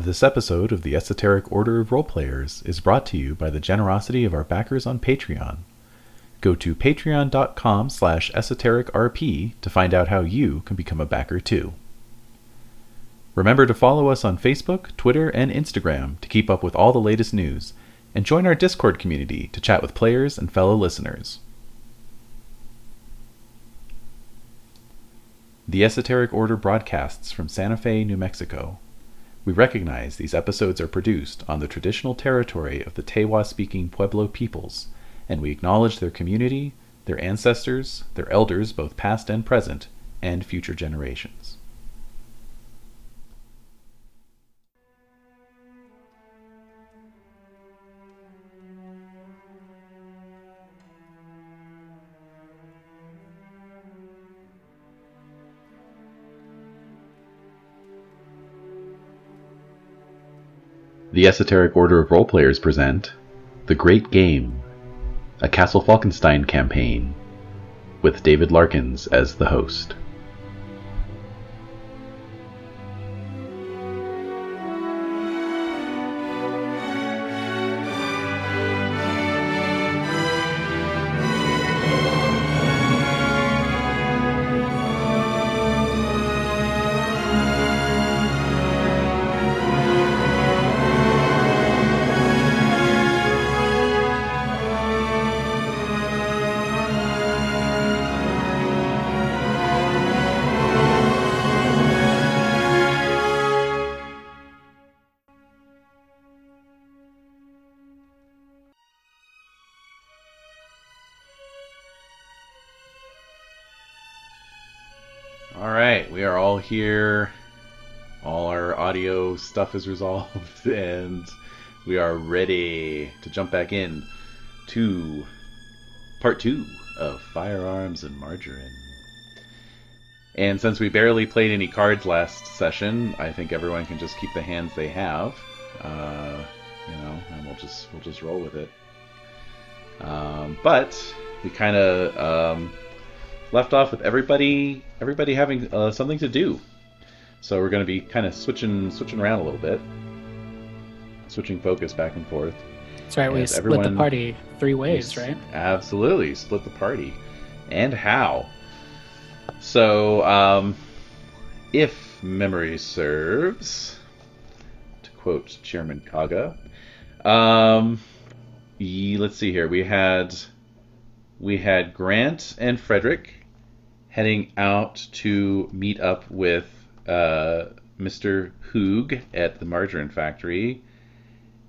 This episode of the Esoteric Order of Roleplayers is brought to you by the generosity of our backers on Patreon. Go to patreon.com slash esotericrp to find out how you can become a backer too. Remember to follow us on Facebook, Twitter, and Instagram to keep up with all the latest news, and join our Discord community to chat with players and fellow listeners. The Esoteric Order broadcasts from Santa Fe, New Mexico. We recognize these episodes are produced on the traditional territory of the Tewa speaking Pueblo peoples, and we acknowledge their community, their ancestors, their elders, both past and present, and future generations. The Esoteric Order of Roleplayers present The Great Game, a Castle Falkenstein campaign, with David Larkins as the host. Here. All our audio stuff is resolved, and we are ready to jump back in to part two of Firearms and Margarine. And since we barely played any cards last session, I think everyone can just keep the hands they have. Uh, you know, and we'll just we'll just roll with it. Um, but we kind of um, left off with everybody everybody having uh, something to do. So we're going to be kind of switching switching around a little bit, switching focus back and forth. That's right. We As split the party three ways, right? Absolutely, split the party, and how? So, um, if memory serves, to quote Chairman Kaga, um, ye- let's see here. We had we had Grant and Frederick heading out to meet up with uh, Mr. Hoog at the margarine factory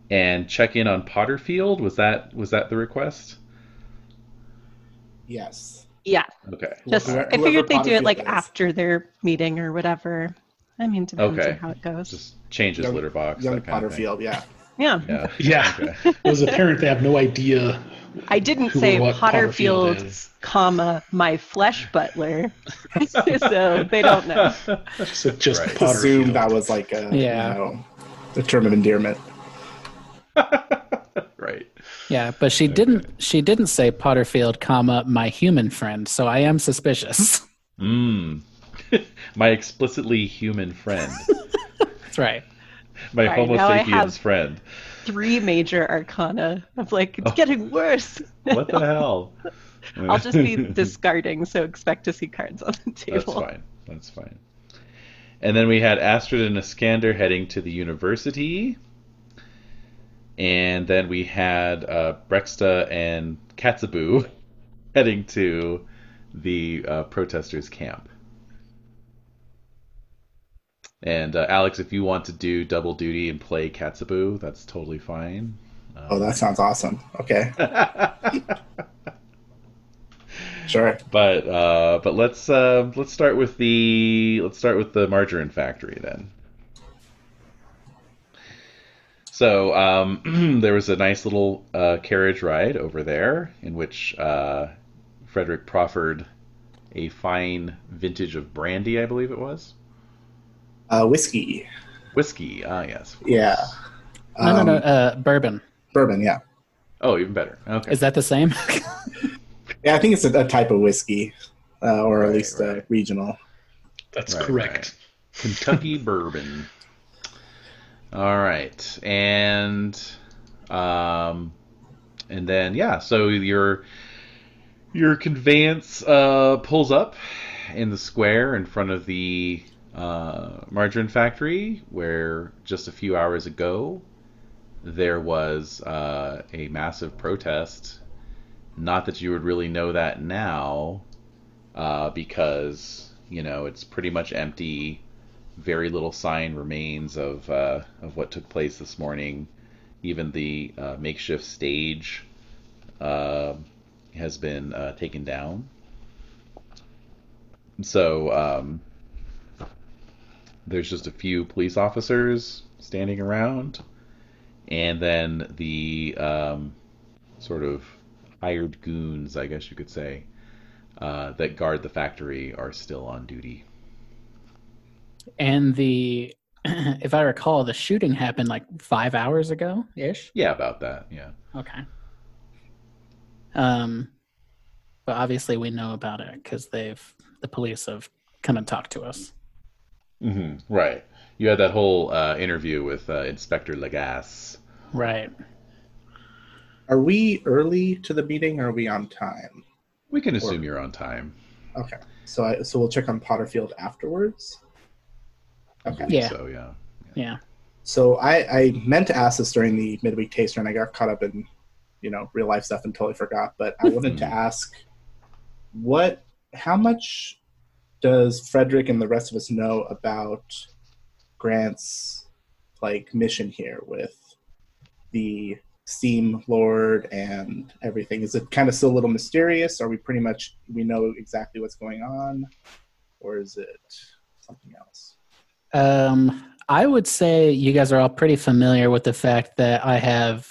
and check in on Potterfield. Was that was that the request? Yes. Yeah, Okay. just Whoever- I figured they'd do it like is. after their meeting or whatever. I mean, depends Okay. on how it goes. Just changes Young- litter box. Young that kind of thing. Potterfield, yeah. yeah. Yeah. Yeah. Okay. It was apparent they have no idea. I didn't say what Potterfield Potterfield, is. Comma my flesh butler, so they don't know. So just Right. Assume that was like a Yeah. you know, a term of endearment. right. Yeah, but she didn't. She didn't say Potterfield, comma my human friend. So I am suspicious. Mm. My explicitly human friend. That's right. My Sorry, Homo now I sapiens have- friend. Three major arcana of like it's Oh. getting worse. What the hell? I'll just be discarding, so expect to see cards on the table. That's fine. That's fine. And then we had Astrid and Iskander heading to the university. And then we had uh, Breksta and Katsubu heading to the uh, protesters' camp. And uh, Alex, if you want to do double duty and play Katsubu, that's totally fine. Oh, that sounds awesome. Okay. Sure. But uh, but let's uh, let's start with the let's start with the margarine factory then. So um, there was a nice little uh, carriage ride over there in which uh, Frederick proffered a fine vintage of brandy, I believe it was Uh, whiskey. whiskey. Ah, yes. Yeah. No, no, no. Um, Uh, bourbon. Bourbon, yeah. Oh, even better. Okay. Is that the same? Yeah, I think it's a, a type of whiskey, uh, or at Right, least uh, right. regional. That's Right, correct. Kentucky bourbon. All right, and um, and then yeah, so your your conveyance uh, pulls up in the square in front of the uh, margarine factory, where just a few hours ago there was uh, a massive protest. Not that you would really know that now, uh, because you know it's pretty much empty. Very little sign remains of uh, of what took place this morning. Even the uh, makeshift stage uh, has been uh, taken down. So um, there's just a few police officers standing around, and then the um, sort of hired goons, I guess you could say, uh, that guard the factory are still on duty. And the, if I recall, the shooting happened like five hours ago ish. Yeah, about that. Yeah. Okay. Um, but obviously we know about it because they've the police have come and talked to us. Mm-hmm. Right. You had that whole uh, interview with uh, Inspector Lagasse. Right. Are we early to the meeting? Or are we on time? We can assume or... you're on time. Okay. So I, so we'll check on Potterfield afterwards. Okay. Yeah. So yeah. yeah. Yeah. So I, I meant to ask this during the midweek taster, and I got caught up in, you know, real life stuff and totally forgot. But I wanted to hmm. ask, what, how much does Frederick and the rest of us know about Grant's like mission here with the Steam Lord and everything? Is it kind of still a little mysterious? Are we pretty much we know exactly what's going on, or is it something else? Um, I would say you guys are all pretty familiar with the fact that I have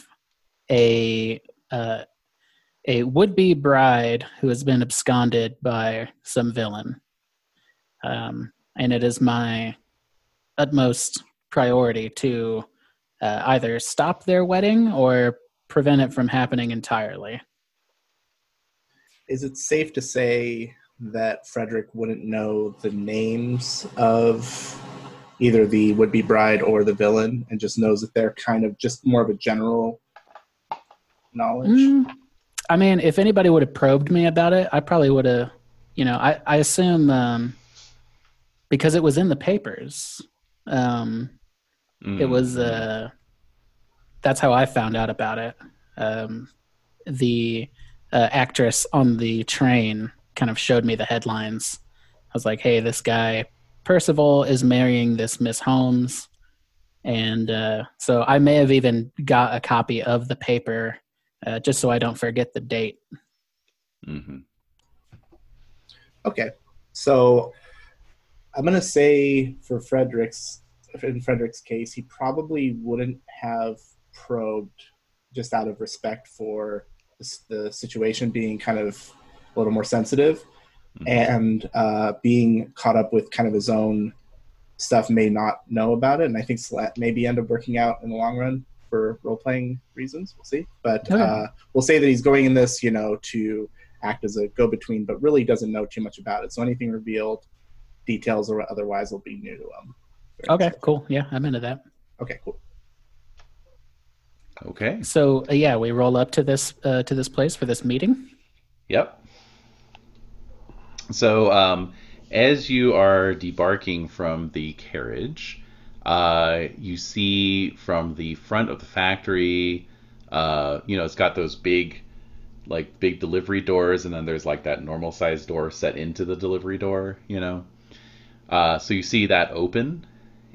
a uh, a would-be bride who has been absconded by some villain, um, and it is my utmost priority to uh, either stop their wedding or prevent it from happening entirely. Is it safe to say that Frederick wouldn't know the names of either the would be bride or the villain and just knows that they're kind of just more of a general knowledge? Mm, I mean, if anybody would have probed me about it, I probably would have, you know, I, I assume um, because it was in the papers. Um, mm. It was uh, that's how I found out about it. Um, the uh, actress on the train kind of showed me the headlines. I was like, "Hey, this guy Percival is marrying this Miss Holmes," and uh, so I may have even got a copy of the paper uh, just so I don't forget the date. Mm-hmm. Okay, so I'm gonna say for Frederick's in Frederick's case, he probably wouldn't have probed just out of respect for the, the situation being kind of a little more sensitive mm-hmm. and uh, being caught up with kind of his own stuff may not know about it. And i think slat maybe end up working out in the long run for role-playing reasons. We'll see. But okay. uh, we'll say that he's going in this you know to act as a go-between but really doesn't know too much about it. So anything revealed details or otherwise will be new to him Okay, cool. Yeah, I'm into that. Okay, cool. Okay. So uh, yeah, we roll up to this uh, to this place for this meeting. Yep. So um, as you are debarking from the carriage, uh, you see from the front of the factory, uh, you know, it's got those big, like big delivery doors, and then there's like that normal size door set into the delivery door, you know. Uh, so you see that open,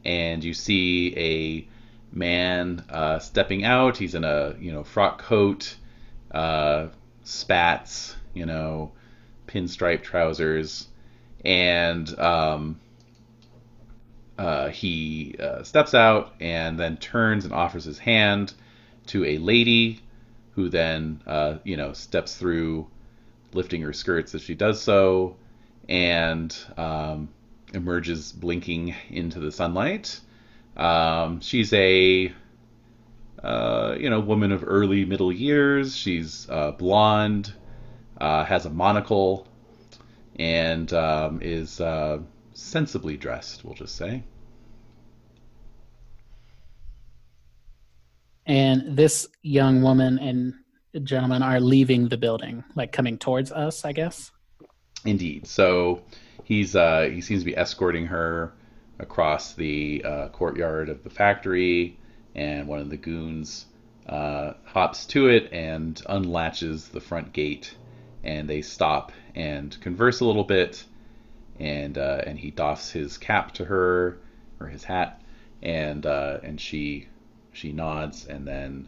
and you see a man uh, stepping out. He's in a you know frock coat, uh, spats, you know, pinstripe trousers, and um, uh, he uh, steps out and then turns and offers his hand to a lady, who then uh, you know steps through, lifting her skirts as she does so, and um, emerges blinking into the sunlight. Um, she's a uh, you know woman of early middle years. She's uh, blonde, uh, has a monocle, and um, is uh, sensibly dressed. We'll just say. and this young woman and gentleman are leaving the building, like coming towards us, I guess. Indeed. So he's uh, he seems to be escorting her across the uh, courtyard of the factory, and one of the goons uh, hops to it and unlatches the front gate, and they stop and converse a little bit, and uh, and he doffs his cap to her or his hat, and uh, and she she nods and then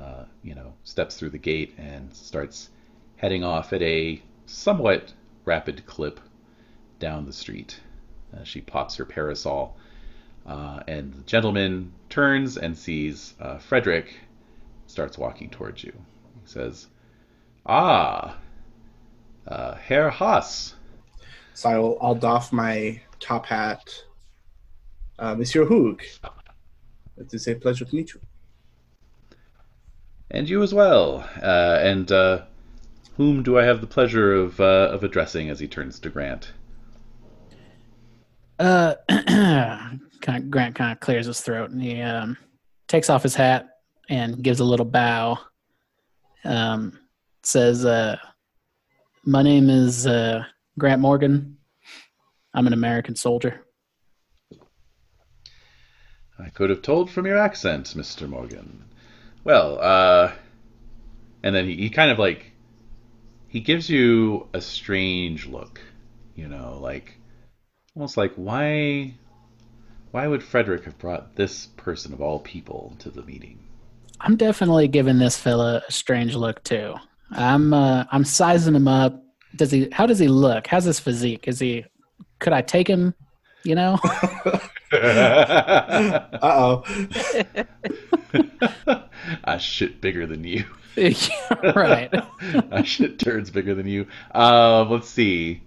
uh, you know steps through the gate and starts heading off at a somewhat rapid clip down the street. Uh, she pops her parasol, uh, and the gentleman turns and sees uh, Frederick, starts walking towards you. He says, Ah, uh, Herr Haas. So I'll, I'll doff my top hat. Uh, Monsieur Hoog, it is a pleasure to meet you. And you as well. Uh, and uh, whom do I have the pleasure of, uh, of addressing as he turns to Grant? Uh, kind of, Grant kind of clears his throat and he um, takes off his hat and gives a little bow. Um, says, uh, "My name is uh, Grant Morgan. I'm an American soldier." I could have told from your accent, Mr. Morgan. Well, uh, and then he, he kind of like he gives you a strange look, you know, like almost like why why would Frederick have brought this person of all people to the meeting? I'm definitely giving this fella a strange look too. I'm uh, I'm sizing him up. Does he? How does he look? How's his physique? Is he? Could I take him? You know? Uh oh. I shit bigger than you. right. I shit turds bigger than you. Um, let's see.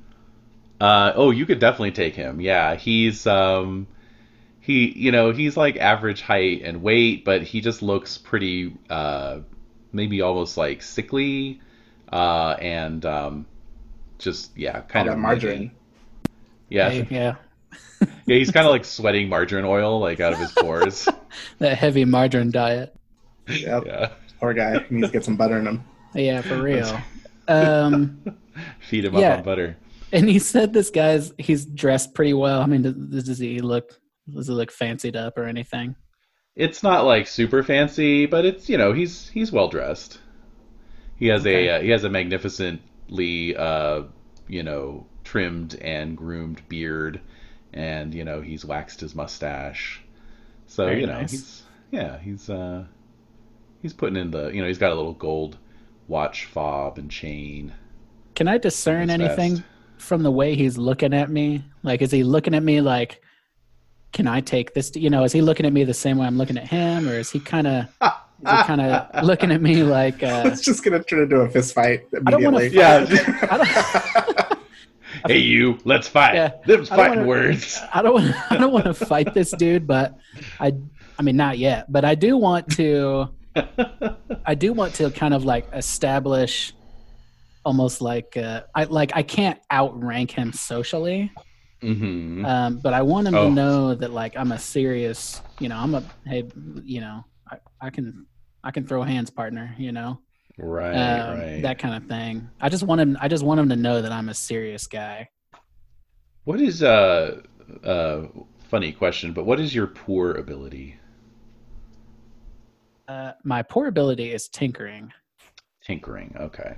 Uh, oh, you could definitely take him. Yeah, he's um, he you know he's like average height and weight, but he just looks pretty uh, maybe almost like sickly, uh, and um, just yeah, kind All of that margarine. Yeah, Hey, yeah. yeah, he's kind of like sweating margarine oil like out of his pores. That heavy margarine diet. Yep. yeah, Poor guy. He needs to get some butter in him. Yeah, for real. Um, feed him Yeah. up on butter. and he said this guy's he's dressed pretty well. I mean, does, does he look does he look fancied up or anything? It's not like super fancy, but it's you know he's he's well dressed. He has Okay. a uh, he has a magnificently uh, you know trimmed and groomed beard, and you know he's waxed his mustache. So Very you know nice. he's yeah he's uh he's putting in the you know he's got a little gold watch fob and chain. Can I discern anything vest. from the way he's looking at me? Like, is he looking at me like, can I take this? You know, is he looking at me the same way I'm looking at him, or is he kind of, is he kind of looking at me like, uh, it's just gonna turn into a fist fight I don't wanna immediately. Yeah. Hey you, let's fight. Yeah, Them's fighting wanna- words. I don't, want, I don't want to fight this dude, but I, I mean, not yet, but I do want to, I do want to kind of like establish, almost like, uh, I like I can't outrank him socially. hmm um, but I want him Oh. to know that like I'm a serious, you know, I'm a hey, you know, I, I can I can throw hands, partner, you know, Right, um, right. that kind of thing. I just want him. I just want him to know that I'm a serious guy. What is uh uh funny question, but what is your poor ability? Uh, my poor ability is tinkering. Tinkering, okay.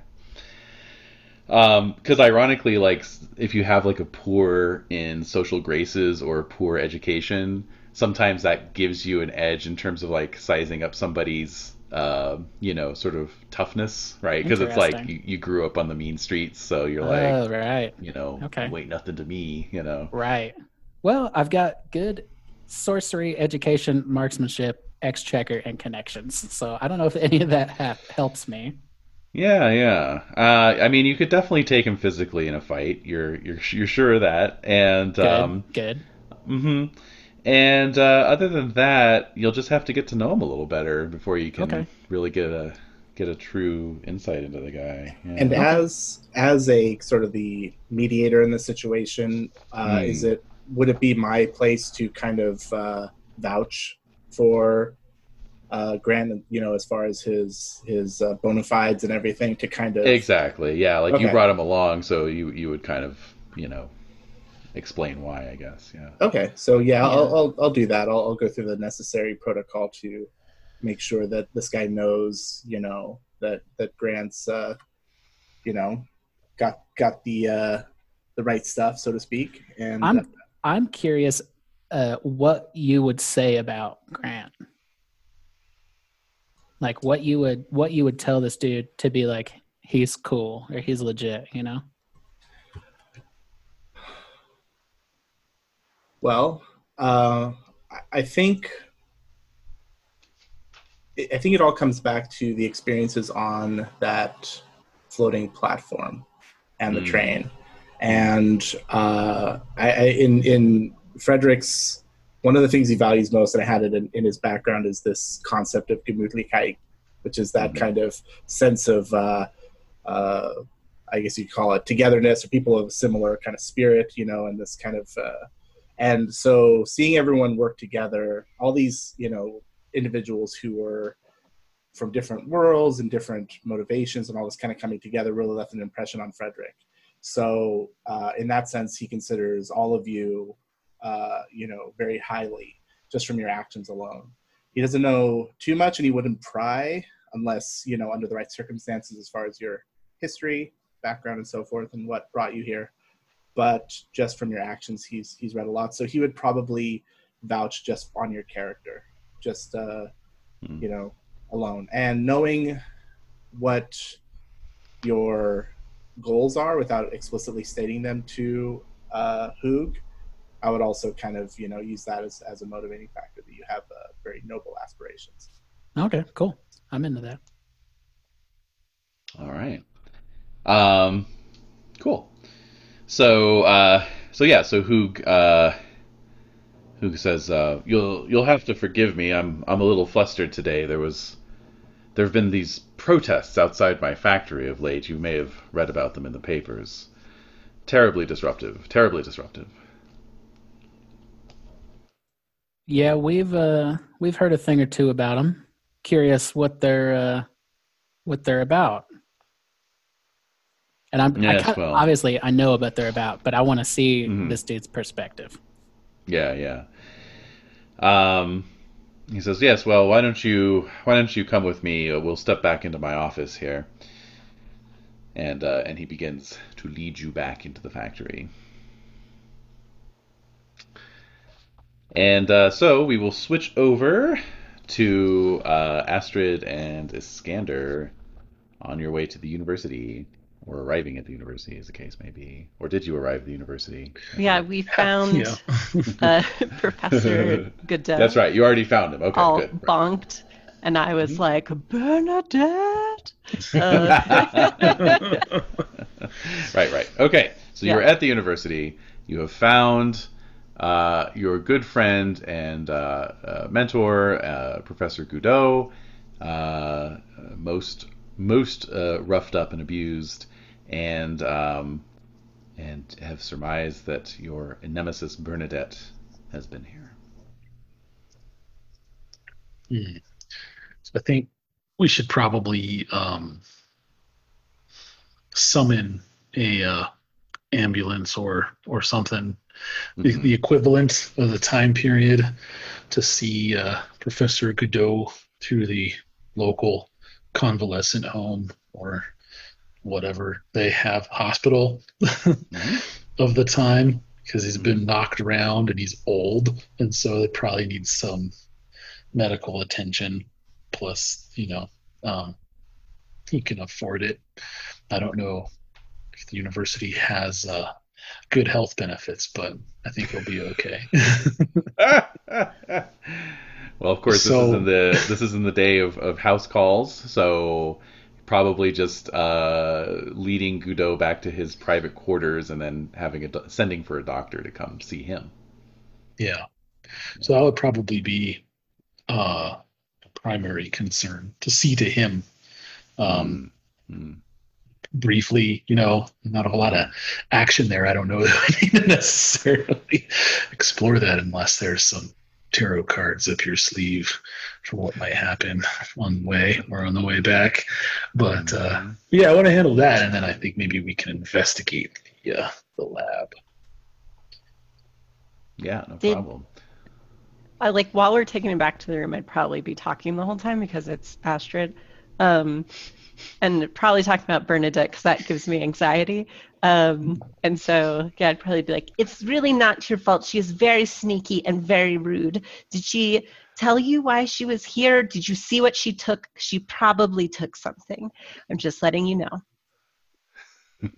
Um, because ironically, like if you have like a poor in social graces or poor education, sometimes that gives you an edge in terms of like sizing up somebody's uh, you know, sort of toughness, right? Because it's like you, you grew up on the mean streets, so you're like, oh, right, you know, okay. wait nothing to me, you know. right. Well, I've got good sorcery, education, marksmanship, exchequer, and connections. So I don't know if any of that ha- helps me. Yeah, yeah. Uh, I mean, you could definitely take him physically in a fight. You're you're you're sure of that, and Good, um, good. hmm And uh, other than that, you'll just have to get to know him a little better before you can Okay. really get a get a true insight into the guy. Yeah. And as as a sort of the mediator in the situation, uh, Hmm. is it would it be my place to kind of uh, vouch for uh, Grant, you know, as far as his his uh, bona fides and everything, to kind of Exactly. Yeah, like you brought him along, so you you would kind of you know explain why, I guess. Yeah. Okay, so yeah, I'll, I'll I'll do that. I'll, I'll go through the necessary protocol to make sure that this guy knows, you know, that that Grant's, uh, you know, got got the uh, the right stuff, so to speak. And I'm I'm curious uh, what you would say about Grant. Like what you would what you would tell this dude to be like he's cool or he's legit, you know? Well, uh, I- I think I think it all comes back to the experiences on that floating platform and the Mm. train. And uh, I, I, in in Frederick's, one of the things he values most, and I had it in, in his background, is this concept of Gemütlichkeit, which is that Mhm. kind of sense of, uh, uh, I guess you'd call it togetherness, or people of a similar kind of spirit, you know, and this kind of uh, and so seeing everyone work together all these you know individuals who were from different worlds and different motivations and all this kind of coming together really left an impression on frederick so uh, in that sense he considers all of you uh, you know very highly just from your actions alone. He doesn't know too much and he wouldn't pry unless you know under the right circumstances as far as your history background and so forth and what brought you here. But just from your actions he's he's read a lot. So he would probably vouch just on your character just uh Hmm. you know alone. And knowing what your goals are without explicitly stating them to uh Hoog, I would also kind of you know use that as, as a motivating factor that you have uh, very noble aspirations. Okay, cool. I'm into that. All right. Um, cool. So, uh, so yeah, so who uh, Hoog says, uh, "You'll you'll have to forgive me. I'm I'm a little flustered today. There was there have been these protests outside my factory of late. You may have read about them in the papers. Terribly disruptive. Terribly disruptive. Yeah, we've uh we've heard a thing or two about them. Curious what they're uh what they're about. And I'm I Yes, kind well. obviously I know what they're about, but I want to see Mhm. this dude's perspective. Yeah, yeah. Um, he says, "Yes. Well, why don't you why don't you come with me? We'll step back into my office here." And uh, and he begins to lead you back into the factory. And uh, so we will switch over to uh, Astrid and Iskander on your way to the university, or arriving at the university, as the case may be. Or did you arrive at the university? Yeah, we found Yeah. uh, Professor Godot. That's right. You already found him. Okay, all good. Right. bonked, and I was Mhm. like, Bernadette. Uh, right, right. Okay, so you're at the university. You have found uh, your good friend and uh, uh, mentor, uh, Professor Goudot, uh, most most roughed up and abused, and um, and have surmised that your nemesis Bernadette has been here. Hmm. So I think we should probably um, summon a uh, ambulance or or something, the, Mhm. the equivalent of the time period, to see uh, Professor Godot to the local convalescent home or whatever they have hospital Mhm. of the time because he's been knocked around and he's old and so they probably need some medical attention plus you know um, he can afford it i don't know if the university has uh, good health benefits but i think he'll be okay well, of course, this So- is in the this is in the day of, of house calls, so probably just uh, leading Gudo back to his private quarters and then having a sending for a doctor to come see him. yeah so that would probably be uh, a primary concern to see to him um, Mm. Briefly, you know, not a whole lot of action there. I don't know that we need to necessarily explore that unless there's some tarot cards up your sleeve for what might happen on the way or on the way back. But uh, yeah, I want to handle that, and then I think maybe we can investigate the, uh, the lab. Yeah, no Did- problem. I like while we're taking him back to the room, I'd probably be talking the whole time because it's Astrid, um, and probably talking about Bernadette because that gives me anxiety. Um, and so yeah, I'd probably be like, "It's really not your fault. She is very sneaky and very rude. Did she tell you why she was here? Did you see what she took? She probably took something. I'm just letting you know."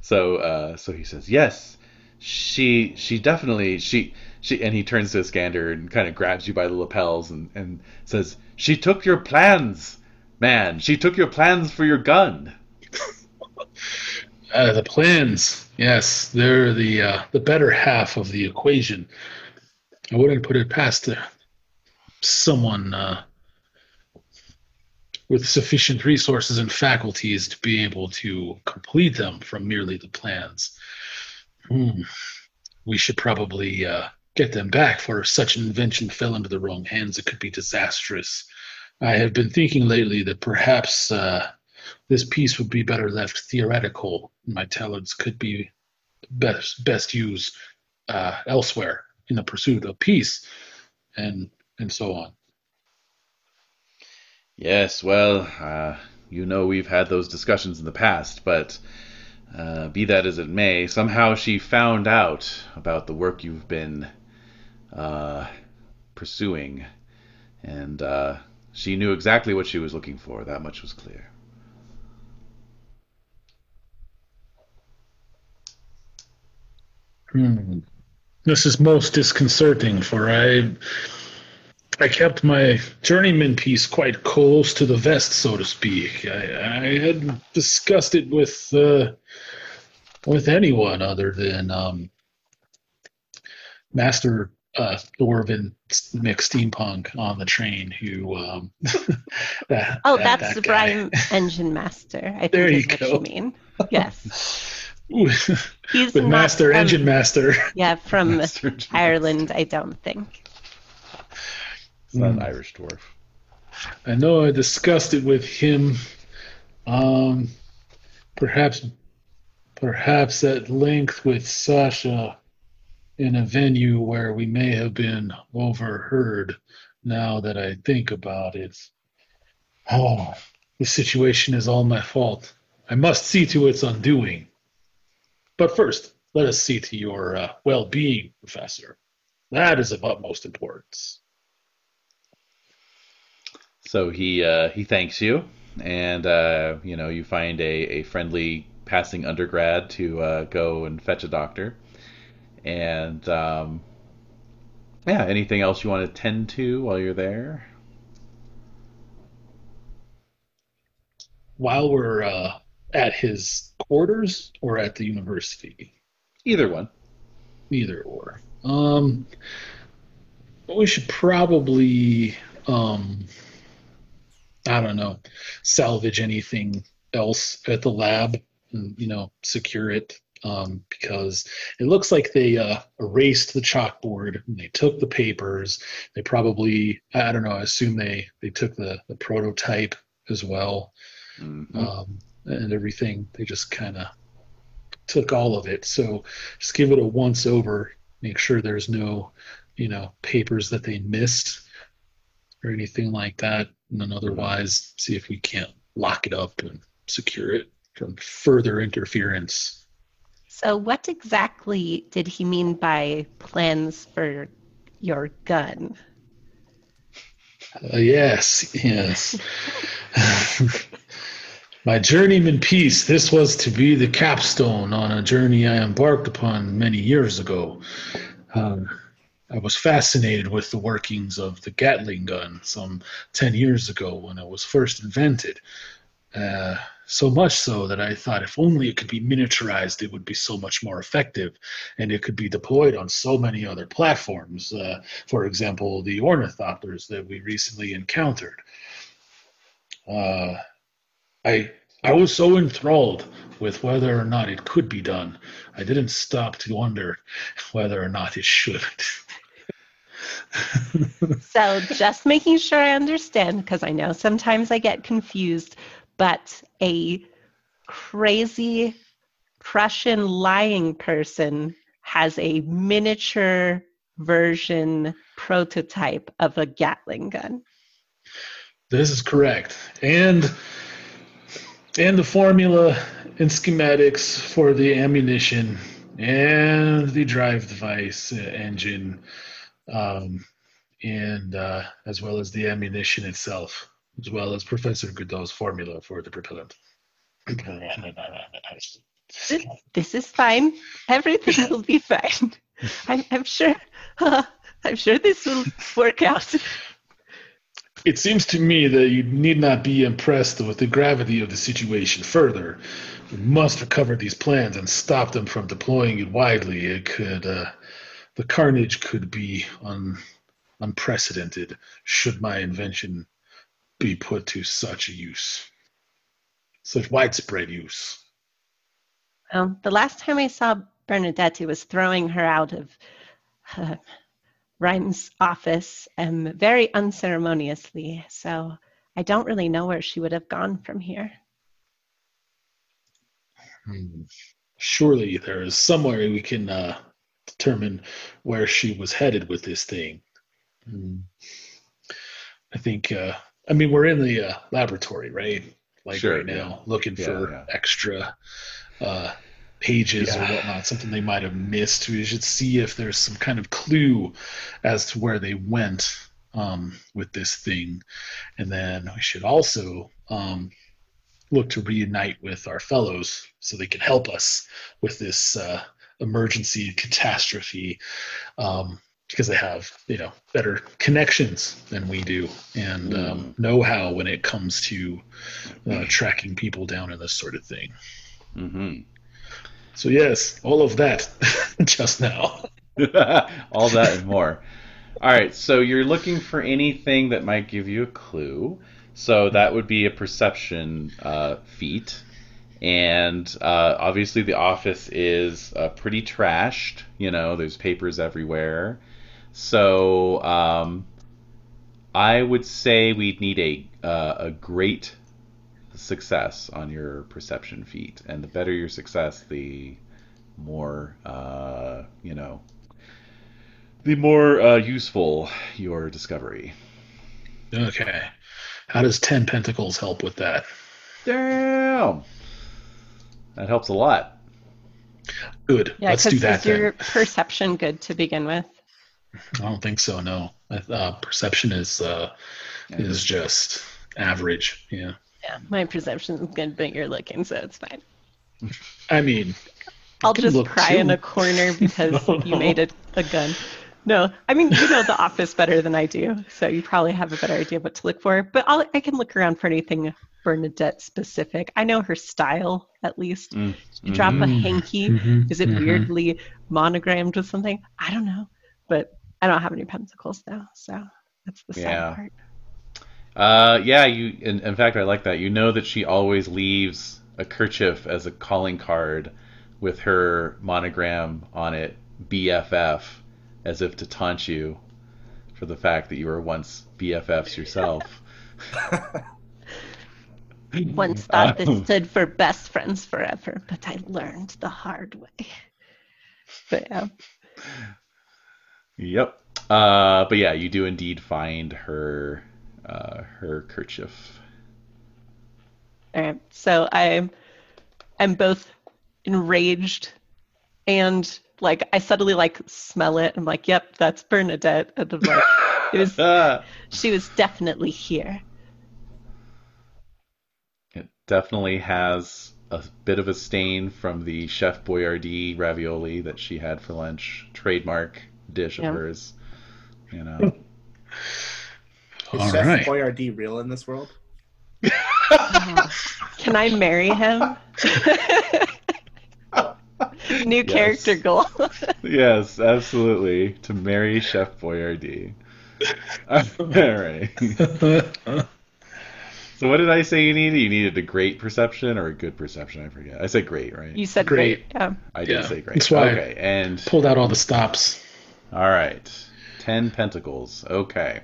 so uh, so he says yes she she definitely she she and he turns to Skander and kind of grabs you by the lapels and and says she took your plans man she took your plans for your gun Uh, the plans, yes, they're the uh, the better half of the equation. I wouldn't put it past uh, someone uh, with sufficient resources and faculties to be able to complete them from merely the plans. Hmm. We should probably uh, get them back, for if such an invention fell into the wrong hands, it could be disastrous. I have been thinking lately that perhaps uh, this piece would be better left theoretical. My talents could be best best used uh, elsewhere in the pursuit of peace, and and so on. yes well uh, you know we've had those discussions in the past but uh, be that as it may somehow she found out about the work you've been uh, pursuing and uh, she knew exactly what she was looking for that much was clear Hmm. This is most disconcerting, for I I kept my journeyman piece quite close to the vest, so to speak. I, I hadn't discussed it with uh, with anyone other than um, Master uh, Thorvin Mick Steampunk on the train, who um, that, Oh, that- that's that the guy. Brian Engine Master. I think There is you what go. you mean. Yes. with He's not Master from- Engine Master. Yeah, from Master Engine Ireland, I don't think. It's not an Mm. Irish dwarf. I know I discussed it with him. Um, perhaps, perhaps at length with Sasha in a venue where we may have been overheard. Now that I think about it, oh, the situation is all my fault. I must see to its undoing. But first, let us see to your uh, well-being, Professor. That is of utmost importance. So he uh, he thanks you, and uh, you know you find a, a friendly passing undergrad to uh, go and fetch a doctor, and um, yeah, anything else you want to tend to while you're there? while we're uh, at his quarters or at the university? Either one. Either or. Um, we should probably, um, I don't know, salvage anything else at the lab and, you know, secure it. Um, because it looks like they uh, erased the chalkboard and they took the papers. They probably, I don't know, I assume they, they took the, the prototype as well Mhm. um, and everything. They just kind of took all of it. So just give it a once over. Make sure there's no, you know, papers that they missed or anything like that. And then otherwise, see if we can't lock it up and secure it from further interference. So, what exactly did he mean by plans for your gun? Uh, yes, yes. My journeyman piece, this was to be the capstone on a journey I embarked upon many years ago. Um, I was fascinated with the workings of the Gatling gun some 10 years ago when it was first invented. Uh, so much so that I thought if only it could be miniaturized, it would be so much more effective and it could be deployed on so many other platforms. Uh, for example, the ornithopters that we recently encountered. Uh, I I was so enthralled with whether or not it could be done, I didn't stop to wonder whether or not it should. So just making sure I understand, because I know sometimes I get confused, but a crazy Prussian lying person has a miniature version prototype of a Gatling gun. This is correct. And and the formula and schematics for the ammunition and the drive device uh, engine um, and uh, as well as the ammunition itself as well as professor Goodall's formula for the propellant This, this is fine. Everything will be fine. I'm, I'm sure. I'm sure this will work out. It seems to me that you need not be impressed with the gravity of the situation further. We must recover these plans and stop them from deploying it widely. It could, uh, the carnage could be un, unprecedented should my invention be put to such a use, such widespread use. Well, the last time I saw Bernadette was throwing her out of uh, Ryan's office um, very unceremoniously, so I don't really know where she would have gone from here. Hmm. Surely there is somewhere we can uh, determine where she was headed with this thing. Hmm. I think, uh, I mean, we're in the uh, laboratory, right? Like Sure, right now, yeah. looking Yeah, for yeah. extra uh, pages or whatnot, something they might have missed. We should see if there's some kind of clue as to where they went um, with this thing. And then we should also um, look to reunite with our fellows so they can help us with this uh, emergency catastrophe um, because they have you know better connections than we do and um, know-how when it comes to uh, tracking people down and this sort of thing hmm so yes all of that just now All that and more. All right, so you're looking for anything that might give you a clue. So that would be a perception uh, feat. And uh, obviously, the office is uh, pretty trashed. You know, there's papers everywhere. So um, I would say we'd need a, uh, a great success on your perception feat. And the better your success, the more, uh, you know, the more uh, useful your discovery. okay how does 10 pentacles help with that Damn, that helps a lot. good Yeah, let's do because that is your perception good to begin with? I don't think so no uh, perception is uh, is just average yeah Yeah, my perception is good, but you're looking, so it's fine. i mean I'll just look cry in a corner because No, you no. made it a gun. No, I mean you know the office better than I do, so you probably have a better idea what to look for. But I'll, I can look around for anything Bernadette specific. I know her style at least. Mm, Did you drop a Mhm. hanky? Mhm, Is it mhm. weirdly monogrammed with something? I don't know, but I don't have any pentacles though, so that's the sad Yeah. part. Uh, yeah, you. In, in fact, I like that. You know that she always leaves a kerchief as a calling card with her monogram on it, BFF, as if to taunt you for the fact that you were once BFFs yourself. Once thought Um, this stood for best friends forever, but I learned the hard way. But yeah. Yep. Uh, but yeah, you do indeed find her uh, her kerchief. All right. So I'm I'm both enraged and like I suddenly like smell it. I'm like, yep, that's Bernadette. And I'm like, it was she was definitely here. it definitely has a bit of a stain from the Chef Boyardee ravioli that she had for lunch, trademark dish of hers. You know. Is All Chef right. Boyardee real in this world? Uh-huh. Can I marry him? New Yes. character goal. yes, absolutely. To marry Chef Boyardee. All right. So what did I say you needed? You needed a great perception or a good perception? I forget. I said great, right? you said Great. great. Yeah. I did Yeah, say great. that's why I- Okay, and Pulled out all the stops. All right. Ten pentacles. Okay.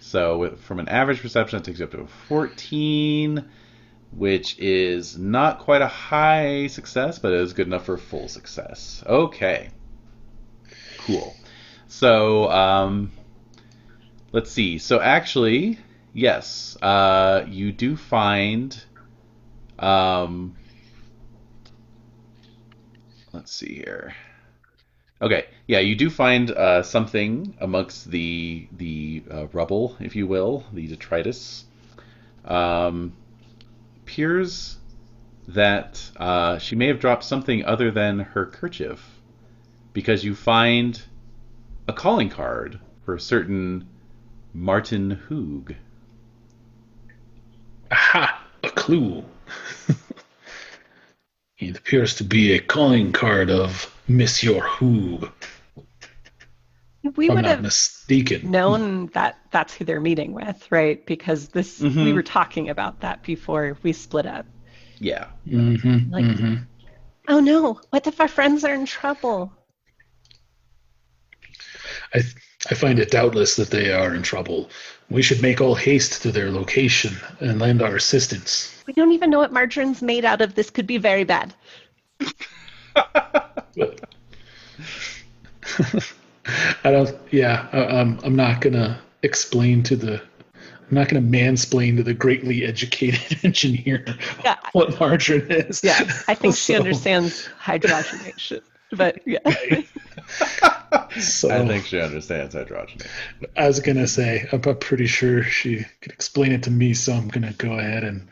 So with, from an average perception, it takes you up to a 14, which is not quite a high success, but it is good enough for full success. Okay. Cool. So, um, let's see. So actually, yes, uh, you do find. Um, let's see here. Okay, yeah, you do find uh, something amongst the the uh, rubble, if you will, the detritus. Um, appears that uh, she may have dropped something other than her kerchief, because you find a calling card for a certain Martin Hoog. Aha! A clue. it appears to be a calling card of Monsieur Hoog. We I'm would have mistaken. known that that's who they're meeting with, right? Because this Mhm. we were talking about that before we split up. Yeah. Mm-hmm, Like- mm-hmm. Oh no! What if our friends are in trouble? I, th- I find it doubtless that they are in trouble. We should make all haste to their location and lend our assistance. We don't even know what margarine's made out of. This could be very bad. But I don't. Yeah, I, I'm. I'm not gonna explain to the. I'm not gonna mansplain to the greatly educated engineer Yeah. what margarine is. Yeah, I think she understands hydrogenation. But yeah, So I think she understands hydrogenation. I was gonna say, I'm I'm pretty sure she could explain it to me, so I'm gonna go ahead and.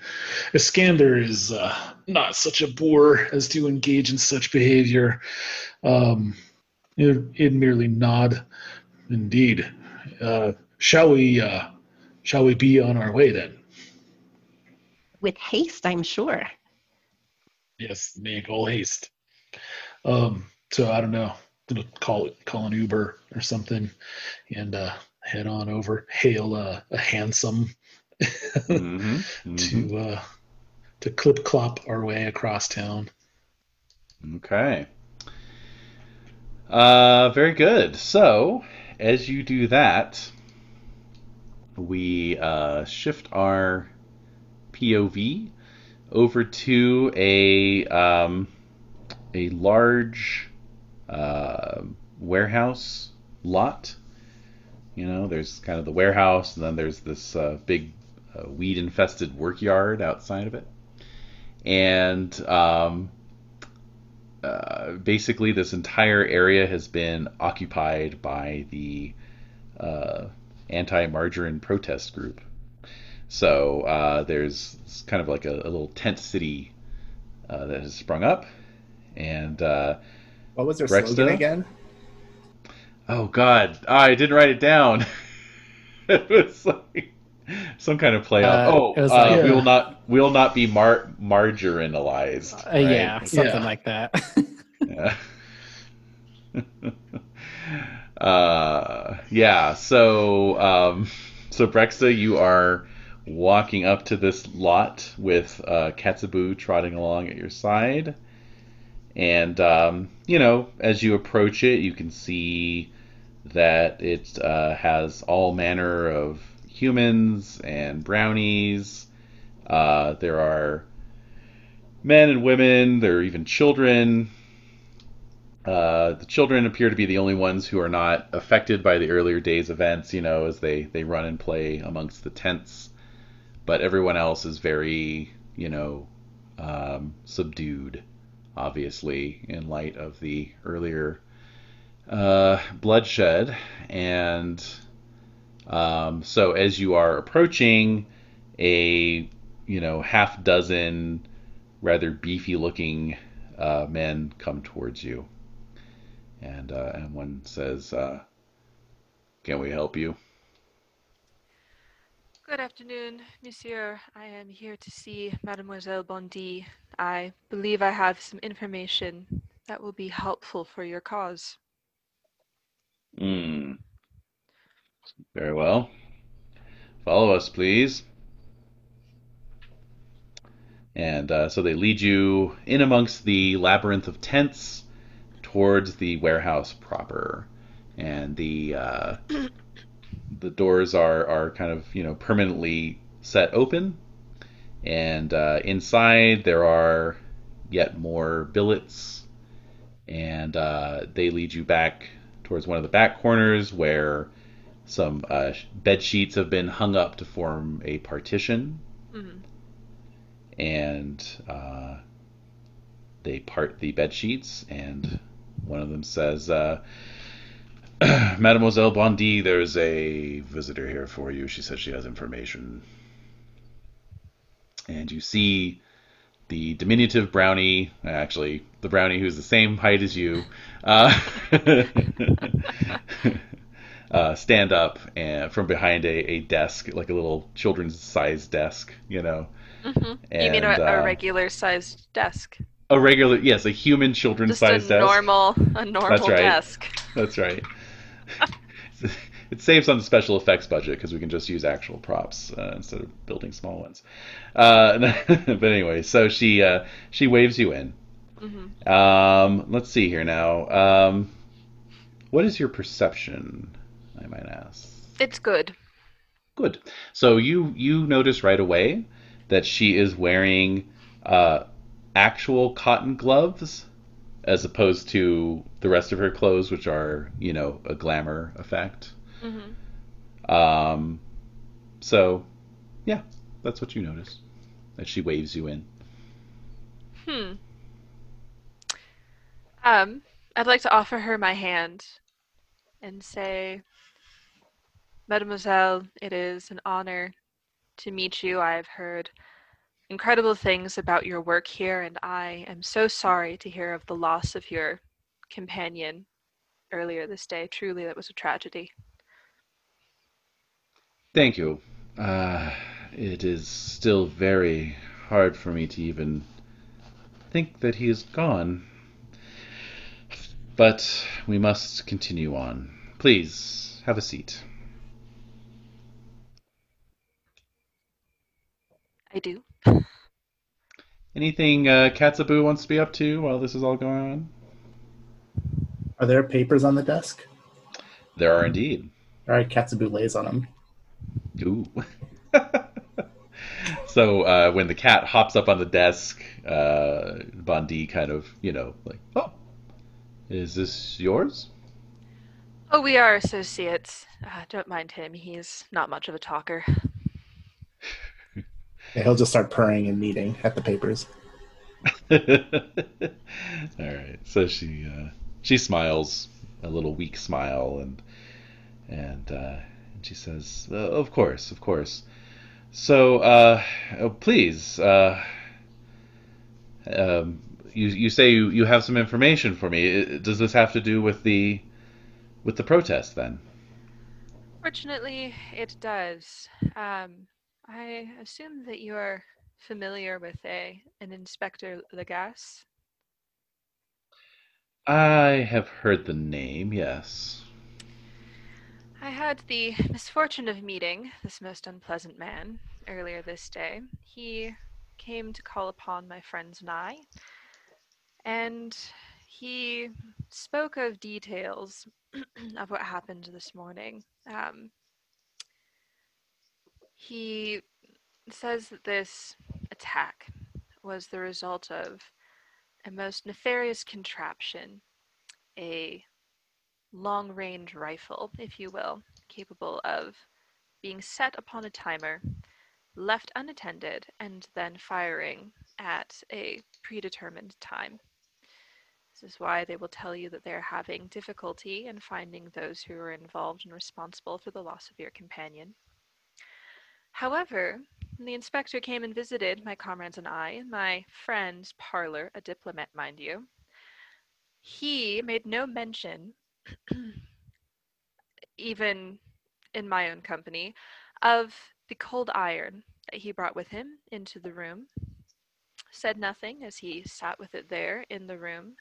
Iskander is uh, not such a boor as to engage in such behavior. Um, it, it merely nod. Indeed. Uh, shall we? Uh, shall we be on our way then? with haste, I'm sure. Yes, make all haste. Um, so I don't know. Gonna call it call an Uber or something, and uh, head on over. Hail a, a handsome Mm-hmm. to uh, to clip clop our way across town. Okay. Uh, very good. So, as you do that, we uh, shift our POV over to a um, a large uh, warehouse lot. You know, there's kind of the warehouse, and then there's this uh, big uh, weed-infested work yard outside of it, and um, uh, basically this entire area has been occupied by the uh, anti-margarine protest group. So uh, there's kind of like a, a little tent city that has sprung up, and uh, What was their Breksta? slogan again? oh god, I didn't write it down. it was like some kind of play on. Uh, oh, it uh, like- we will not we will not be mar- margarinalized. Uh, right? Yeah, something Yeah. like that. Yeah. uh, yeah. So, um, so Breksta, you are walking up to this lot with uh, Katsubu trotting along at your side, and um, you know, as you approach it, you can see that it uh, has all manner of humans and brownies. Uh, there are men and women. There are even children. Uh, the children appear to be the only ones who are not affected by the earlier days events, you know, as they, they run and play amongst the tents. But everyone else is very, you know, um, subdued, obviously, in light of the earlier uh, bloodshed. And um, so as you are approaching, a, you know, half dozen rather beefy looking uh, men come towards you. And, uh, and one says, uh, Can we help you? Good afternoon, Monsieur. I am here to see Mademoiselle Bondi. I believe I have some information that will be helpful for your cause. Hmm. Very well. Follow us, please. And uh, so they lead you in amongst the labyrinth of tents towards the warehouse proper. and the uh, the doors are are kind of you know permanently set open, and uh, inside there are yet more billets, and uh, they lead you back towards one of the back corners where some uh, bed sheets have been hung up to form a partition, Mhm. and uh, they part the bed sheets, and one of them says, uh, "Mademoiselle Bondi, there's a visitor here for you. She says she has information." And you see the diminutive brownie, actually the brownie who's the same height as you, uh, uh, stand up and from behind a, a desk, like a little children's sized desk, you know. Mhm. you mean a, And, a uh, regular sized desk? A regular, yes, a human children's Just a sized desk. normal, a normal right. desk. That's right. it saves on the special effects budget because we can just use actual props uh, instead of building small ones. Uh, but anyway, so she uh, she waves you in. hmm Um, let's see here now. Um, what is your perception? I might ask. It's good. Good. So you you notice right away that she is wearing uh, actual cotton gloves as opposed to the rest of her clothes, which are you know a glamour effect. Hmm Um, so yeah, that's what you notice. That she waves you in. Hmm. Um, I'd like to offer her my hand and say, Mademoiselle, it is an honor to meet you. I've heard incredible things about your work here, and I am so sorry to hear of the loss of your companion earlier this day. Truly, that was a tragedy. Thank you. Uh, it is still very hard for me to even think that he is gone. But we must continue on. Please, have a seat. I do. Anything uh, Katsubu wants to be up to while this is all going on? Are there papers on the desk? There are indeed. All right, Katsubu lays on them. Ooh. so uh, when the cat hops up on the desk, uh, Bondi kind of, you know, like, oh, is this yours? Oh, we are associates. Uh, don't mind him. He's not much of a talker. Yeah, he'll just start purring and kneading at the papers. All right. So she uh, she smiles a little weak smile and and uh, and she says, uh, "Of course, of course. So uh, oh, please, uh, um, you you say you, you have some information for me. Does this have to do with the with the protest then?" Fortunately, it does. Um, I assume that you are familiar with a an Inspector Lagasse. I have heard the name. Yes. I had the misfortune of meeting this most unpleasant man earlier this day. He came to call upon my friends and I, and he spoke of details of what happened this morning. Um, he says that this attack was the result of a most nefarious contraption, a long range rifle, if you will, capable of being set upon a timer, left unattended, and then firing at a predetermined time. This is why they will tell you that they're having difficulty in finding those who are involved and responsible for the loss of your companion. However, when the inspector came and visited my comrades and I, in my friend Parlor, a diplomat, mind you, he made no mention even in my own company, of the cold iron that he brought with him into the room. Said nothing as he sat with it there in the room.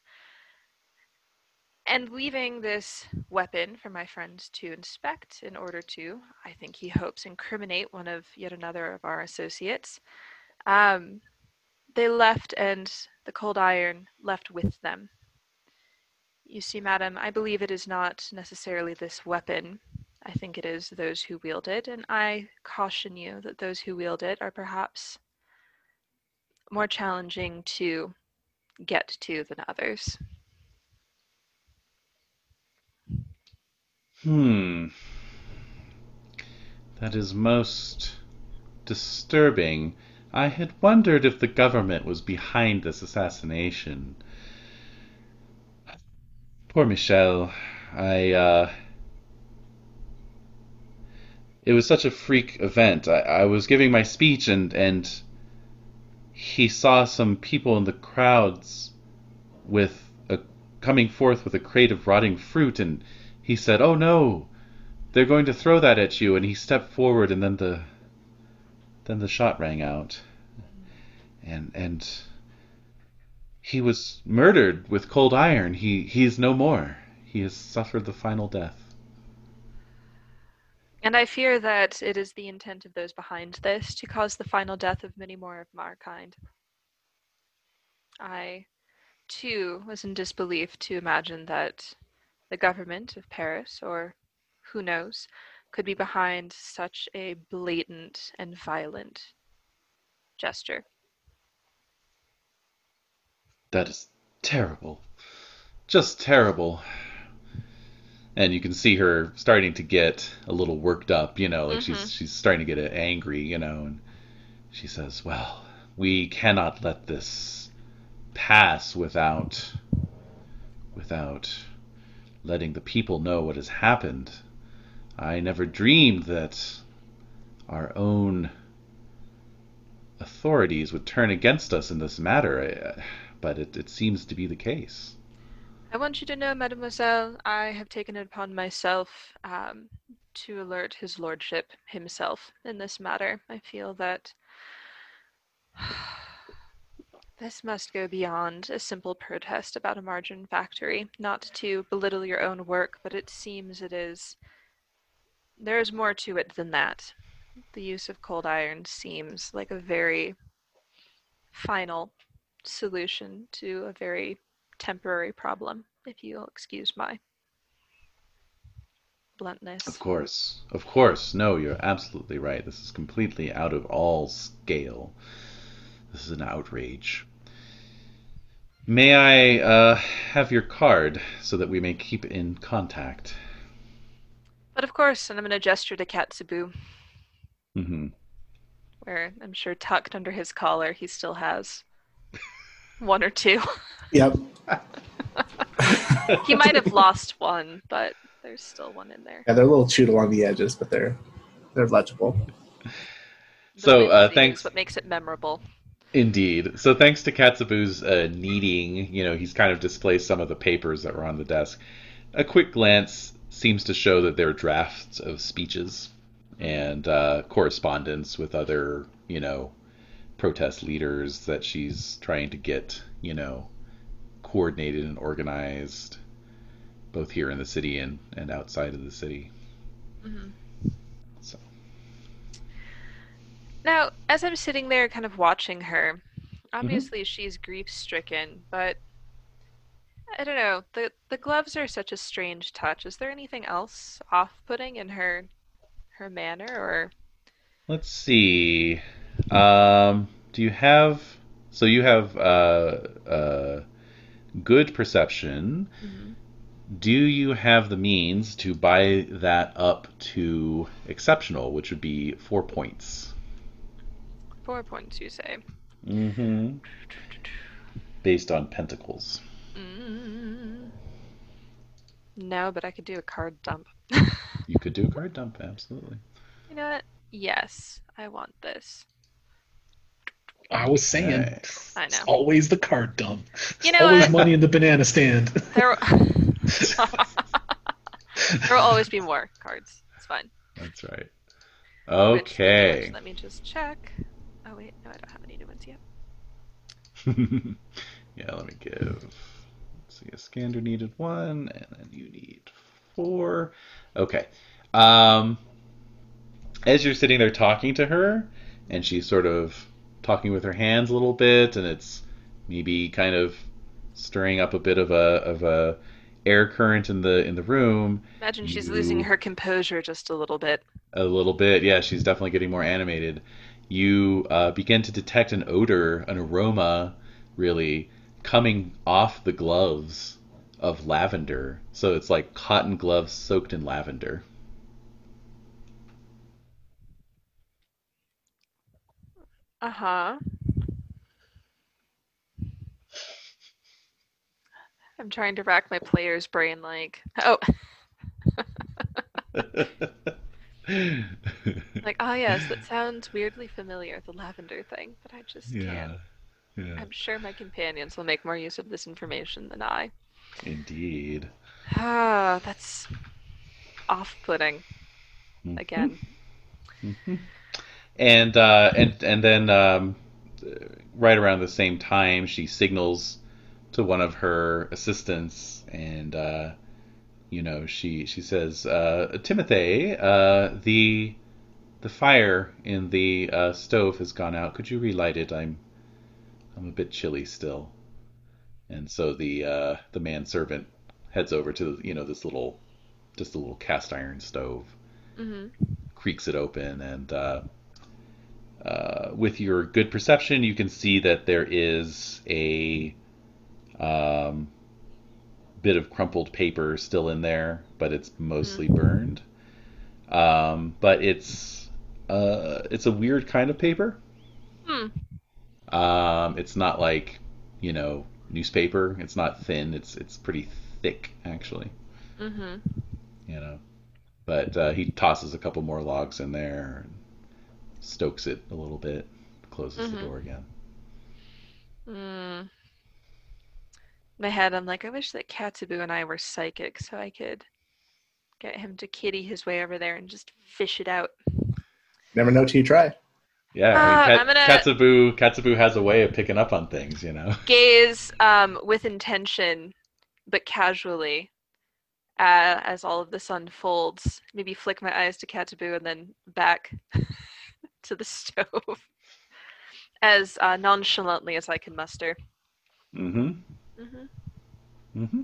And leaving this weapon for my friends to inspect in order to, I think he hopes, incriminate one of yet another of our associates. Um, they left, and the cold iron left with them You see, madam, I believe it is not necessarily this weapon. I think it is those who wield it, and I caution you that those who wield it are perhaps more challenging to get to than others. Hmm. That is most disturbing. I had wondered if the government was behind this assassination. Poor Michel. I, uh. It was such a freak event. I, I was giving my speech and, and he saw some people in the crowds with a coming forth with a crate of rotting fruit and he said, "Oh no, they're going to throw that at you." And he stepped forward, and then the then the shot rang out, and and he was murdered with cold iron. He he is no more. He has suffered the final death. And I fear that it is the intent of those behind this to cause the final death of many more of our kind. I, too, was in disbelief to imagine that the government of Paris, or who knows, could be behind such a blatant and violent gesture. That is terrible. Just terrible. And you can see her starting to get a little worked up, you know, like Mhm. she's she's starting to get angry, you know, and she says, "Well, we cannot let this pass without without letting the people know what has happened. I never dreamed that our own authorities would turn against us in this matter, I- but it, it seems to be the case. I want you to know, mademoiselle, I have taken it upon myself um, to alert his lordship himself in this matter. I feel that this must go beyond a simple protest about a margarine factory. Not to belittle your own work, but it seems it is. There is more to it than that. The use of cold iron seems like a very final solution to a very temporary problem, if you'll excuse my bluntness. Of course, of course. No, you're absolutely right. This is completely out of all scale. This is an outrage. May I uh, have your card so that we may keep in contact? But of course, and I'm going to gesture to Katsubu, hmm where I'm sure tucked under his collar he still has one or two. Yep. he might have lost one, but there's still one in there. Yeah, they're a little chewed along the edges, but they're they're legible. The So, uh, thanks- is what makes it memorable. Indeed. So thanks to Katsubu's uh, kneading, you know, he's kind of displaced some of the papers that were on the desk. A quick glance seems to show that they're drafts of speeches and uh, correspondence with other, you know, protest leaders that she's trying to get, you know, coordinated and organized, both here in the city and, and outside of the city. Mhm. So. Now, as I'm sitting there kind of watching her, Mm-hmm. obviously she's grief stricken, but I don't know. The the gloves are such a strange touch. Is there anything else off putting in her her manner or Let's see. Um, do you have? So you have uh, uh, good perception. Do you have the means to buy that up to exceptional, which would be four points? four points you say? Mm-hmm. Based on pentacles. Mm. No, but I could do a card dump. You could do a card dump, absolutely. You know what? Yes, I want this. I was saying, Alright. I it's know. always the card dump. You know always what? money in the banana stand. There, there will always be more cards. It's fine. That's right. Which- which- Okay. let me just check. Oh wait, no, I don't have any new ones yet. yeah, let me give. Let's see, Iskander needed one, and then you need four. Okay. Um, as you're sitting there talking to her, and she's sort of talking with her hands a little bit, and it's maybe kind of stirring up a bit of a of a air current in the in the room. Imagine she's You- losing her composure just a little bit. A little bit, yeah. She's definitely getting more animated. You uh, begin to detect an odor, an aroma, really coming off the gloves of lavender. So it's like cotton gloves soaked in lavender. Uh huh. I'm trying to rack my player's brain like, oh, like, oh yes, that sounds weirdly familiar, the lavender thing, but I just yeah, can't. yeah, I'm sure my companions will make more use of this information than I. indeed. Ah, that's off-putting Mhm. again. And uh, and and then um, right around the same time, she signals to one of her assistants, and uh, you know she she says, uh, "Timothy, uh, the the fire in the uh, stove has gone out. Could you relight it? I'm I'm a bit chilly still." And so the uh, the manservant heads over to you know this little just a little cast iron stove hmm creaks it open and uh, with your good perception you can see that there is a um, bit of crumpled paper still in there but it's mostly burned. Um, but it's uh, it's a weird kind of paper. Hmm. um, it's not like you know newspaper. It's not thin. It's it's pretty thick actually. Hmm you know. But uh, he tosses a couple more logs in there, and stokes it a little bit, closes the Mhm. door again. Mm. My head, I'm like, I wish that Katsubu and I were psychic so I could get him to kitty his way over there and just fish it out. Never know till you try. Yeah, Uh, I mean, I'm gonna- Katsubu Katsubu has a way of picking up on things, you know. Gaze um, with intention, but casually, uh, as all of this unfolds. Maybe flick my eyes to Katsubu and then back to the stove, as uh, nonchalantly as I can muster. Mm-hmm. hmm Mm-hmm.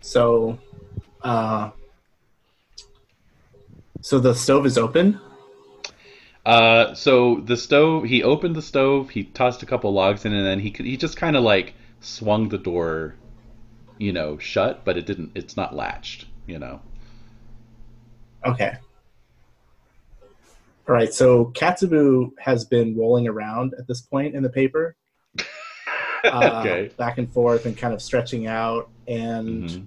So, uh, so the stove is open. Uh, so the stove, he opened the stove, he tossed a couple logs in, and then he he just kind of like swung the door, you know, shut, but it didn't. It's not latched, you know. Okay. All right. So Katsubu has been rolling around at this point in the paper, uh, okay. back and forth, and kind of stretching out, and Mhm.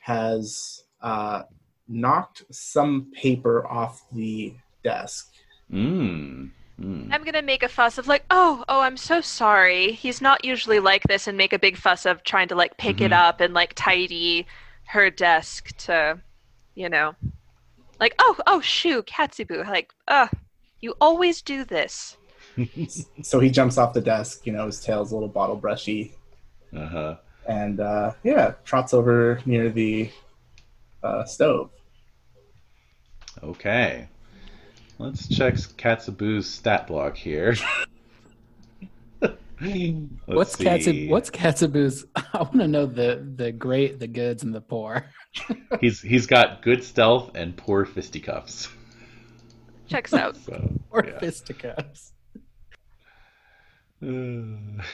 has uh, knocked some paper off the desk. Mm. Mm. I'm gonna make a fuss of like, oh, oh, I'm so sorry. He's not usually like this, and make a big fuss of trying to like pick it Mhm. up and like tidy her desk to, you know, like, oh, oh, shoo, Katsubu, like, uh, you always do this. So he jumps off the desk. You know, his tail's a little bottle brushy, Uh-huh. and uh, yeah, trots over near the uh, stove. Okay. Let's check Katsubu's stat block here. Let's what's see. Katsu? What's Katsubu's? I want to know the the great, the goods, and the poor. He's he's got good stealth and poor fisticuffs. Checks out. So Or yeah. fisticuffs. yep.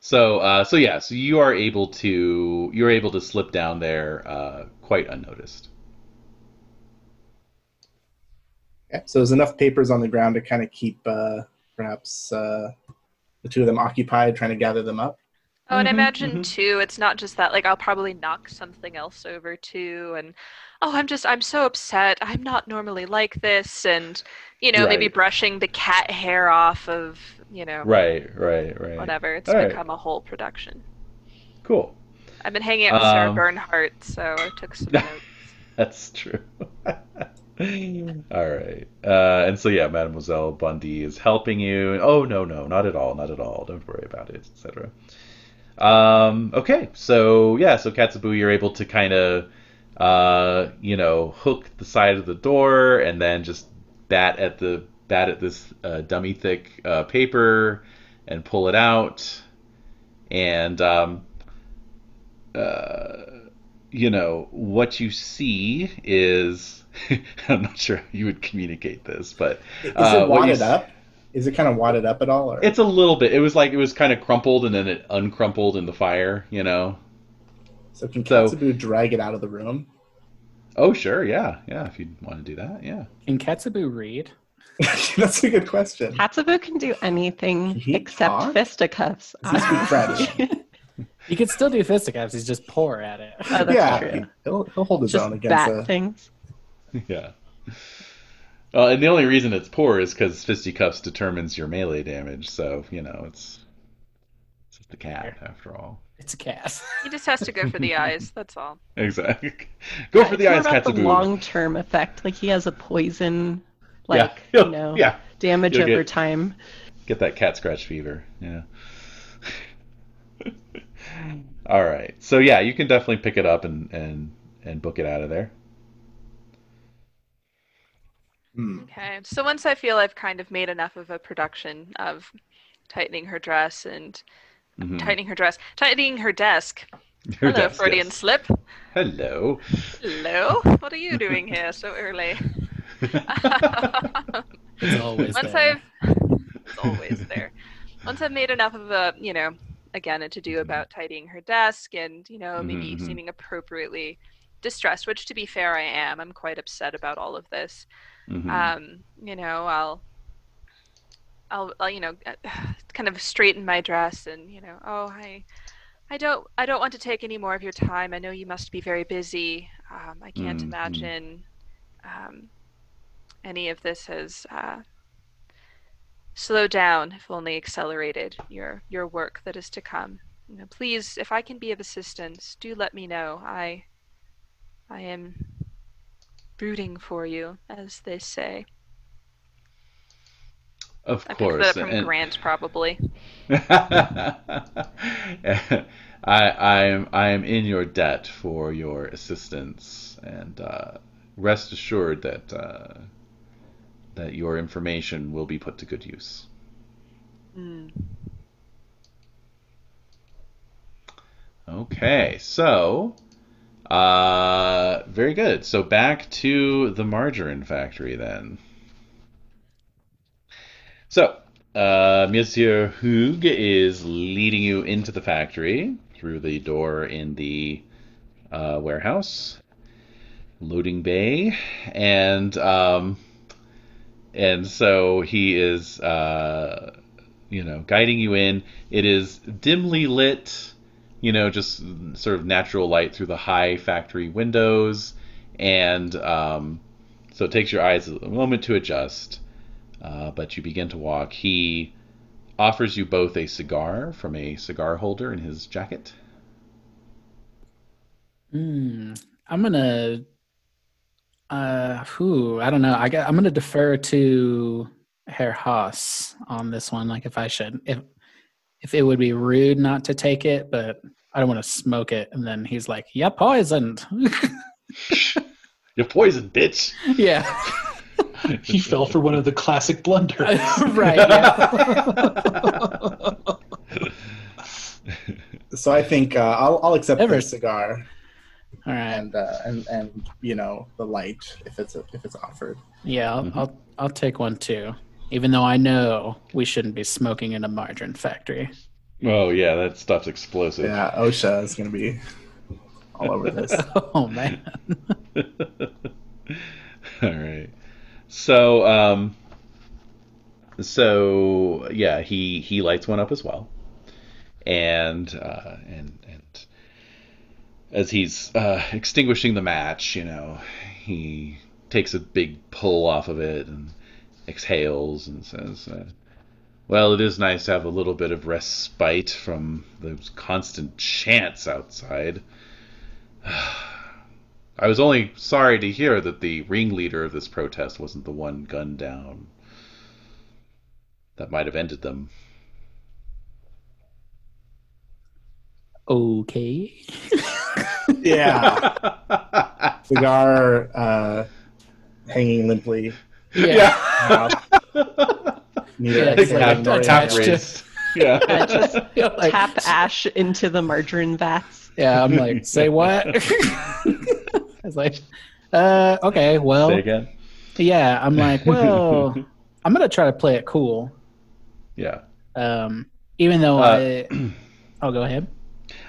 So uh, so yeah, so you are able to you're able to slip down there uh, quite unnoticed. Okay. So there's enough papers on the ground to kind of keep uh, perhaps uh, the two of them occupied, trying to gather them up. Oh, and I Mhm, imagine mhm. too, it's not just that, like, I'll probably knock something else over too, and oh, I'm just, I'm so upset. I'm not normally like this, and, you know, maybe brushing the cat hair off of, you know, Right, right, right. whatever. It's All right. become a whole production. Cool. I've been hanging out with Sarah Um, Bernhardt, so I took some notes. That's true. all right. Uh, and so yeah, Mademoiselle Bondi is helping you. Oh no, no, not at all, not at all. Don't worry about it, etc. Um, okay, so yeah, so Katsubu, you're able to kind of, uh, you know, hook the side of the door and then just bat at the bat at this uh, dummy thick uh, paper, and pull it out, and um, uh, you know what you see is I'm not sure how you would communicate this, but Is uh, it what you wadded up? Is it kind of wadded up at all? Or? It's a little bit. It was like it was kind of crumpled and then it uncrumpled in the fire. You know. so can so- Katsubu drag it out of the room? Oh sure, yeah, yeah. If you want to do that, yeah. Can Katsubu read? That's a good question. Katsubu can do anything Can except talk? fisticuffs. Does he speak French? He could still do fisticuffs. He's just poor at it. Oh, that's yeah, true. he'll he'll hold his Just own against bat a. things. Yeah. Uh, and the only reason it's poor is because fisticuffs determines your melee damage. So you know it's it's just a cat after all. It's a cat. He just has to go for the eyes. That's all. Exactly. Go for the eyes, more about the long-term effect. Like he has a poison, like yeah. you know, yeah. damage You'll over get- time. Get that cat scratch fever. Yeah. all right. So yeah, you can definitely pick it up and and and book it out of there. Hmm. Okay. So once I feel I've kind of made enough of a production of tightening her dress and Mhm. tightening her dress, tightening her desk. Your Hello, desk, Freudian yes. slip. Hello. Hello. What are you doing here so early? It's always Once there. I've it's always there. Once I've made enough of a, you know, again, a to do about tidying her desk and, you know, maybe Mhm, mhm. seeming appropriately distressed, which to be fair, I am. I'm quite upset about all of this. Mhm. Um, you know, I'll, I'll, I'll, you know, kind of straighten my dress and, you know, oh, I, I don't, I don't want to take any more of your time. I know you must be very busy. Um, I can't Mhm. imagine um, any of this has uh, slowed down, if only accelerated your your work that is to come. You know, please, if I can be of assistance, do let me know. I, I am rooting for you, as they say. of I picked course. that up from and- Grant, probably. I I am I am in your debt for your assistance, and uh, rest assured that uh, that your information will be put to good use. Mm. Okay, so uh, very good. So back to the margarine factory then. So, uh, Monsieur Hoog is leading you into the factory through the door in the uh, warehouse, loading bay, and um, and so he is, uh, you know, guiding you in. It is dimly lit you know, just sort of natural light through the high factory windows, and um, so it takes your eyes a moment to adjust. Uh, but you begin to walk. He offers you both a cigar from a cigar holder in his jacket. Hmm. I'm gonna. Uh, who I don't know. I. I'm gonna defer to Herr Haas on this one. Like, if I should, if if it would be rude not to take it, but I don't want to smoke it. And then he's like, "Yeah, poisoned." You're poisoned, bitch. yeah. He fell for one of the classic blunders. right. Yeah. So I think uh, I'll I'll accept Ever- the cigar All right. and uh, and and you know the light if it's if it's offered. Yeah, I'll, Mhm. I'll I'll take one too. Even though I know we shouldn't be smoking in a margarine factory. Oh yeah, that stuff's explosive. Yeah, OSHA is gonna be all over this. oh man. All right. So, um, so yeah, he he lights one up as well, and uh, and and as he's uh, extinguishing the match, you know, he takes a big pull off of it and exhales and says, uh, "Well, it is nice to have a little bit of respite from those constant chants outside." I was only sorry to hear that the ringleader of this protest wasn't the one gunned down. That might have ended them. Okay. yeah, cigar uh, hanging limply. Yeah. out. Need Yeah, to it's like more attached air. to- wrist. Yeah. Just Like, tap ash into the margarine vats. Yeah, I'm like, say what? I was like, uh, okay, well, Say again. yeah. I'm like, well, I'm gonna try to play it cool. Yeah. Um, even though Uh, I, I'll go ahead.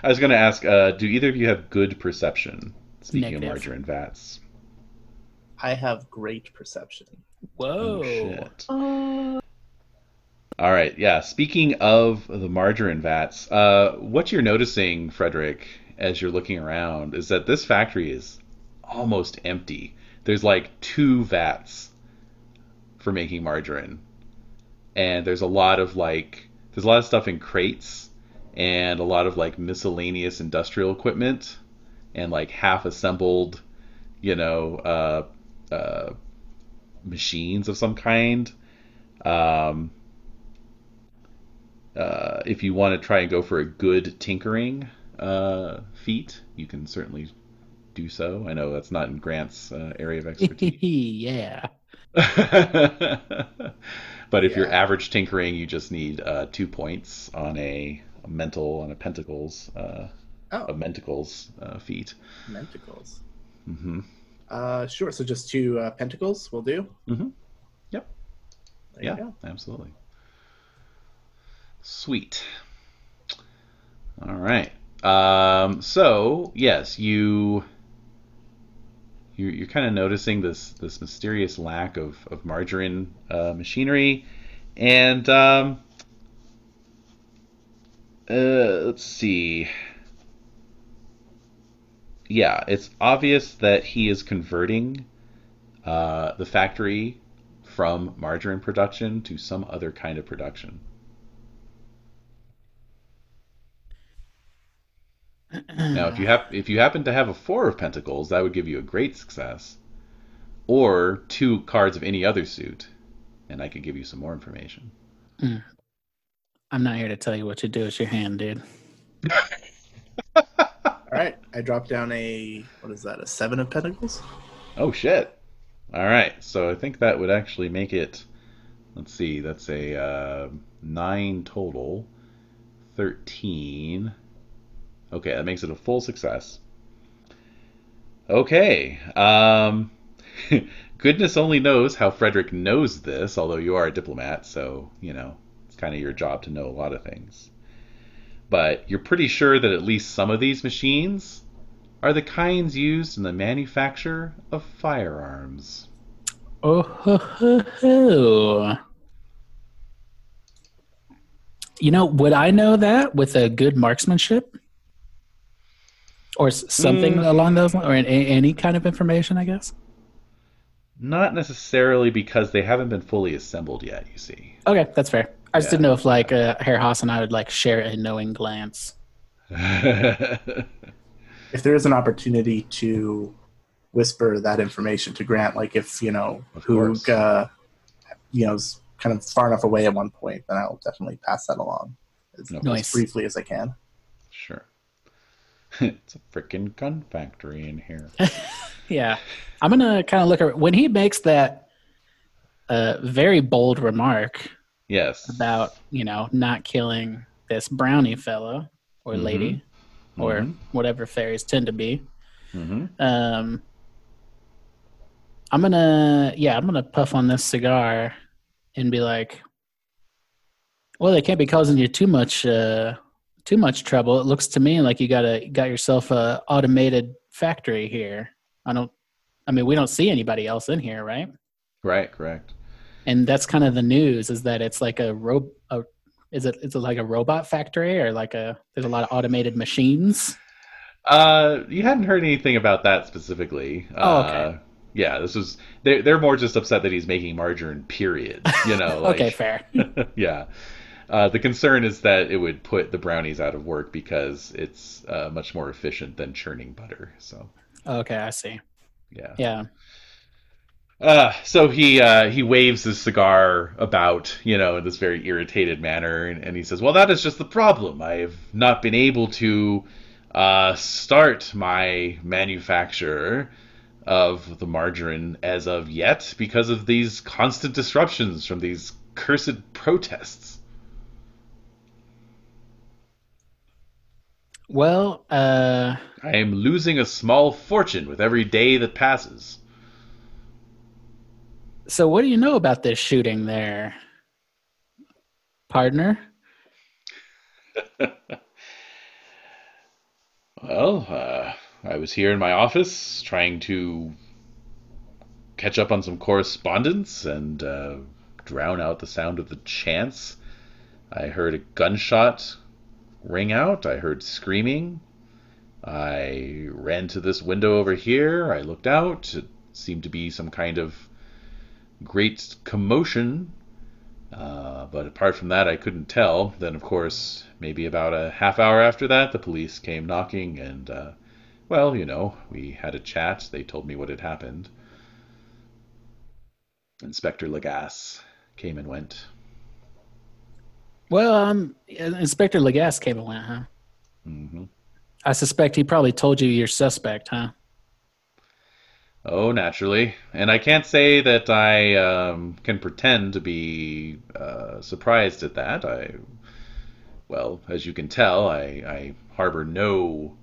I was going to ask, uh, do either of you have good perception? Speaking Negative. of margarine vats. I have great perception. Whoa. Oh, shit. Oh, All right, yeah. Speaking of the margarine vats, uh, what you're noticing, Frederick, as you're looking around, is that this factory is almost empty. There's like two vats for making margarine, and there's a lot of like there's a lot of stuff in crates and a lot of like miscellaneous industrial equipment and like half assembled, you know, uh, uh, machines of some kind. Um, uh, if you want to try and go for a good tinkering uh, feat, you can certainly do so. I know that's not in Grant's uh, area of expertise. yeah. but if you're average tinkering, you just need uh, two points on a, a mental on a pentacles uh, Oh, a mentacles uh, feat. mentacles. hmm Uh, sure. So just two uh, pentacles will do. Mm-hmm. Yep. There Yeah, absolutely. Sweet. All right. Um, so yes, you you're, you're kind of noticing this this mysterious lack of of margarine uh, machinery, and um, uh, let's see. Yeah, it's obvious that he is converting uh, the factory from margarine production to some other kind of production. Now, if you have if you happen to have a four of pentacles, that would give you a great success, or two cards of any other suit, and I could give you some more information. I'm not here to tell you what to do with your hand, dude. All right. I dropped down a what is that? A seven of pentacles. Oh shit! All right, so I think that would actually make it. Let's see, that's a uh, nine total, thirteen. Okay, that makes it a full success. Okay, um, goodness only knows how Frederick knows this. Although you are a diplomat, so you know it's kind of your job to know a lot of things. But you're pretty sure that at least some of these machines are the kinds used in the manufacture of firearms. Oh, ho, ho, ho. You know, would I know that with a good marksmanship? Or something Mm. along those lines? Or any kind of information, I guess? Not necessarily because they haven't been fully assembled yet, you see. Okay, that's fair. I just Yeah. didn't know if, like, uh, Herr Haas and I would, like, share a knowing glance. If there is an opportunity to whisper that information to Grant, like if you know Of who course. uh, you know is kind of far enough away at one point, then I'll definitely pass that along as, No. as briefly as I can. sure. it's a freaking gun factory in here. Yeah. I'm going to kind of look at when he makes that uh, very bold remark Yes. about, you know, not killing this brownie fellow or Mhm. lady or Mhm. whatever fairies tend to be. hmm Um, I'm gonna, yeah, I'm gonna puff on this cigar and be like, "Well, they can't be causing you too much, uh, too much trouble. It looks to me like you got a got yourself a automated factory here. I don't, I mean, we don't see anybody else in here, right? Right, correct. And that's kind of the news is that it's like a ro, a, is it is it like a robot factory or like a there's a lot of automated machines? Uh, you hadn't heard anything about that specifically. Oh, Uh, okay. yeah, this was they're they're more just upset that he's making margarine. Period. You know. Like, okay, fair. yeah. Uh, the concern is that it would put the brownies out of work because it's uh, much more efficient than churning butter. So Okay, I see. yeah. Yeah. Uh, so he uh, he waves his cigar about, you know, in this very irritated manner, and, and he says, "Well, that is just the problem. I have not been able to uh, start my manufacture of the margarine as of yet because of these constant disruptions from these cursed protests." Well, uh, I am losing a small fortune with every day that passes. So what do you know about this shooting there, partner? Well, uh, I was here in my office trying to catch up on some correspondence and uh, drown out the sound of the chants. I heard a gunshot ring out. I heard screaming. I ran to this window over here. I looked out. It seemed to be some kind of great commotion. Uh, but apart from that, I couldn't tell. Then, of course, maybe about a half hour after that, the police came knocking, and, uh, well, you know, we had a chat. They told me what had happened. Inspector Lagasse came and went. Well, um, Inspector Lagasse came and went, huh? Mm-hmm. I suspect he probably told you you're suspect, huh? Oh, naturally. And I can't say that I um, can pretend to be uh, surprised at that. I, well, as you can tell, I, I harbor no,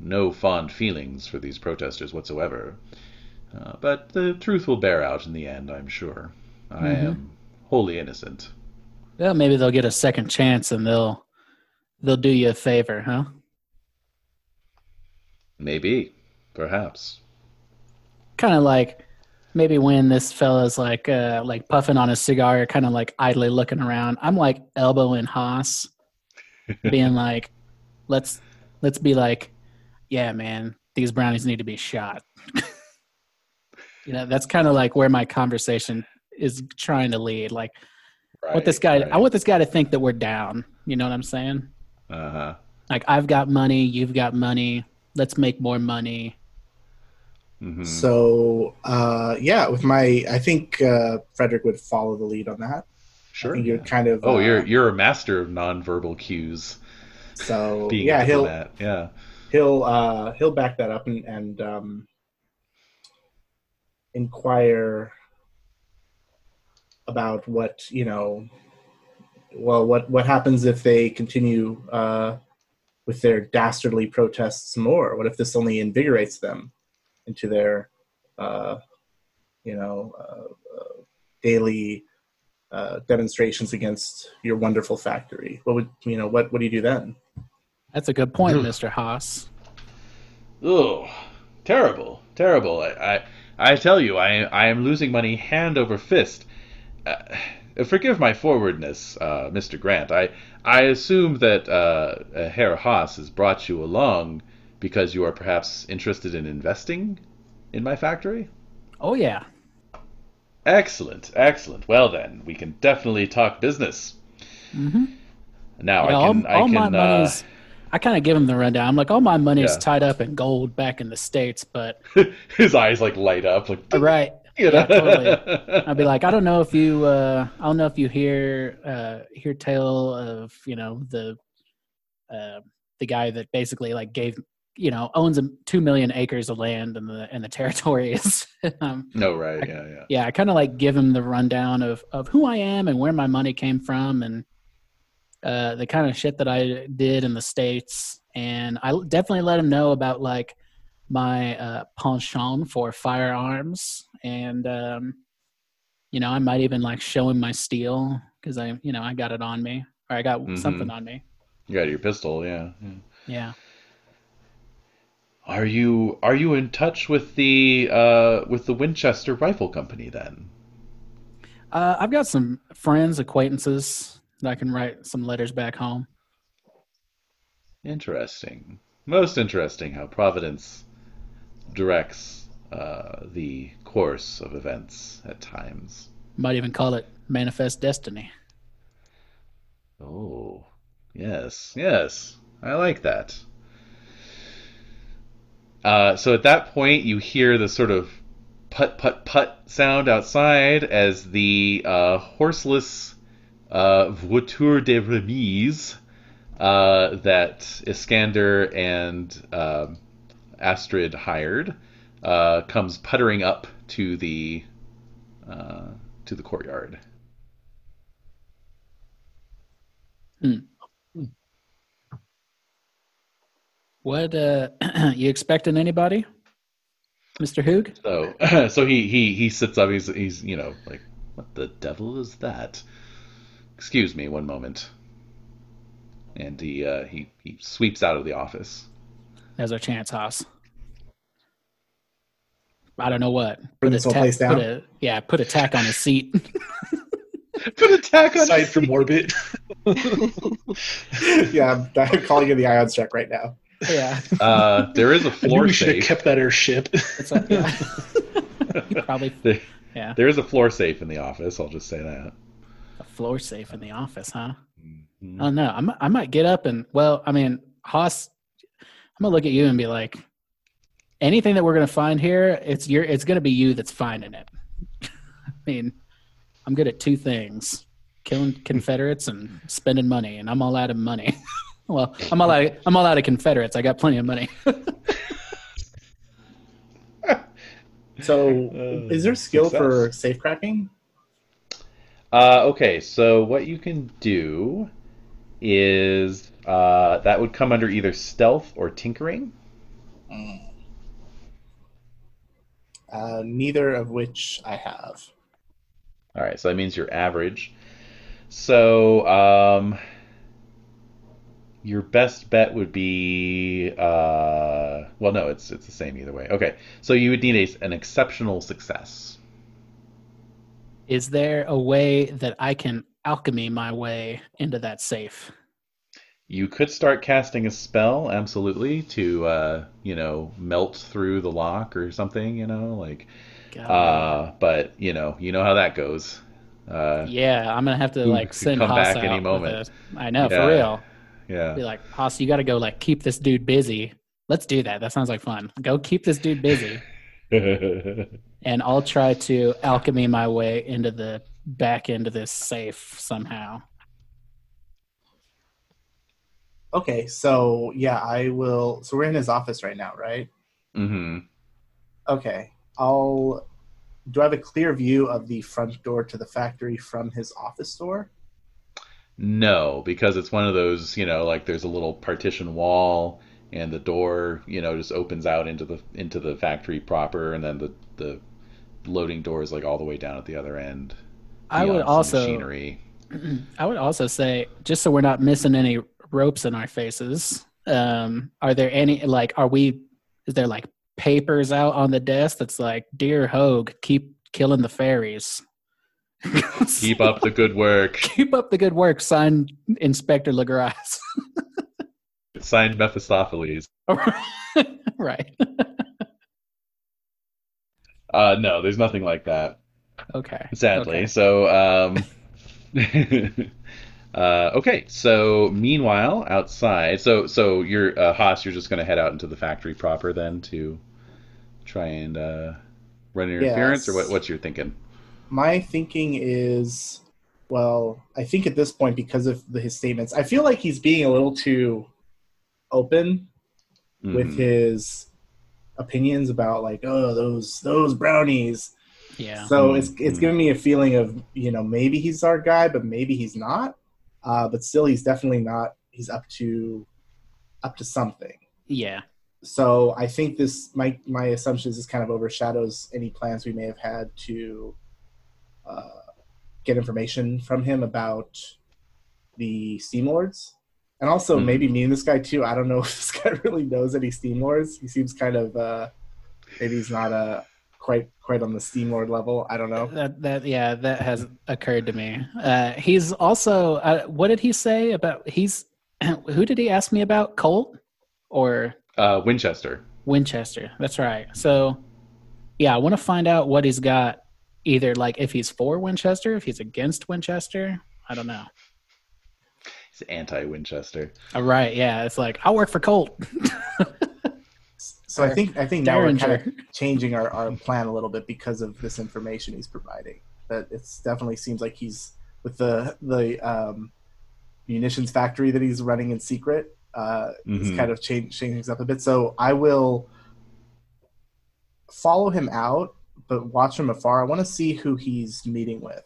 no fond feelings for these protesters whatsoever. Uh, but the truth will bear out in the end, I'm sure. I Mhm. am wholly innocent. Well, maybe they'll get a second chance and they'll they'll do you a favor, huh? Maybe, perhaps. Kind of like maybe when this fella's like uh like puffing on a cigar, kind of like idly looking around. I'm like elbowing Haas, being like, "Let's let's be like, yeah, man, these brownies need to be shot." you know, that's kind of like where my conversation is trying to lead. Like, I want this guy. I want this guy to think that we're down. You know what I'm saying? Uh huh. Like, I've got money, you've got money. Let's make more money. Hmm So uh, yeah, with my, I think uh, Frederick would follow the lead on that. I Sure. think you're kind of. Oh, uh, you're you're a master of nonverbal cues. so Being yeah. He'll diplomat. Yeah. he'll uh, he'll back that up and and um, inquire about what you know. Well, what what happens if they continue uh, with their dastardly protests more? What if this only invigorates them into their, uh, you know, uh, uh, daily uh, demonstrations against your wonderful factory? What would you know? What what do you do then? That's a good point, Ugh. Mr. Haas. oh terrible, terrible. I, I, I tell you, I, I am losing money hand over fist. Uh, forgive my forwardness, uh, Mr. Grant. I, I assume that uh, uh, Herr Haas has brought you along because you are perhaps interested in investing in my factory. Oh yeah. Excellent, excellent. Well then, we can definitely talk business. hmm Now Yeah, I can, all, all I my can. Uh. I kind of give him the rundown. I'm like, all my money's Yeah. tied up in gold back in the states, but his eyes like light up, like right. you know? yeah, totally. I'd be like, I don't know if you, uh, I don't know if you hear, uh, hear tale of, you know, the, uh, the guy that basically like gave, you know, owns a, two million acres of land in the in the territories. um, no, right? Yeah, yeah. yeah, I kind of like give him the rundown of of who I am and where my money came from and uh, the kind of shit that I did in the states. And I definitely let him know about like my uh, penchant for firearms, and um, you know, I might even like show him my steel because I, you know, I got it on me or I got Mhm. something on me. You got your pistol, yeah. yeah. Yeah. Are you are you in touch with the uh, with the Winchester Rifle Company then? Uh, I've got some friends, acquaintances that I can write some letters back home. Interesting, most interesting how Providence directs uh, the course of events at times. Might even call it manifest destiny. Oh, yes, yes, I like that. Uh, so at that point, you hear the sort of put put put sound outside as the uh, horseless uh, voiture de remise uh, that Iskander and um Astrid hired uh, comes puttering up to the uh, to the courtyard. What uh you expecting anybody? Mr. Hoog? So, so he he he sits up. He's he's you know like, what the devil is that? Excuse me, one moment. And he uh, he he sweeps out of the office. There's our chance, Haas. I don't know what. Bring this whole place down? Put a, yeah, put a tack on his seat. Put a tack on. Aside from orbit. yeah, I'm, I'm calling in the ion check right now. Yeah. Uh, there is a I knew floor we should have kept that airship. It's like, yeah. you probably There- yeah. there is a floor safe in the office. I'll just say that. A floor safe in the office, huh? Mhm. Oh no, I might, I might get up and well, I mean, Haas, I'm gonna look at you and be like, anything that we're gonna find here, it's your, it's gonna be you that's finding it. I mean, I'm good at two things: killing Confederates and spending money, and I'm all out of money. Well, I'm all out. Of, I'm all out of Confederates. I got plenty of money. So, Uh, is there skill success. for safe cracking? Uh, okay, so what you can do is uh, that would come under either stealth or tinkering. Uh, neither of which I have. All right, so that means you're average. So um, your best bet would be uh, well, no, it's it's the same either way. Okay, so you would need a, an exceptional success. Is there a way that I can alchemy my way into that safe? You could start casting a spell, absolutely, to uh, you know melt through the lock or something. You know, like uh, but you know, you know how that goes. Uh, yeah, I'm gonna have to like send come back any moment. a- I know Yeah. for real. Yeah. Be like, Haas, you got to go like keep this dude busy. Let's do that. That sounds like fun. Go keep this dude busy, and I'll try to alchemy my way into the back end of this safe somehow. Okay, so yeah, I will. So we're in his office right now, right? Mm-hmm. Okay, I'll. Do I have a clear view of the front door to the factory from his office door? No, because it's one of those, you know, like there's a little partition wall and the door, you know, just opens out into the into the factory proper and then the the loading door is like all the way down at the other end. I would also, machinery. I would also say, just so we're not missing any ropes in our faces, um, are there any like, are we? Is there like papers out on the desk that's like, "Dear Hoog, keep killing the fairies." Keep up the good work. keep up the good work. Signed, Inspector Legras. Signed Mephistopheles. right. Uh no, there's nothing like that. Okay. sadly. Okay. So, um, uh, okay. So, meanwhile, outside, so so you're uh, Haas. You're just going to head out into the factory proper then to try and uh, run interference, or Yes. what? What's your thinking? My thinking is, well, I think at this point, because of the, his statements, I feel like he's being a little too open with Mhm. his opinions about like, oh, those those brownies. Yeah. So it's it's Mhm. giving me a feeling of you know maybe he's our guy, but maybe he's not. Uh, but still, he's definitely not. He's up to up to something. Yeah. So I think this my my assumption is this kind of overshadows any plans we may have had to uh, get information from him about the Steam Lords, and also Mhm. maybe me and this guy too. I don't know if this guy really knows any Steam Lords. He seems kind of uh, maybe he's not uh, quite quite on the Steam Lord level. I don't know. That that yeah that has occurred to me. Uh, he's also uh, what did he say about he's who did he ask me about Colt or Uh, Winchester. Winchester? That's right. So yeah, I want to find out what he's got. Either like if he's for Winchester, if he's against Winchester. I don't know. He's anti-Winchester. All right. Yeah. It's like I work for Colt. So I think I think now we're kind of changing our, our plan a little bit because of this information he's providing. That it's definitely seems like he's with the the um, munitions factory that he's running in secret. Uh, He's Mhm. kind of change, changing things up a bit. So I will follow him out, but watch from afar. I want to see who he's meeting with,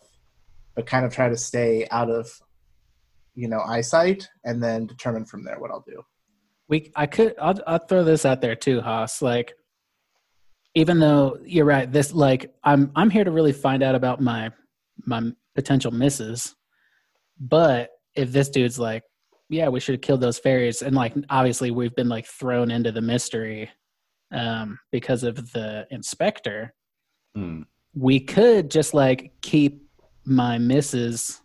but kind of try to stay out of you know eyesight, and then determine from there what I'll do. We, I could, I'll, I'll throw this out there too, Haas. Like, even though you're right, this like I'm I'm here to really find out about my my potential misses. But if this dude's like, yeah, we should have killed those fairies, and like obviously we've been like thrown into the mystery um, because of the inspector. Hmm. We could just like keep my misses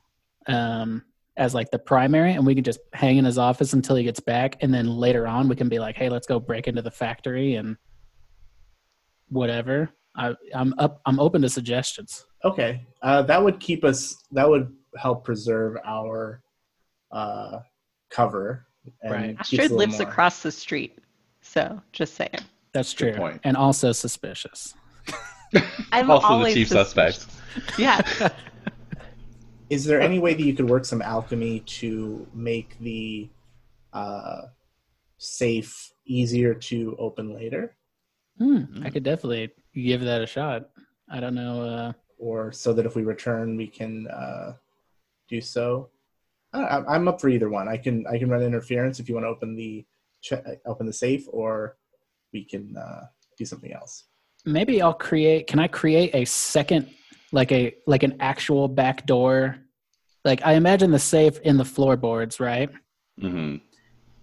um, as like the primary, and we could just hang in his office until he gets back, and then later on we can be like, hey, let's go break into the factory and whatever. I, I'm up. I'm open to suggestions. Okay, uh, that would keep us. That would help preserve our uh, cover. And Right. keeps Astrid lives more- across the street, so just saying. That's true, and also suspicious. I'm also the chief suspicious. suspect. Yeah. Is there any way that you could work some alchemy to make the uh, safe easier to open later, Hmm, I could definitely give that a shot. I don't know. Uh, or so that if we return, we can uh, do so? I, I- I'm up for either one. I can I can run interference if you want to open the che- open the safe, or we can uh, do something else. Maybe I'll create. Can I create a second, like a like an actual back door? Like I imagine the safe in the floorboards, right? Mm-hmm.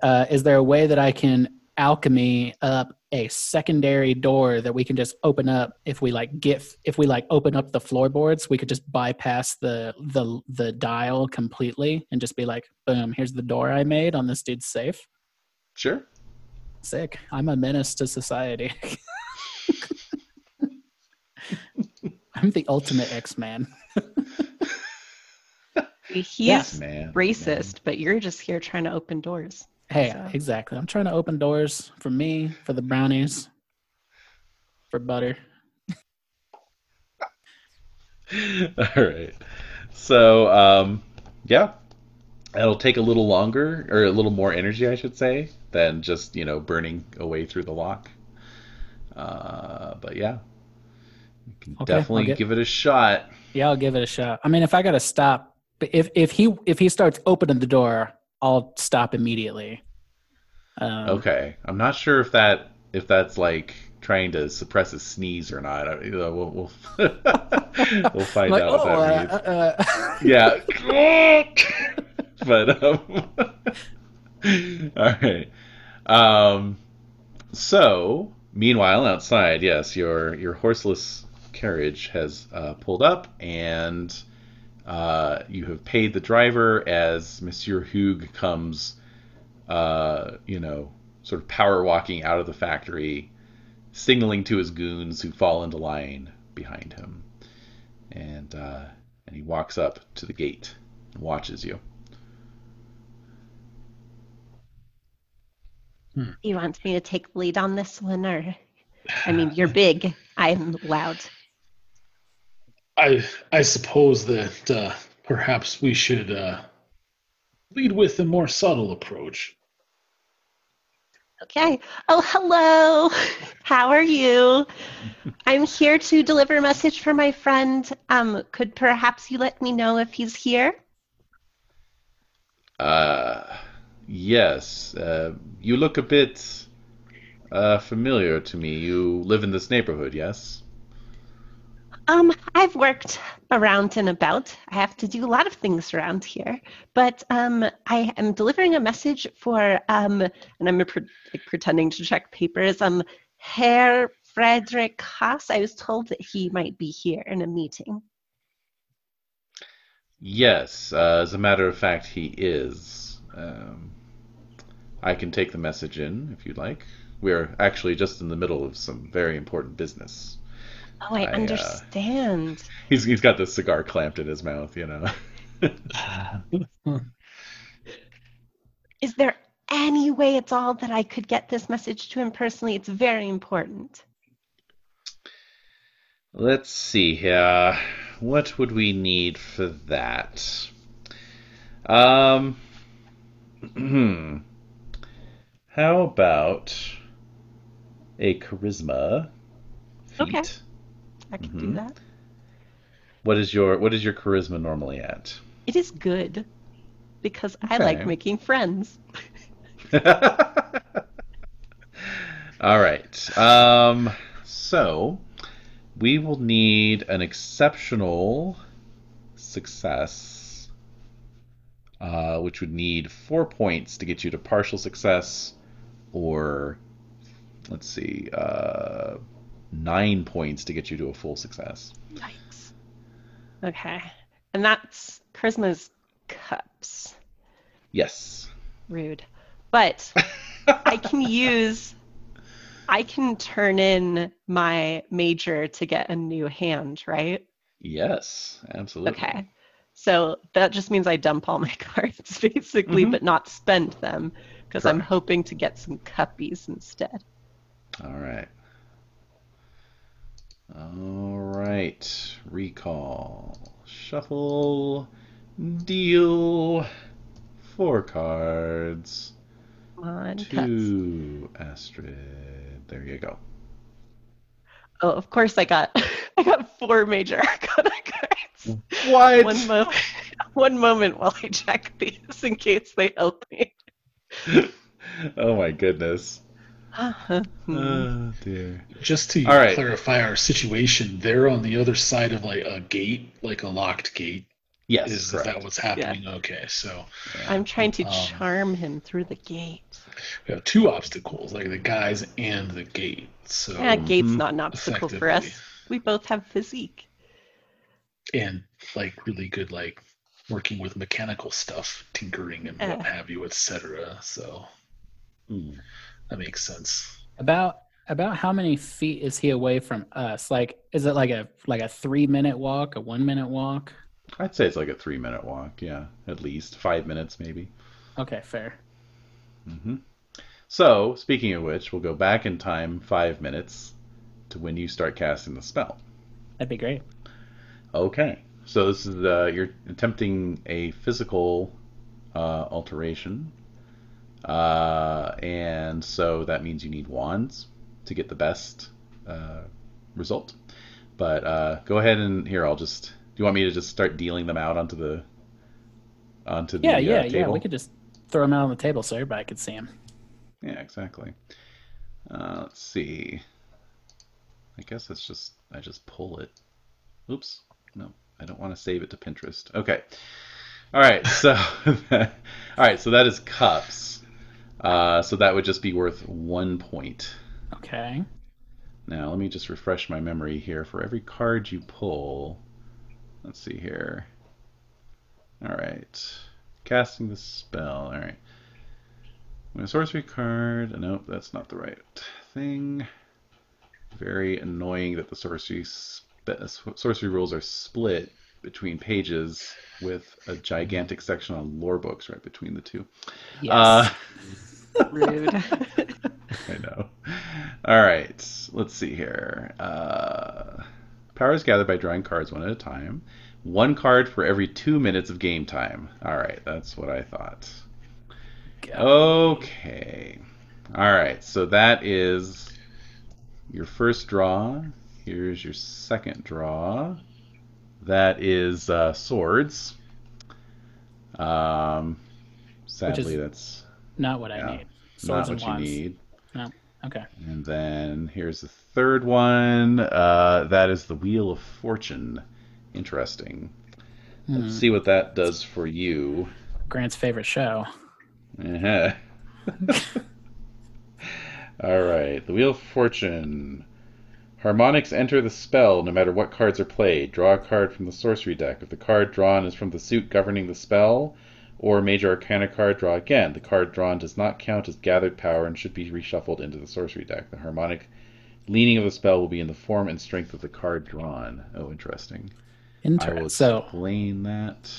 uh, is there a way that I can alchemy up a secondary door that we can just open up if we like get if we like open up the floorboards we could just bypass the the the dial completely and just be like boom here's the door I made on this dude's safe Sure. sick I'm a menace to society I'm the ultimate X-Man He's Yeah. Man. racist, but you're just here trying to open doors. hey So- exactly I'm trying to open doors for me for the brownies for butter All right. So, um, yeah, it'll take a little longer or a little more energy, I should say, than just you know burning away through the lock. Uh, but yeah, you can Okay, definitely get- give it a shot. Yeah, I'll give it a shot. I mean, if I got to stop, if if he if he starts opening the door, I'll stop immediately. Um, Okay, I'm not sure if that if that's like trying to suppress a sneeze or not. I- we'll we'll, we'll find Like, out oh, that uh, means. uh, yeah. but um, all right. Um, so meanwhile, outside, yes, your your horseless carriage has uh, pulled up, and uh, you have paid the driver as Monsieur Hoog comes, uh, you know, sort of power walking out of the factory, signaling to his goons who fall into line behind him, and uh, and he walks up to the gate and watches you. You want me to take the lead on this one, or I mean, you're big. I'm loud. I I suppose that uh, perhaps we should uh, lead with a more subtle approach. Okay. Oh, hello. How are you? I'm here to deliver a message for my friend. Um, could perhaps you let me know if he's here? Uh, yes. Uh, you look a bit uh, familiar to me. You live in this neighborhood, yes? Um, I've worked around and about. I have to do a lot of things around here, but um, I am delivering a message for um, and I'm pre- like, pretending to check papers. Um, Herr Frederick Haas. I was told that he might be here in a meeting. Yes. Uh, as a matter of fact, he is. Um, I can take the message in if you'd like. We're actually just in the middle of some very important business. Oh, I, I, uh, understand. He's he's got the cigar clamped in his mouth, you know. Is there any way at all that I could get this message to him personally? It's very important. Let's see here. What would we need for that? Um, how about a charisma feat? Okay. I can do Mhm. that. What is your What is your charisma normally at? It is good because I like making friends. All right. Um, so we will need an exceptional success, uh, which would need four points to get you to partial success, or let's see, uh, nine points to get you to a full success. Yikes. Okay. And that's Charisma's cups. Yes. Rude. But I can use I can turn in my major to get a new hand, right? Yes, absolutely. Okay. So that just means I dump all my cards basically, Mhm. but not spend them because I'm hoping to get some cuppies instead. All right. All right. Recall. Shuffle. Deal. Four cards. Come on, cups. To Astrid. There you go. Oh, of course I got I got four major arcana cards. What? One moment one moment while I check these in case they help me. oh my goodness. Oh dear. Just to All right. clarify our situation, they're on the other side of like a gate, like a locked gate. Yes. is, is correct. that what's happening? Okay, so I'm trying to Um, charm him through the gate. we we have two obstacles, like the guys and the gate. So Yeah, gate's Mhm. not an obstacle for us. We both have physique. and like really good like working with mechanical stuff, tinkering and what Uh. have you, etc. So Hmm. That makes sense. About about how many feet is he away from us? Like, is it like a like a three minute walk, a one minute walk? I'd say it's like a three minute walk. Yeah, at least five minutes maybe. Okay, fair. hmm So, speaking of which, we'll go back in time five minutes to when you start casting the spell. That'd be great. Okay. So this is uh, you're attempting a physical uh, alteration, uh, and so that means you need wands to get the best uh, result. But uh, go ahead and here I'll just. Do you want me to just start dealing them out onto the onto the Yeah, uh, yeah, yeah. We could just throw them out on the table so everybody could see them. Yeah, exactly. Uh, let's see. I guess it's just I just pull it. Oops. No, I don't want to save it to Pinterest. Okay. All right. So, all right. So that is cups. Uh, so that would just be worth one point. Okay. Now let me just refresh my memory here. For every card you pull, let's see here. All right. Casting the spell. All right. When a sorcery card. Nope, that's not the right thing. Very annoying that the sorcery spe- sorcery rules are split between pages with a gigantic section on lore books right between the two. Yes. Uh, Rude. I know. All right, let's see here. Uh, power is gathered by drawing cards one at a time. One card for every two minutes of game time. All right, that's what I thought. Okay. All right, so that is your first draw. Here's your second draw. That is uh, swords. Um, sadly, that's Not what I yeah, need. not what you need. No. Okay. And then here's the third one. Uh, that is the Wheel of Fortune. Interesting. Hmm. Let's see what that does for you. Grant's favorite show. Uh-huh. All right, the Wheel of Fortune. Harmonics enter the spell no matter what cards are played. Draw a card from the sorcery deck. If the card drawn is from the suit governing the spell, or major arcana card, draw again. The card drawn does not count as gathered power and should be reshuffled into the sorcery deck. The harmonic leaning of the spell will be in the form and strength of the card drawn. Oh, interesting. I will Interesting. So, explain that.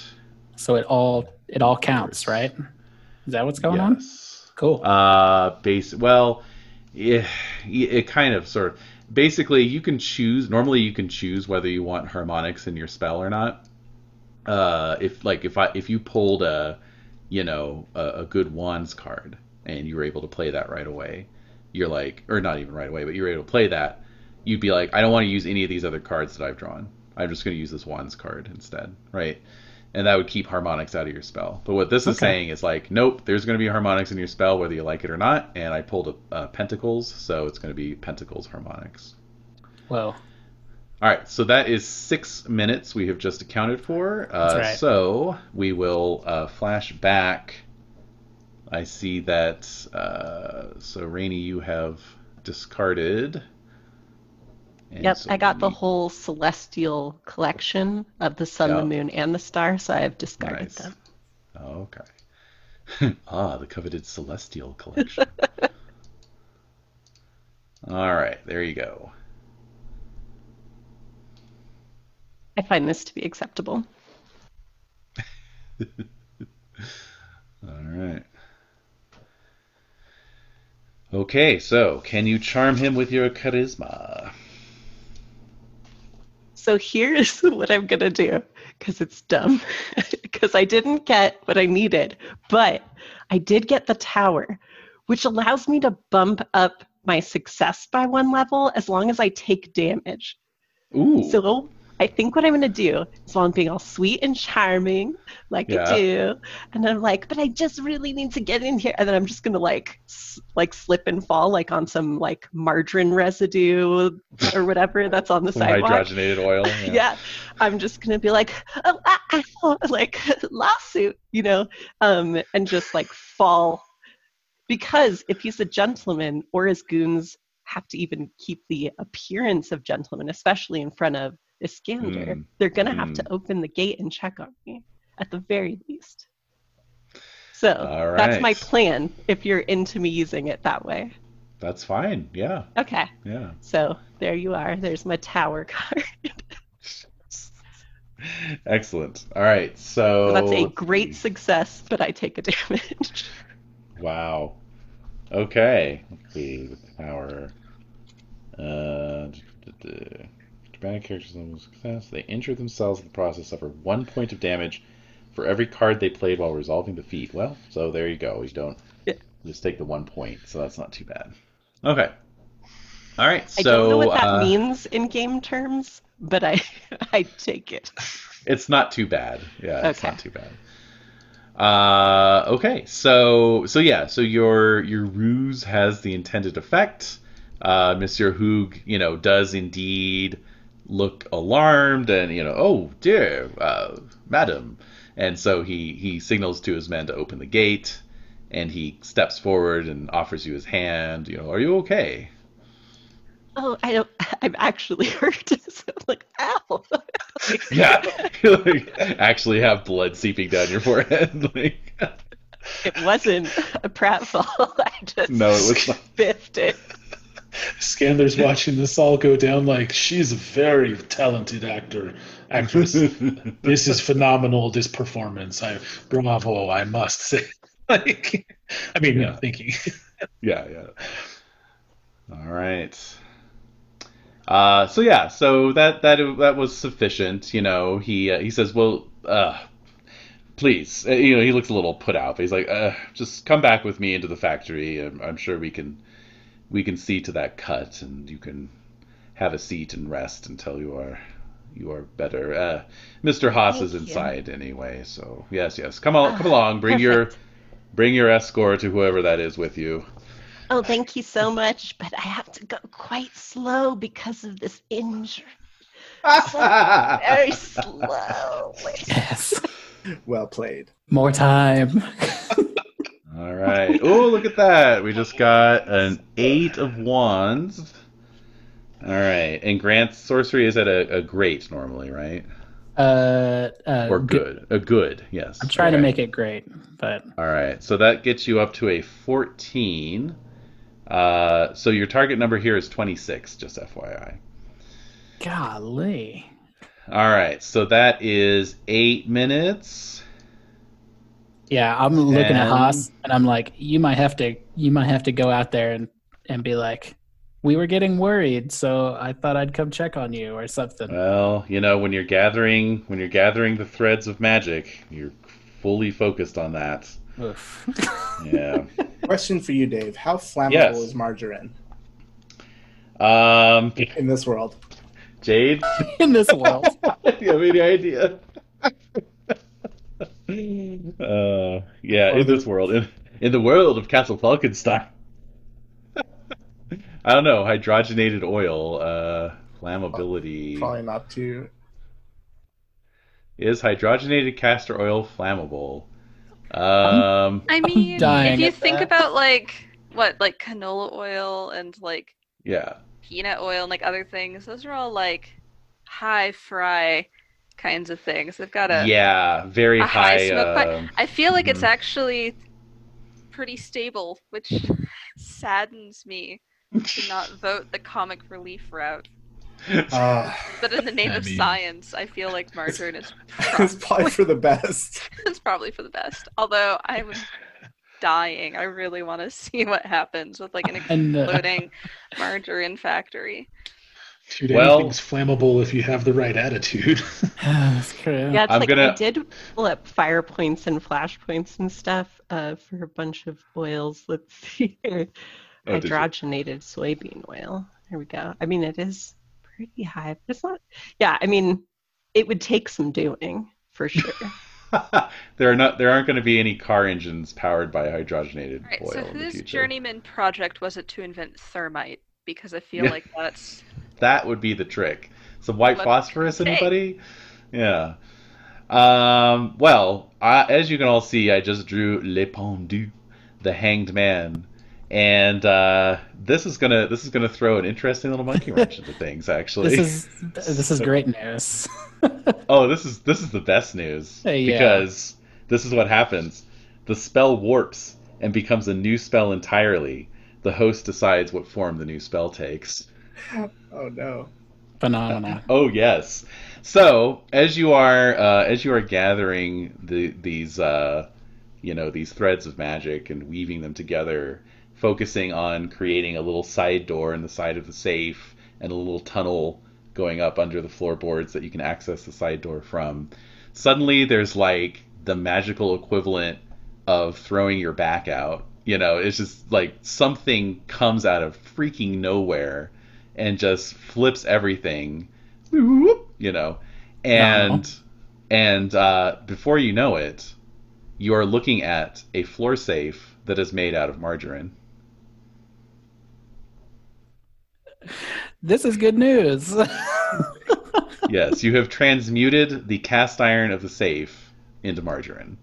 so it all it all counts, right? Is that what's going on? yes. Cool. Uh, base. Well, yeah, it kind of sort of. Basically, you can choose. Normally, you can choose whether you want harmonics in your spell or not. Uh, if like if I if you pulled a, you know, a, a good wands card and you were able to play that right away, you're like, or not even right away, but you were able to play that, you'd be like, I don't want to use any of these other cards that I've drawn. I'm just going to use this wands card instead, right? and that would keep harmonics out of your spell. But what this is Okay. saying is like, nope, there's going to be harmonics in your spell whether you like it or not. And I pulled a uh, pentacles, so it's going to be pentacles harmonics. Whoa. All right, so that is six minutes we have just accounted for. Uh, That's right. So we will uh, flash back. I see that. Uh, so Rainy, you have discarded. And Yep, so I got the we- whole celestial collection of the sun, Yeah. the moon, and the star, so I have discarded Nice. them. Okay. ah, the coveted celestial collection. All right, there you go. I find this to be acceptable. All right. Okay, so can you charm him with your charisma? So here's what I'm gonna do because it's dumb. Because I didn't get what I needed, but I did get the tower, which allows me to bump up my success by one level as long as I take damage. Ooh. So I think what I'm gonna do is while I'm being all sweet and charming, like Yeah. I do, and I'm like, but I just really need to get in here, and then I'm just gonna like, s- like slip and fall like on some like margarine residue or whatever that's on the sidewalk. hydrogenated oil. Yeah. I'm just gonna be like, oh, ah, ah, oh," like lawsuit, you know, um, and just like fall. Because if he's a gentleman, or his goons have to even keep the appearance of gentlemen, especially in front of Iskander, Mm. they're gonna have to open the gate and check on me, at the very least. So All that's my plan. If you're into me using it that way, That's fine. Yeah, okay. yeah. So there you are. There's my tower card. Excellent. All right, so So that's a great success, but I take a damage. Wow. Okay. Let's see the power. Uh, dramatic characters level success. They injure themselves in the process, suffer one point of damage for every card they played while resolving the feat. Well, so there you go. You don't Yeah. just take the one point, so that's not too bad. Okay. All right. I So don't know what that uh, means in game terms, but I I take it. It's not too bad. Yeah, it's not too bad. Uh, okay, so so yeah, so your your ruse has the intended effect. Uh, Monsieur Hoog, you know, does indeed look alarmed, and you know, oh dear, uh, madam, and so he he signals to his men to open the gate, and he steps forward and offers you his hand. You know, are you okay? Oh, I don't. I'm actually hurt. so I'm like, ow. Yeah, you like, actually have blood seeping down your forehead. like, It wasn't a pratfall. I just no, it was not. biffed it. Scander's watching this all go down like she's a very talented actor, actress. this is phenomenal. This performance, I bravo, I must say. like, I mean, Yeah. I'm thinking. yeah, yeah. All right. Uh, so yeah, so that that that was sufficient. You know, he uh, he says, "Well, uh, please," uh, you know, he looks a little put out. But he's like, uh, "Just come back with me into the factory. I'm, I'm sure we can we can see to that cut, and you can have a seat and rest until you are you are better." Uh, Mr. Haas Thank is you. inside anyway, so yes, yes, come on, come Ah, along, bring your perfect. bring your escort to whoever that is with you. Oh, thank you so much, but I have to go quite slow because of this injury. Very slow. Yes. Well played. More time. All right. Oh, look at that. We just got an eight of wands. All right. And Grant's sorcery is at a, a great normally, right? Uh, uh, Or good. A good, yes. I'm trying to make it great, but All right. So that gets you up to a 14. Uh, so your target number here is 26, just FYI. golly. All right. So that is eight minutes. Yeah, I'm looking at And- Haas and I'm like, you might have to you might have to go out there and, and be like, we were getting worried, so I thought I'd come check on you or something. Well, you know, when you're gathering when you're gathering the threads of magic, you're fully focused on that. Oof. Yeah. Question for you, Dave. How flammable Yes. is margarine Um, in this world? Jade, In this world. do you have any idea? Uh, yeah, in this world, in, in the world of Castle Falkenstein. I don't know, hydrogenated oil, uh, flammability. Probably not too. Is hydrogenated castor oil flammable? Um, I mean, if you think that. about like what, like canola oil and like yeah. peanut oil and like other things, those are all like high fry kinds of things. They've got a Yeah, very a high high. smoke point. um, I feel like it's mhm. actually pretty stable, which saddens me to not vote the comic relief route. Uh, But in the name I of mean- science, I feel like margarine is it's probably for the best. it's probably for the best. Although I'm dying, I really want to see what happens with like an And uh, exploding margarine factory. Dude, Well- anything's flammable if you have the right attitude. that's true. Yeah, it's I'm like gonna- I did flip fire points and flash points and stuff uh, for a bunch of oils. Let's see here. Oh. Hydrogenated soybean oil. There we go. I mean, it is pretty high, but it's not. Yeah, I mean, it would take some doing for sure. there are not. There aren't going to be any car engines powered by hydrogenated Right. oil So in whose journeyman project was it to invent thermite? Because I feel Yeah. like that's That would be the trick. Some white What- phosphorus, Hey. anybody? Yeah. Um, well, I, as you can all see, I just drew Le Pendu, the hanged man, and uh, this is gonna this is gonna throw an interesting little monkey wrench into things. Actually, This is this is great news. oh, this is this is the best news Hey, yeah. because this is what happens: the spell warps and becomes a new spell entirely. The host decides what form the new spell takes. Oh no. Phenomena. Oh yes. So as you are uh, as you are gathering the these uh, you know these threads of magic and weaving them together, focusing on creating a little side door in the side of the safe and a little tunnel going up under the floorboards that you can access the side door from. Suddenly there's like the magical equivalent of throwing your back out. You know, it's just like something comes out of freaking nowhere and just flips everything you know and and uh, before you know it you are looking at a floor safe that is made out of margarine This is good news. yes you have transmuted the cast iron of the safe into margarine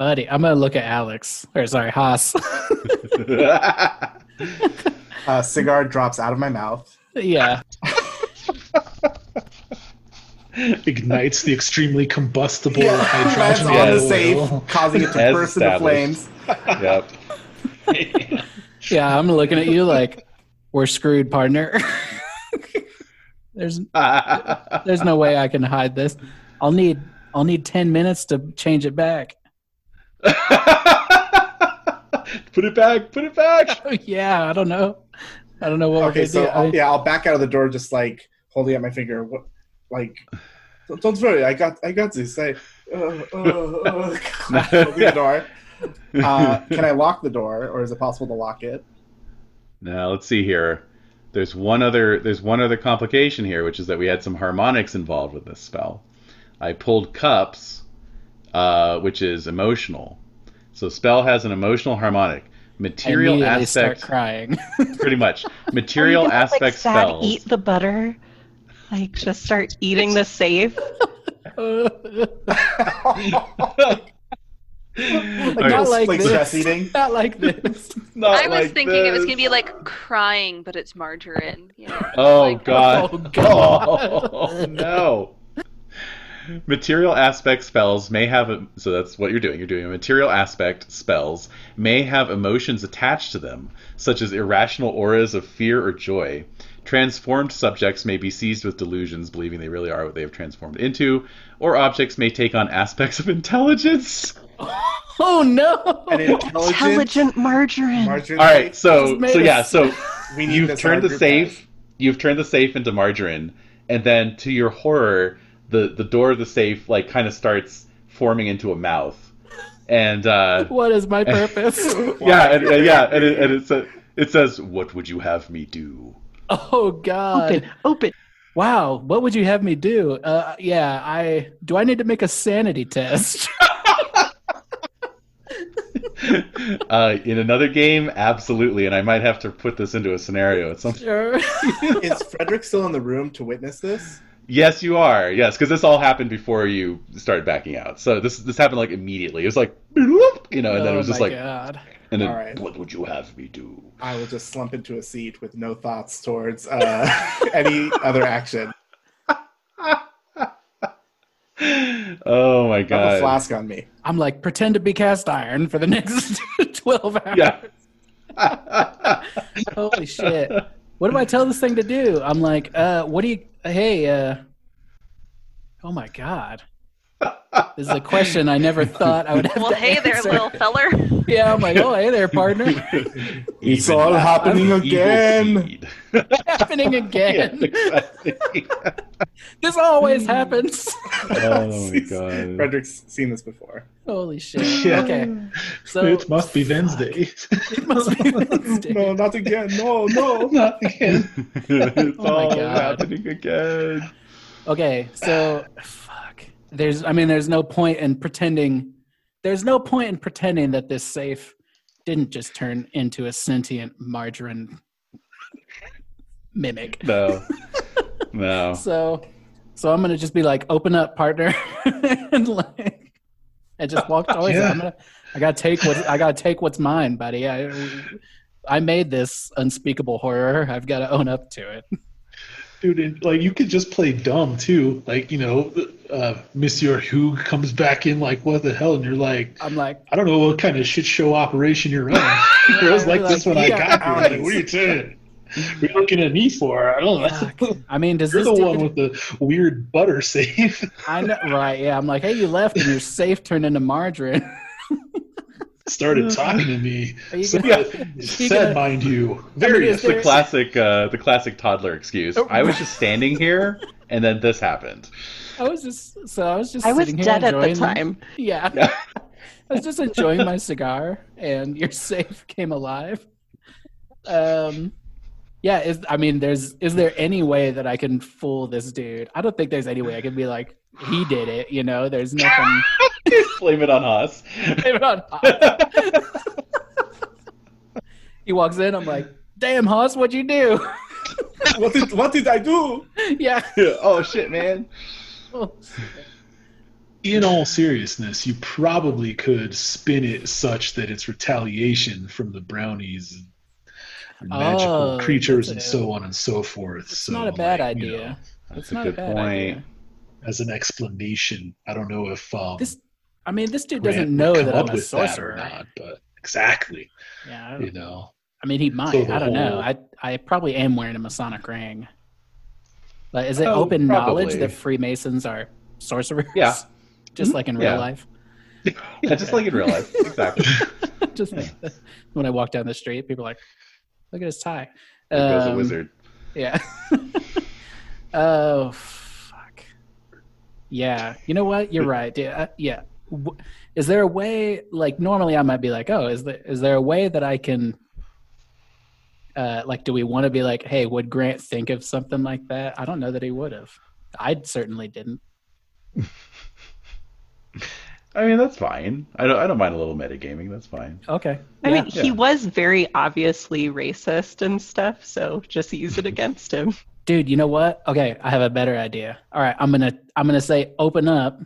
Buddy, I'm gonna look at Alex. Or sorry, Haas. A cigar drops out of my mouth. yeah. Ignites the extremely combustible Yeah, hydrogen on the safe, causing it to As burst into flames. yep Yeah, I'm looking at you like we're screwed, partner. there's there's no way I can hide this. I'll need I'll need ten minutes to change it back. put it back put it back yeah, I don't know. I don't know what Okay, we're so gonna do. I'll, yeah, I'll back out of the door, just like holding up my finger. What, like, don't, don't worry, I got, I got this. I, uh, uh, uh, closing the door. Uh, can I lock the door, or is it possible to lock it? Now let's see here. There's one other there's one other complication here, which is that we had some harmonics involved with this spell. I pulled cups, uh, which is emotional. So spell has an emotional harmonic. Material immediately start aspect, crying. pretty much. Material you gonna, aspect like, sad spells. Eat the butter. Like just start eating the safe. Okay, not like like this. stress eating? Not like this. not I was like thinking it was gonna be like crying, but it's margarine. You know? Oh like, god. Oh, God. Oh, no. Material aspect spells may have a, so that's what you're doing. You're doing a material aspect spells may have emotions attached to them, such as irrational auras of fear or joy. Transformed subjects may be seized with delusions, believing they really are what they have transformed into, or objects may take on aspects of intelligence. Oh no! An intelligent, Intelligent margarine. margarine. All right, so so yeah, so we need you've turned the safe chat. you've turned the safe into margarine and then to your horror the the door of the safe like kind of starts forming into a mouth and uh What is my purpose? yeah and, and yeah and it, and it, sa- it says what would you have me do oh God! Open, open. Wow, what would you have me do? Uh, yeah, I do. I need to make a sanity test. uh, in another game, absolutely, and I might have to put this into a scenario at some. sure. Is Frederick still in the room to witness this? Yes, you are. Yes, because this all happened before you started backing out. So this this happened like immediately. It was like, you know, and then it was just oh like, God. and then All right. what would you have me do? I will just slump into a seat with no thoughts towards uh, any other action. oh my god! have a flask on me. I'm like pretend to be cast iron for the next twelve hours. Yeah. Holy shit! What do I tell this thing to do? I'm like, uh, what do you? Hey, uh, oh my god! This is a question I never thought I would have Well, to hey there, little feller. Yeah, I'm like, oh hey there, partner. It's Even all that happening evil again. seed. happening Yeah, again. exactly. This always happens. oh my god! Frederick's seen this before. Holy shit! Yeah. Okay, so it must be Wednesday. It must be Wednesday. No, not again. No, no. Not again. it's Oh my all God. happening again. Okay, so fuck. There's I mean there's no point in pretending there's no point in pretending that this safe didn't just turn into a sentient margarine mimic. No, no. So so I'm gonna just be like, open up, partner and like and just walk towards it. Yeah. I'm gonna I gotta take what I gotta take what's mine, buddy. I I made this unspeakable horror. I've got to own up to it. Dude, and, like you could just play dumb too. Like you know, uh, Monsieur Hoog comes back in like, "What the hell?" And you're like, I'm like, "I don't know what kind of shit show operation you're running." it was like, Like, this when I got here. Like, what are you saying? What are looking at me for? I don't know. I mean, does You're this the one with the weird butter safe. I know, right? Yeah, I'm like, hey, you left and your safe turned into margarine. Started talking to me. Are you Said, gonna- said gonna- mind you, very is It's the classic, uh, the classic toddler excuse. Oh. I was just standing here, and then this happened. I was just so I was just I was here dead at the enjoying time. Yeah, Yeah. I was just enjoying my cigar, and your safe came alive. Um, yeah. Is I mean, there's is there any way that I can fool this dude? I don't think there's any way I can be like he did it. You know, there's nothing. Blame it on us. Blame it on he walks in. I'm like, damn, Hoss, what'd you do? What did what did I do? yeah. oh shit, man! in all seriousness, you probably could spin it such that it's retaliation from the brownies and magical Oh, creatures and so on and so forth. It's so, not a bad like, you idea. know, That's It's a not good a bad point. idea. as an explanation, I don't know if um, This, I mean, this dude doesn't would know that I'm a with that or sorcerer. not, but exactly, Yeah, I, you don't, know. I mean, he might. So I don't know. I I probably am wearing a Masonic ring. But is it Oh, open knowledge that Freemasons are sorcerers? Yeah. just like in real Yeah. life. Yeah, just like in real life. Exactly. just like when I walk down the street, people are like, "Look at his tie." There goes a Um, wizard. Yeah. oh fuck. Yeah. You know what? You're right. Yeah. uh, yeah. W- Is there a way? Like normally, I might be like, "Oh, is there is there a way that I can?" Uh, like, do we want to be like, "Hey, would Grant think of something like that?" I don't know that he would have. I certainly didn't. I mean, that's fine. I don't. I don't mind a little metagaming. That's fine. Okay. I Yeah. mean, he Yeah. was very obviously racist and stuff, so just use it against him. dude, you know what? Okay, I have a better idea. All right, I'm gonna I'm gonna say open up.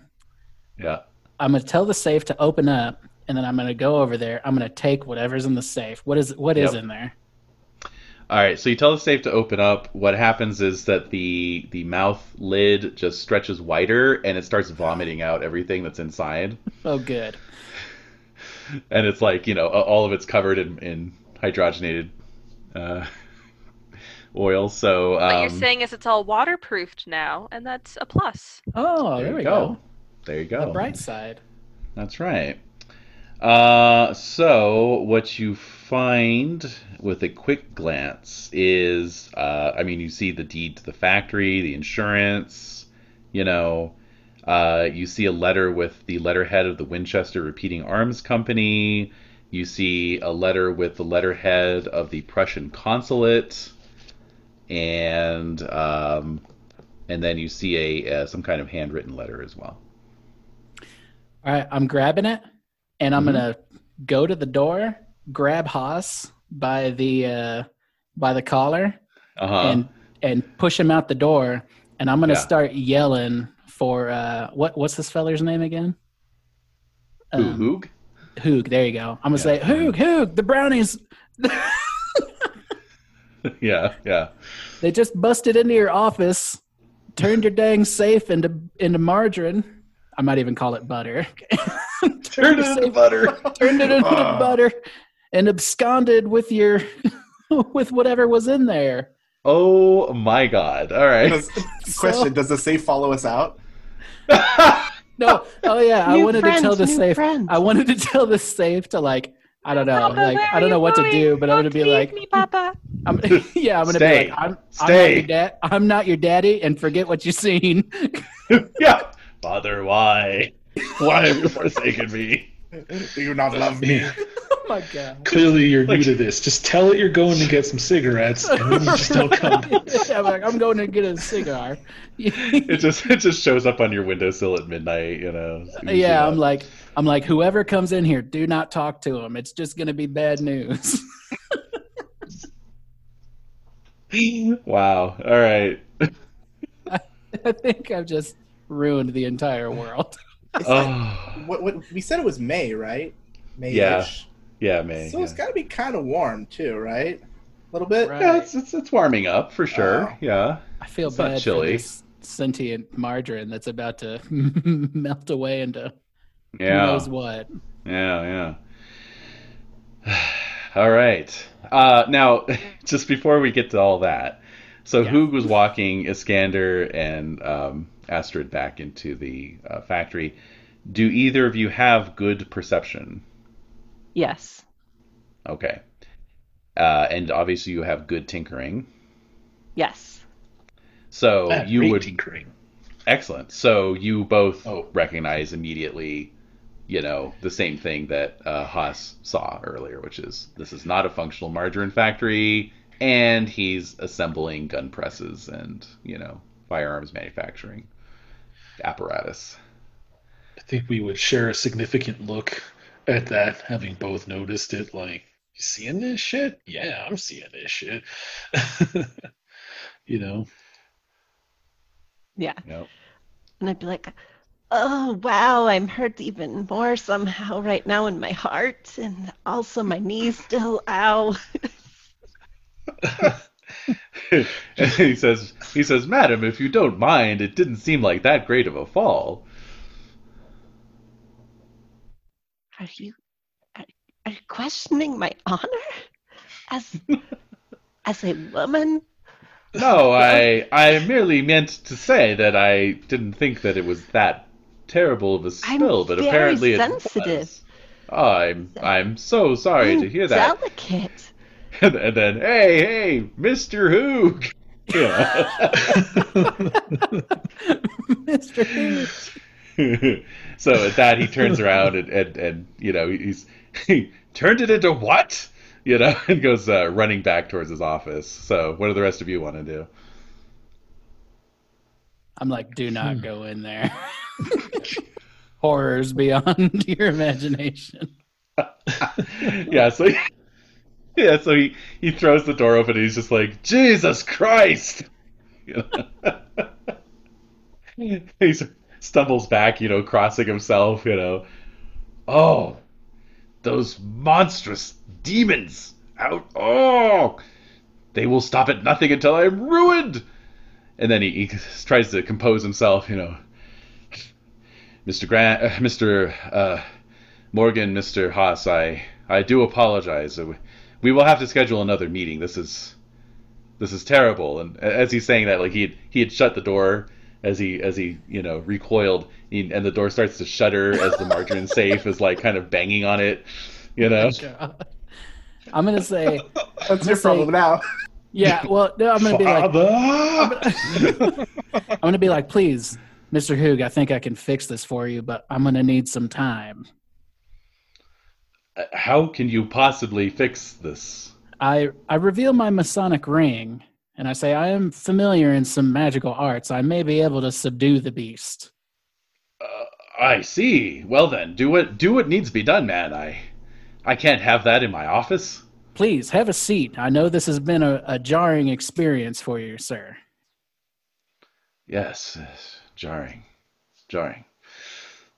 Yeah. I'm gonna tell the safe to open up, and then I'm gonna go over there. I'm gonna take whatever's in the safe. What is what is Yep. in there? All right. So you tell the safe to open up. What happens is that the the mouth lid just stretches wider, and it starts vomiting out everything that's inside. Oh, good. and it's like you know all of it's covered in, in hydrogenated uh, oil. So um, What you're saying is it's all waterproofed now, and that's a plus. Oh, there, there we go. go. There you go. The bright side. That's right. Uh, so what you find with a quick glance is, uh, I mean, you see the deed to the factory, the insurance, you know, uh, you see a letter with the letterhead of the Winchester Repeating Arms Company. You see a letter with the letterhead of the Prussian consulate, and um, and then you see a uh, some kind of handwritten letter as well. All right, I'm grabbing it, and I'm Mhm. gonna go to the door, grab Haas by the uh, by the collar, Uh huh. and and push him out the door, and I'm gonna Yeah. start yelling for uh, what what's this feller's name again? Um, Hoog? Hoog. There you go. I'm gonna Yeah. say Hoog, Hoog. The brownies. yeah, yeah. They just busted into your office, turned your dang safe into into margarine. I might even call it butter. Turn the it into butter. Turned it into Ah. butter, and absconded with your with whatever was in there. Oh my god! All right. Does, question: Does the safe follow us out? No, oh yeah, I wanted friends, to tell the safe. friends. I wanted to tell the safe to like. I don't know, Papa, like I don't know you what to going? do, but I'm gonna be like, me, Papa. I'm, yeah, I'm gonna Stay. be like, I'm, I'm not Stay. your dad. I'm not your daddy, and forget what you've seen. yeah. Father, why? Why have you forsaken me? Do you not love me? oh my god. Clearly, you're Like- new to this. Just tell it you're going to get some cigarettes, and then you just don't come. yeah, I'm like, I'm going to get a cigar. It just it just shows up on your windowsill at midnight, you know. as soon as you yeah. I'm like, I'm like, whoever comes in here, do not talk to him. It's just gonna be bad news. Wow. All right. I think I've just ruined the entire world. It's like- Oh. what, what we said it was May, right? May. Yeah. Yeah, May. So yeah. it's got to be kind of warm too, right? A little bit. Right. Yeah, it's, it's it's warming up for sure. Wow. Yeah. I feel It's not bad chilly. for this sentient margarine that's about to melt away into who Yeah. knows what. Yeah, yeah. all right. Uh, now, just before we get to all that, so Yeah. Hoog was walking Iskander and um, Astrid back into the uh, factory. Do either of you have good perception? Yes. Okay. Uh, and obviously, you have good tinkering. Yes. So Bad you rate would tinkering. excellent. So you both Oh. recognize immediately, you know, the same thing that uh, Haas saw earlier, which is this is not a functional margarine factory, and he's assembling gun presses and you know firearms manufacturing apparatus. I think we would share a significant look at that, having both noticed it. Like, you seeing this shit? Yeah, I'm seeing this shit. you know, Yeah. Yep. And I'd be like, oh, wow, I'm hurt even more somehow right now in my heart. And also my knees still, ow. he says, he says, "Madam, if you don't mind, it didn't seem like that great of a fall." Are you, are, are you questioning my honor? As, as a woman? No, I I merely meant to say that I didn't think that it was that terrible of a I'm spill, but very apparently it sensitive. was. Ah, I'm I'm so sorry I'm to hear that. delicate. And, and then, hey, hey, Mister Hoog. Yeah. Mr. Hoog. so at that, he turns around and, and, and you know he's he turned it into what? You know, and goes uh, running back towards his office. So what do the rest of you want to do? I'm like, do not Hmm. go in there. Horrors beyond your imagination. yeah, so yeah, so he he throws the door open and he's just like, Jesus Christ! You know? he stumbles back, you know, crossing himself, you know. Oh, those monstrous demons out! Oh, they will stop at nothing until I am ruined. And then he, he tries to compose himself, you know. Mr. Grant, uh, Mr. Uh, Morgan, Mr. Haas, I I do apologize. We will have to schedule another meeting. This is this is terrible. And as he's saying that, like he had, he had shut the door as he as he you know recoiled, he, and the door starts to shudder as the margarine safe is like kind of banging on it. You know. I'm gonna say, That's your say- problem now. yeah. Well, no, I'm gonna be like, Father! I'm gonna be like, please, Mr. Hoog, I think I can fix this for you, but I'm gonna need some time. How can you possibly fix this? I I reveal my Masonic ring, And I say, I am familiar in some magical arts. I may be able to subdue the beast. Uh, I see. Well then, do what do what needs to be done, man. I I can't have that in my office. Please have a seat. I know this has been a, a jarring experience for you, sir. Yes, yes, jarring, jarring.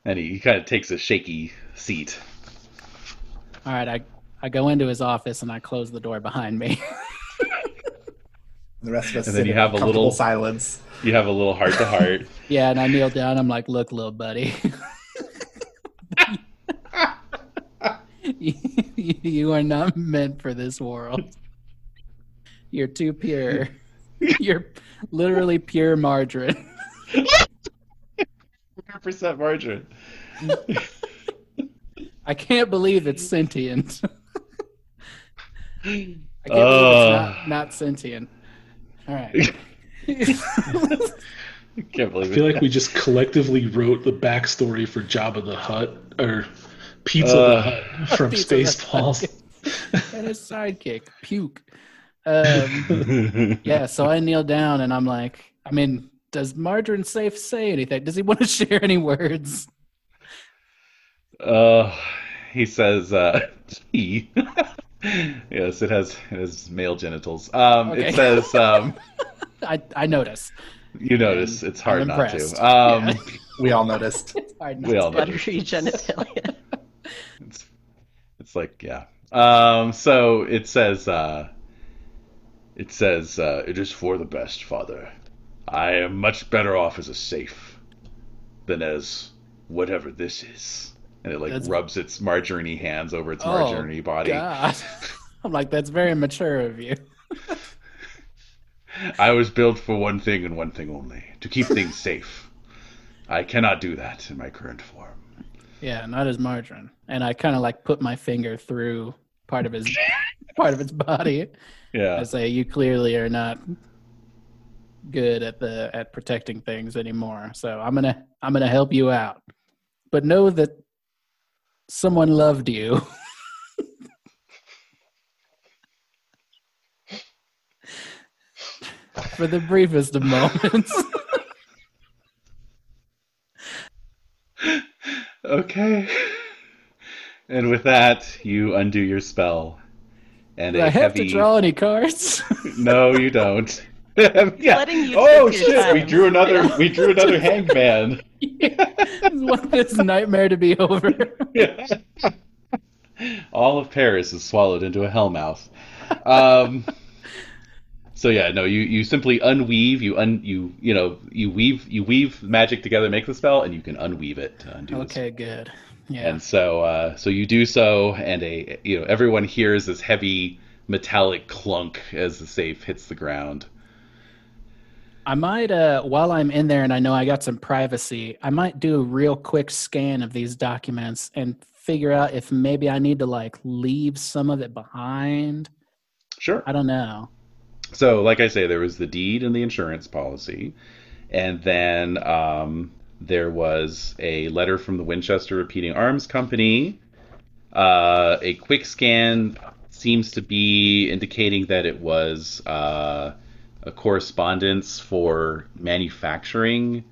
And he, he kind of takes a shaky seat. All right, I I go into his office and I close the door behind me. The rest of us And then you have a little- silence. You have a little heart to heart. yeah, and I kneel down. I'm like, look, little buddy. you are not meant for this world. You're too pure. You're literally pure margarine. 100% margarine. I can't believe it's sentient. I can't believe Uh. it's not, not sentient. All right. I can't believe I feel it. like we just collectively wrote the backstory for Jabba the Hutt or Pizza Uh. the Hut from Pizza the Spaceballs. and his sidekick, puke. Um, yeah, so I kneel down and I'm like, I mean, does Margarine Safe say anything? Does he want to share any words? Uh, he says, uh, he. yes, it has, it has male genitals. Um, Okay. It says, um, I, I notice. you notice it's hard I'm not impressed. to. Um, Yeah. We all noticed. It's hard not We all know. Buttery genitalia. it's, it's like, yeah. Um, so it says, uh, it says, uh, it is for the best, father. I am much better off as a safe than as whatever this is. And it like That's- rubs its margarine hands over its Oh, margarine body. God. I'm like, that's very mature of you. I was built for one thing and one thing only to keep things safe. I cannot do that in my current form. Yeah, not as margarine. And I kind of like put my finger through part of his part of its body. Yeah. I say, you clearly are not good at the at protecting things anymore. So I'm gonna I'm gonna help you out. But know that someone loved you. For the briefest of moments. Okay. And with that, you undo your spell. And Do I have heavy. to draw any cards? No, you don't. yeah. Letting you oh take your shit! We drew another. We drew another hangman. I want this nightmare to be over. Yeah. All of Paris is swallowed into a hellmouth. Um, so yeah, no, you, you simply unweave, you un you you know you weave you weave magic together, make the spell, and you can unweave it to undo the Okay, good. Yeah. And so, uh, so you do so, and a you know everyone hears this heavy metallic clunk as the safe hits the ground. I might, uh, while I'm in there and I know I got some privacy, I might do a real quick scan of these documents and figure out if maybe I need to like leave some of it behind. Sure. I don't know. So, like I say, there was the deed and the insurance policy, and then um, there was a letter from the Winchester Repeating Arms Company. Uh, a quick scan seems to be indicating that it was uh, a correspondence for manufacturing,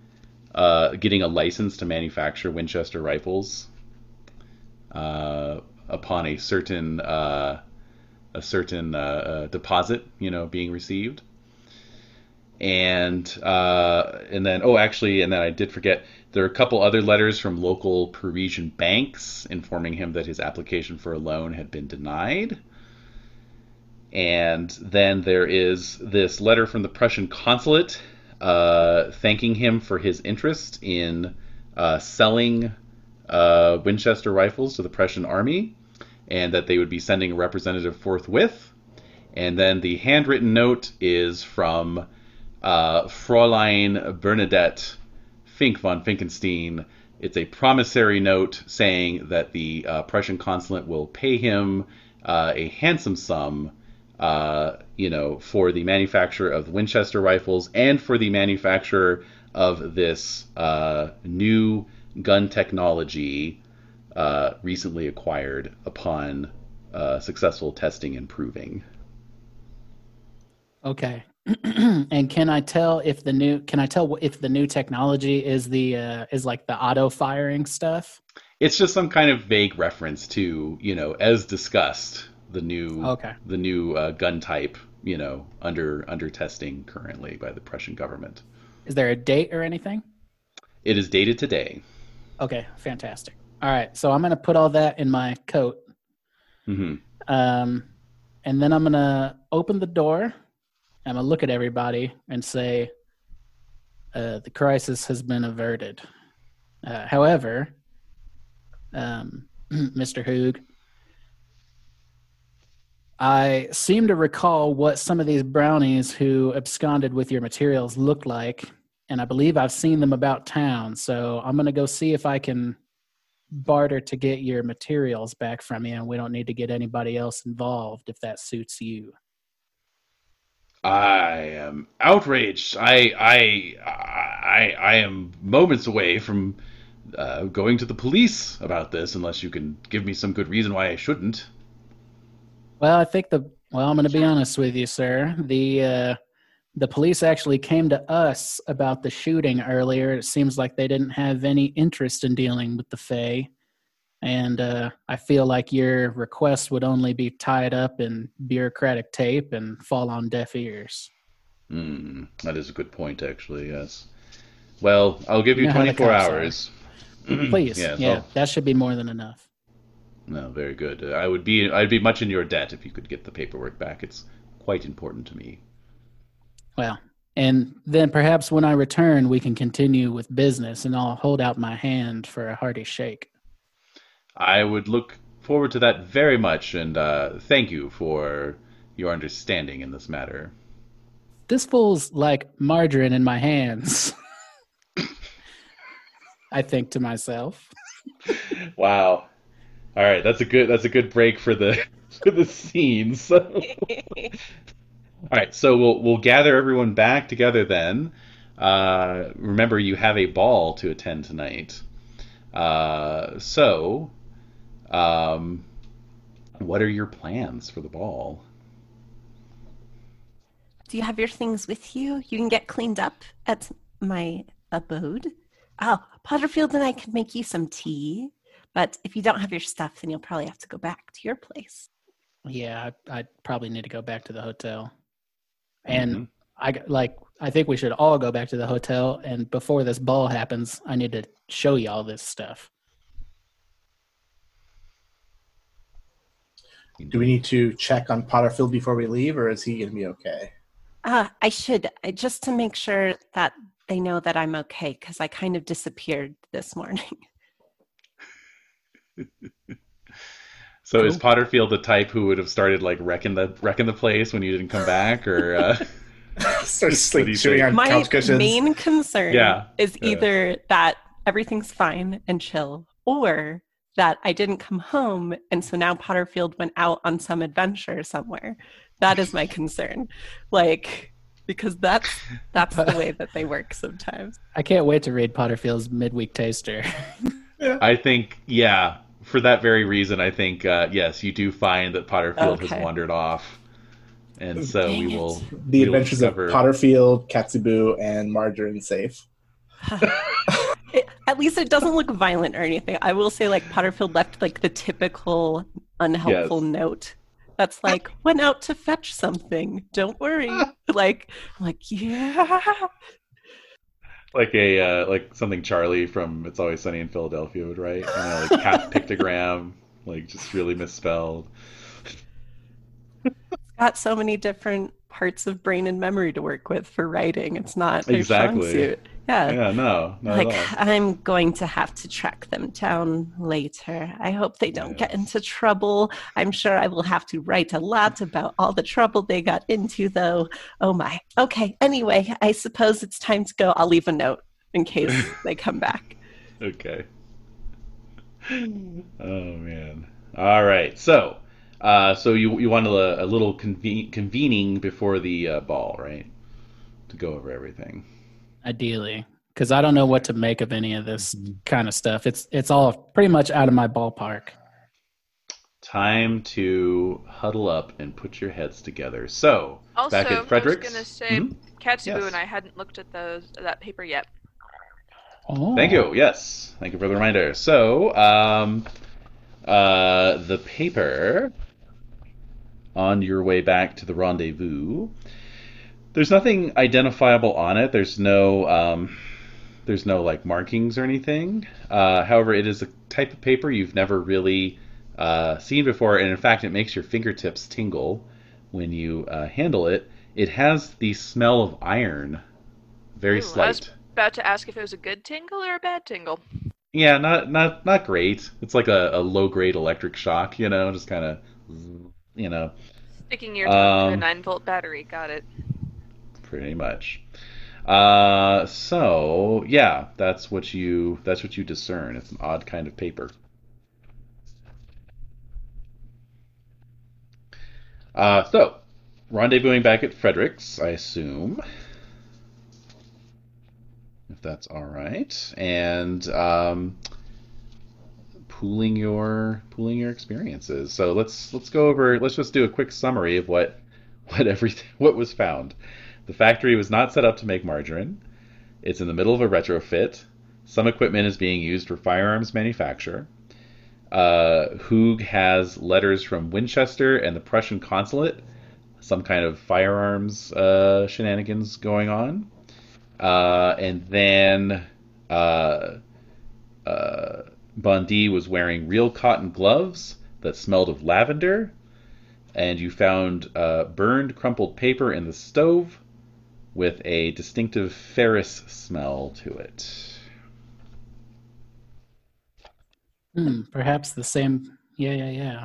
uh, getting a license to manufacture Winchester rifles uh, upon a certain uh, a certain uh, uh, deposit, you know, being received. And uh, and then oh, actually, and then I did forget there are a couple other letters from local Parisian banks informing him that his application for a loan had been denied. And then there is this letter from the Prussian consulate uh, thanking him for his interest in uh, selling uh, Winchester rifles to the Prussian army and that they would be sending a representative forthwith. And then the handwritten note is from uh, Fräulein Bernadette Fink von Finkenstein. It's a promissory note saying that the uh, Prussian consulate will pay him uh, a handsome sum, uh, you know, for the manufacture of Winchester rifles and for the manufacture of this uh, new gun technology uh, recently acquired upon uh, successful testing and proving. Okay. and can I tell if the new can I tell if the new technology is the uh, is like the auto firing stuff? It's just some kind of vague reference to, you know, as discussed, the new Okay. the new uh, gun type, you know, under under testing currently by the Prussian government. Is there a date or anything? It is dated today. Okay, fantastic. All right, so I'm gonna put all that in my coat, hmm um, and then I'm gonna open the door. I'm gonna look at everybody and say, uh, "The crisis has been averted." Uh, however, um, Mr. Hoog, I seem to recall what some of these brownies who absconded with your materials looked like, and I believe I've seen them about town. So I'm going to go see if I can barter to get your materials back from you, and we don't need to get anybody else involved if that suits you. I am outraged. I I I I am moments away from uh, going to the police about this, unless you can give me some good reason why I shouldn't. Well, I think the well, I'm going to be honest with you, sir. The uh, the police actually came to us about the shooting earlier. It seems like they didn't have any interest in dealing with the Fae, and uh, I feel like your request would only be tied up in bureaucratic tape and fall on deaf ears. Hmm, that is a good point, actually. Yes. Well, I'll give you You know 24 hours. Please, Yes, yeah, I'll- that should be more than enough. No, very good. Uh, I would be I'd be much in your debt if you could get the paperwork back. It's quite important to me. Well, and then perhaps when I return, we can continue with business, and I'll hold out my hand for a hearty shake. I would look forward to that very much, and uh, thank you for your understanding in this matter. This fool's like margarine in my hands. I think to myself. Wow. All right, that's a good that's a good break for the for the scene. So, all right, so we'll we'll gather everyone back together then. Uh, remember, you have a ball to attend tonight. Uh, so, um, what are your plans for the ball? Do you have your things with you? You can get cleaned up at my abode. Oh, Potterfield and I could make you some tea. But if you don't have your stuff, then you'll probably have to go back to your place. Yeah, I, I probably need to go back to the hotel. And Mhm. I g- like I think we should all go back to the hotel and before this ball happens, I need to show you all this stuff. Do we need to check on Potterfield before we leave, or is he going to be okay? Uh, I should, I- just to make sure that they know that I'm okay, because I kind of disappeared this morning. So is Potterfield the type who would have started like wrecking the wrecking the place when you didn't come back, or uh, Starts What do you like chewing on My couch cushions. main concern Yeah, is yeah. either that everything's fine and chill, or that I didn't come home, and so now Potterfield went out on some adventure somewhere. That is my concern, like because that's that's the way that they work sometimes. I can't wait to read Potterfield's midweek taster. I think yeah, for that very reason, I think uh, yes, you do find that Potterfield Okay. has wandered off, and so Dang we it. will the we will adventures discover- of Potterfield, Katsubu, and Margarine Safe. It, at least it doesn't look violent or anything. I will say, like Potterfield left like the typical unhelpful Yes. note. That's like went out to fetch something. Don't worry. like, like yeah. Like a uh, like something Charlie from It's Always Sunny in Philadelphia would write, you know, like half pictogram, like just really misspelled. It's got so many different parts of brain and memory to work with for writing. It's not Exactly. Yeah. Yeah, no, like. I'm going to have to track them down later. I hope they don't get into trouble. I'm sure I will have to write a lot about all the trouble they got into though. Oh my. Okay. Anyway, I suppose it's time to go. I'll leave a note in case they come back. Okay. Oh man. All right. So, uh, so you you want a, a little conven- convening before the uh, ball, right? To go over everything. Ideally, because I don't know what to make of any of this kind of stuff. It's it's all pretty much out of my ballpark. time to huddle up and put your heads together. So, Also, back I at was Frederick's. gonna say, Mhm. Katsubu Yes. and I hadn't looked at those that paper yet. Oh. Thank you. Yes, thank you for the reminder. So, um, uh, the paper on your way back to the rendezvous. There's nothing identifiable on it. There's no, um, there's no like markings or anything. Uh, however, it is a type of paper you've never really uh, seen before, and in fact, it makes your fingertips tingle when you uh, handle it. It has the smell of iron, very Ooh, I was about to ask if it was a good tingle or a bad tingle. Yeah, not not not great. It's like a, a low grade electric shock, you know, just kind of, you know, Sticking your tongue to a Um, 9 volt battery. Got it. Pretty much. Uh, so yeah, that's what you that's what you discern. It's an odd kind of paper. Uh, so rendezvousing back at Frederick's, I assume, if that's all right, and um, pooling your pooling your experiences. So let's let's go over. Let's just do a quick summary of what what everything what was found. The factory was not set up to make margarine. It's in the middle of a retrofit. Some equipment is being used for firearms manufacture. Uh, Hoog has letters from Winchester and the Prussian consulate, some kind of firearms uh, shenanigans going on. Uh, and then uh, uh, Bondi was wearing real cotton gloves that smelled of lavender. And you found uh, burned, crumpled paper in the stove with a distinctive ferrous smell to it. Hmm, perhaps the same. Yeah, yeah, yeah.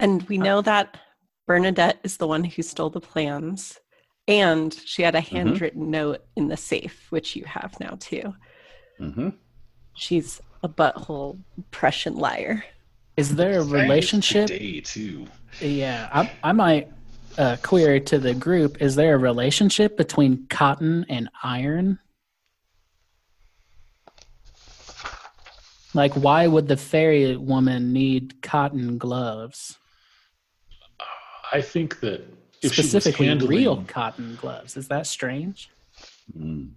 And we know that Bernadette is the one who stole the plans. And she had a handwritten note in the safe, which you have now too. hmm She's a butthole Prussian liar. Is there a relationship? Day too. Yeah, I, I might uh, query to the group. Is there a relationship between cotton and iron? Like, why would the fairy woman need cotton gloves? I think that if she was Specifically, handling, real cotton gloves. Is that strange? Mm.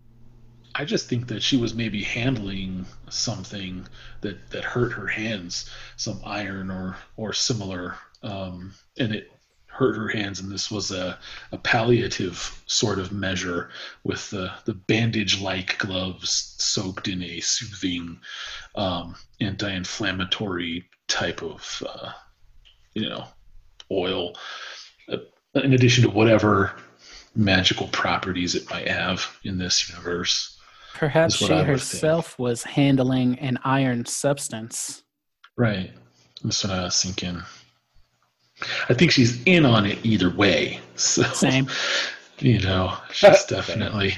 I just think that she was maybe handling something that that hurt her hands, some iron or or similar, um, and it hurt her hands. And this was a, a palliative sort of measure with the the bandage-like gloves soaked in a soothing, um, anti-inflammatory type of, uh, you know, oil. Uh, in addition to whatever magical properties it might have in this universe. Perhaps she herself was handling an iron substance. Right. That's what I was thinking. I think she's in on it either way. So, Same. You know, she's definitely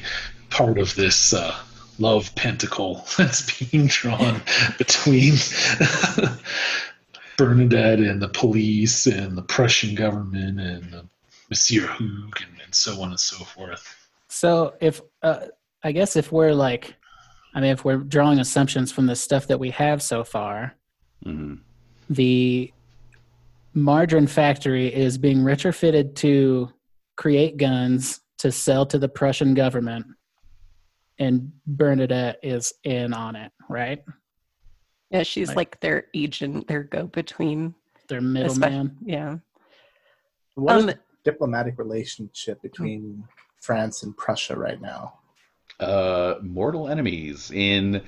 part of this uh, love pentacle that's being drawn between Bernadette and the police and the Prussian government and the Monsieur Hoog and, and so on and so forth. So if uh, I guess if we're like, I mean, if we're drawing assumptions from the stuff that we have so far, hmm the margarine factory is being retrofitted to create guns to sell to the Prussian government, and Bernadette is in on it, right? Yeah, she's Right. like their agent, their go between. Their middleman. Yeah. What is Um, the diplomatic relationship between France and Prussia right now? Uh, mortal enemies in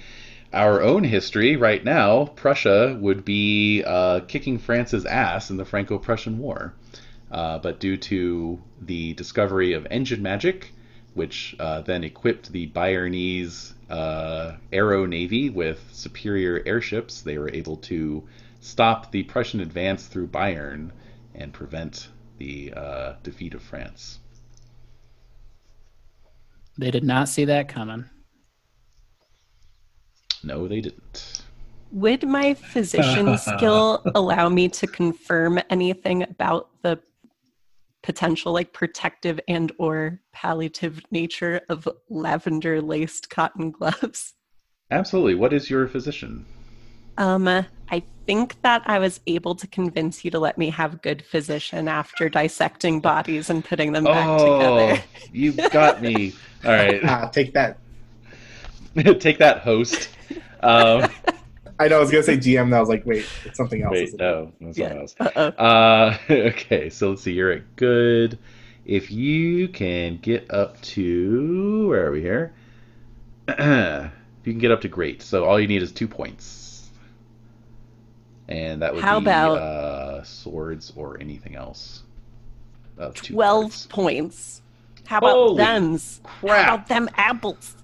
our own history right now. Prussia would be uh, kicking France's ass in the Franco-Prussian War, uh, but due to the discovery of engine magic, which uh, then equipped the Bayernese uh, Aero Navy with superior airships, they were able to stop the Prussian advance through Bayern and prevent the uh, defeat of France. They did not see that coming. No, they didn't. Would my physician skill allow me to confirm anything about the potential like protective and or palliative nature of lavender laced cotton gloves? Absolutely. What is your physician? Um, I think that I was able to convince you to let me have good physician after dissecting bodies and putting them back Oh, together. you got me. All right, Ah, take that. take that, host. Um, I know I was gonna say GM, and I was like, wait, it's something else. wait, isn't it? no, that's Yeah. something else. Uh-oh. Uh, okay, so let's see. You're at good. If you can get up to where are we here? if you can get up to great, so all you need is two points, and that would How be about- uh, swords or anything else. 12 cards. points. How about Holy thems? How about them apples?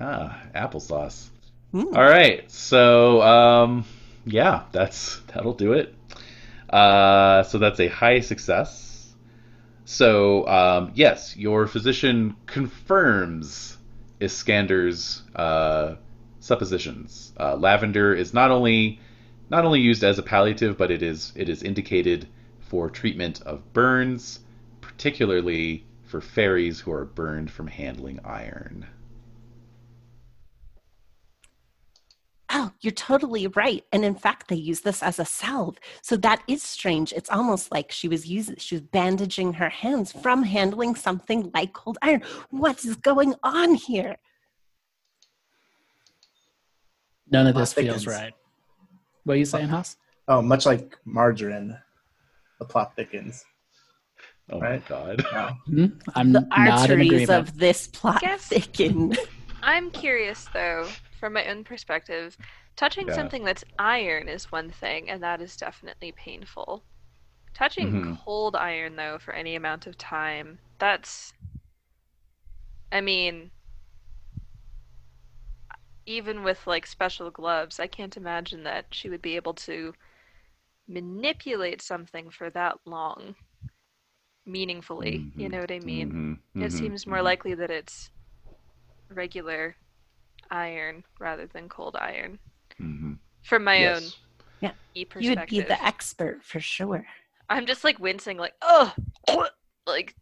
Ah, applesauce. Mm. All right, so um, yeah, that's that'll do it. Uh, so that's a high success. So um, yes, your physician confirms Iskander's uh, suppositions. Uh, lavender is not only not only used as a palliative, but it is it is indicated for treatment of burns, particularly for fairies who are burned from handling iron. Oh, you're totally right. And in fact, they use this as a salve. So that is strange. It's almost like she was using she was bandaging her hands from handling something like cold iron. What is going on here? None of this feels right. What are you saying, Haas? Oh, much like margarine, the plot thickens. Oh Right. my god. Wow. Hmm? I'm The not in arteries agreement. of this plot Guess- thicken. I'm curious though, from my own perspective, touching Yeah. something that's iron is one thing, and that is definitely painful. Touching Mhm. cold iron though for any amount of time, that's I mean even with like special gloves, I can't imagine that she would be able to manipulate something for that long meaningfully. You Mhm. know what I mean? Mhm, It mhm, seems more mhm. likely that it's regular iron rather than cold iron. Mhm. From my Yes. own Yeah, e You would be the expert for sure. I'm just like wincing, like oh, like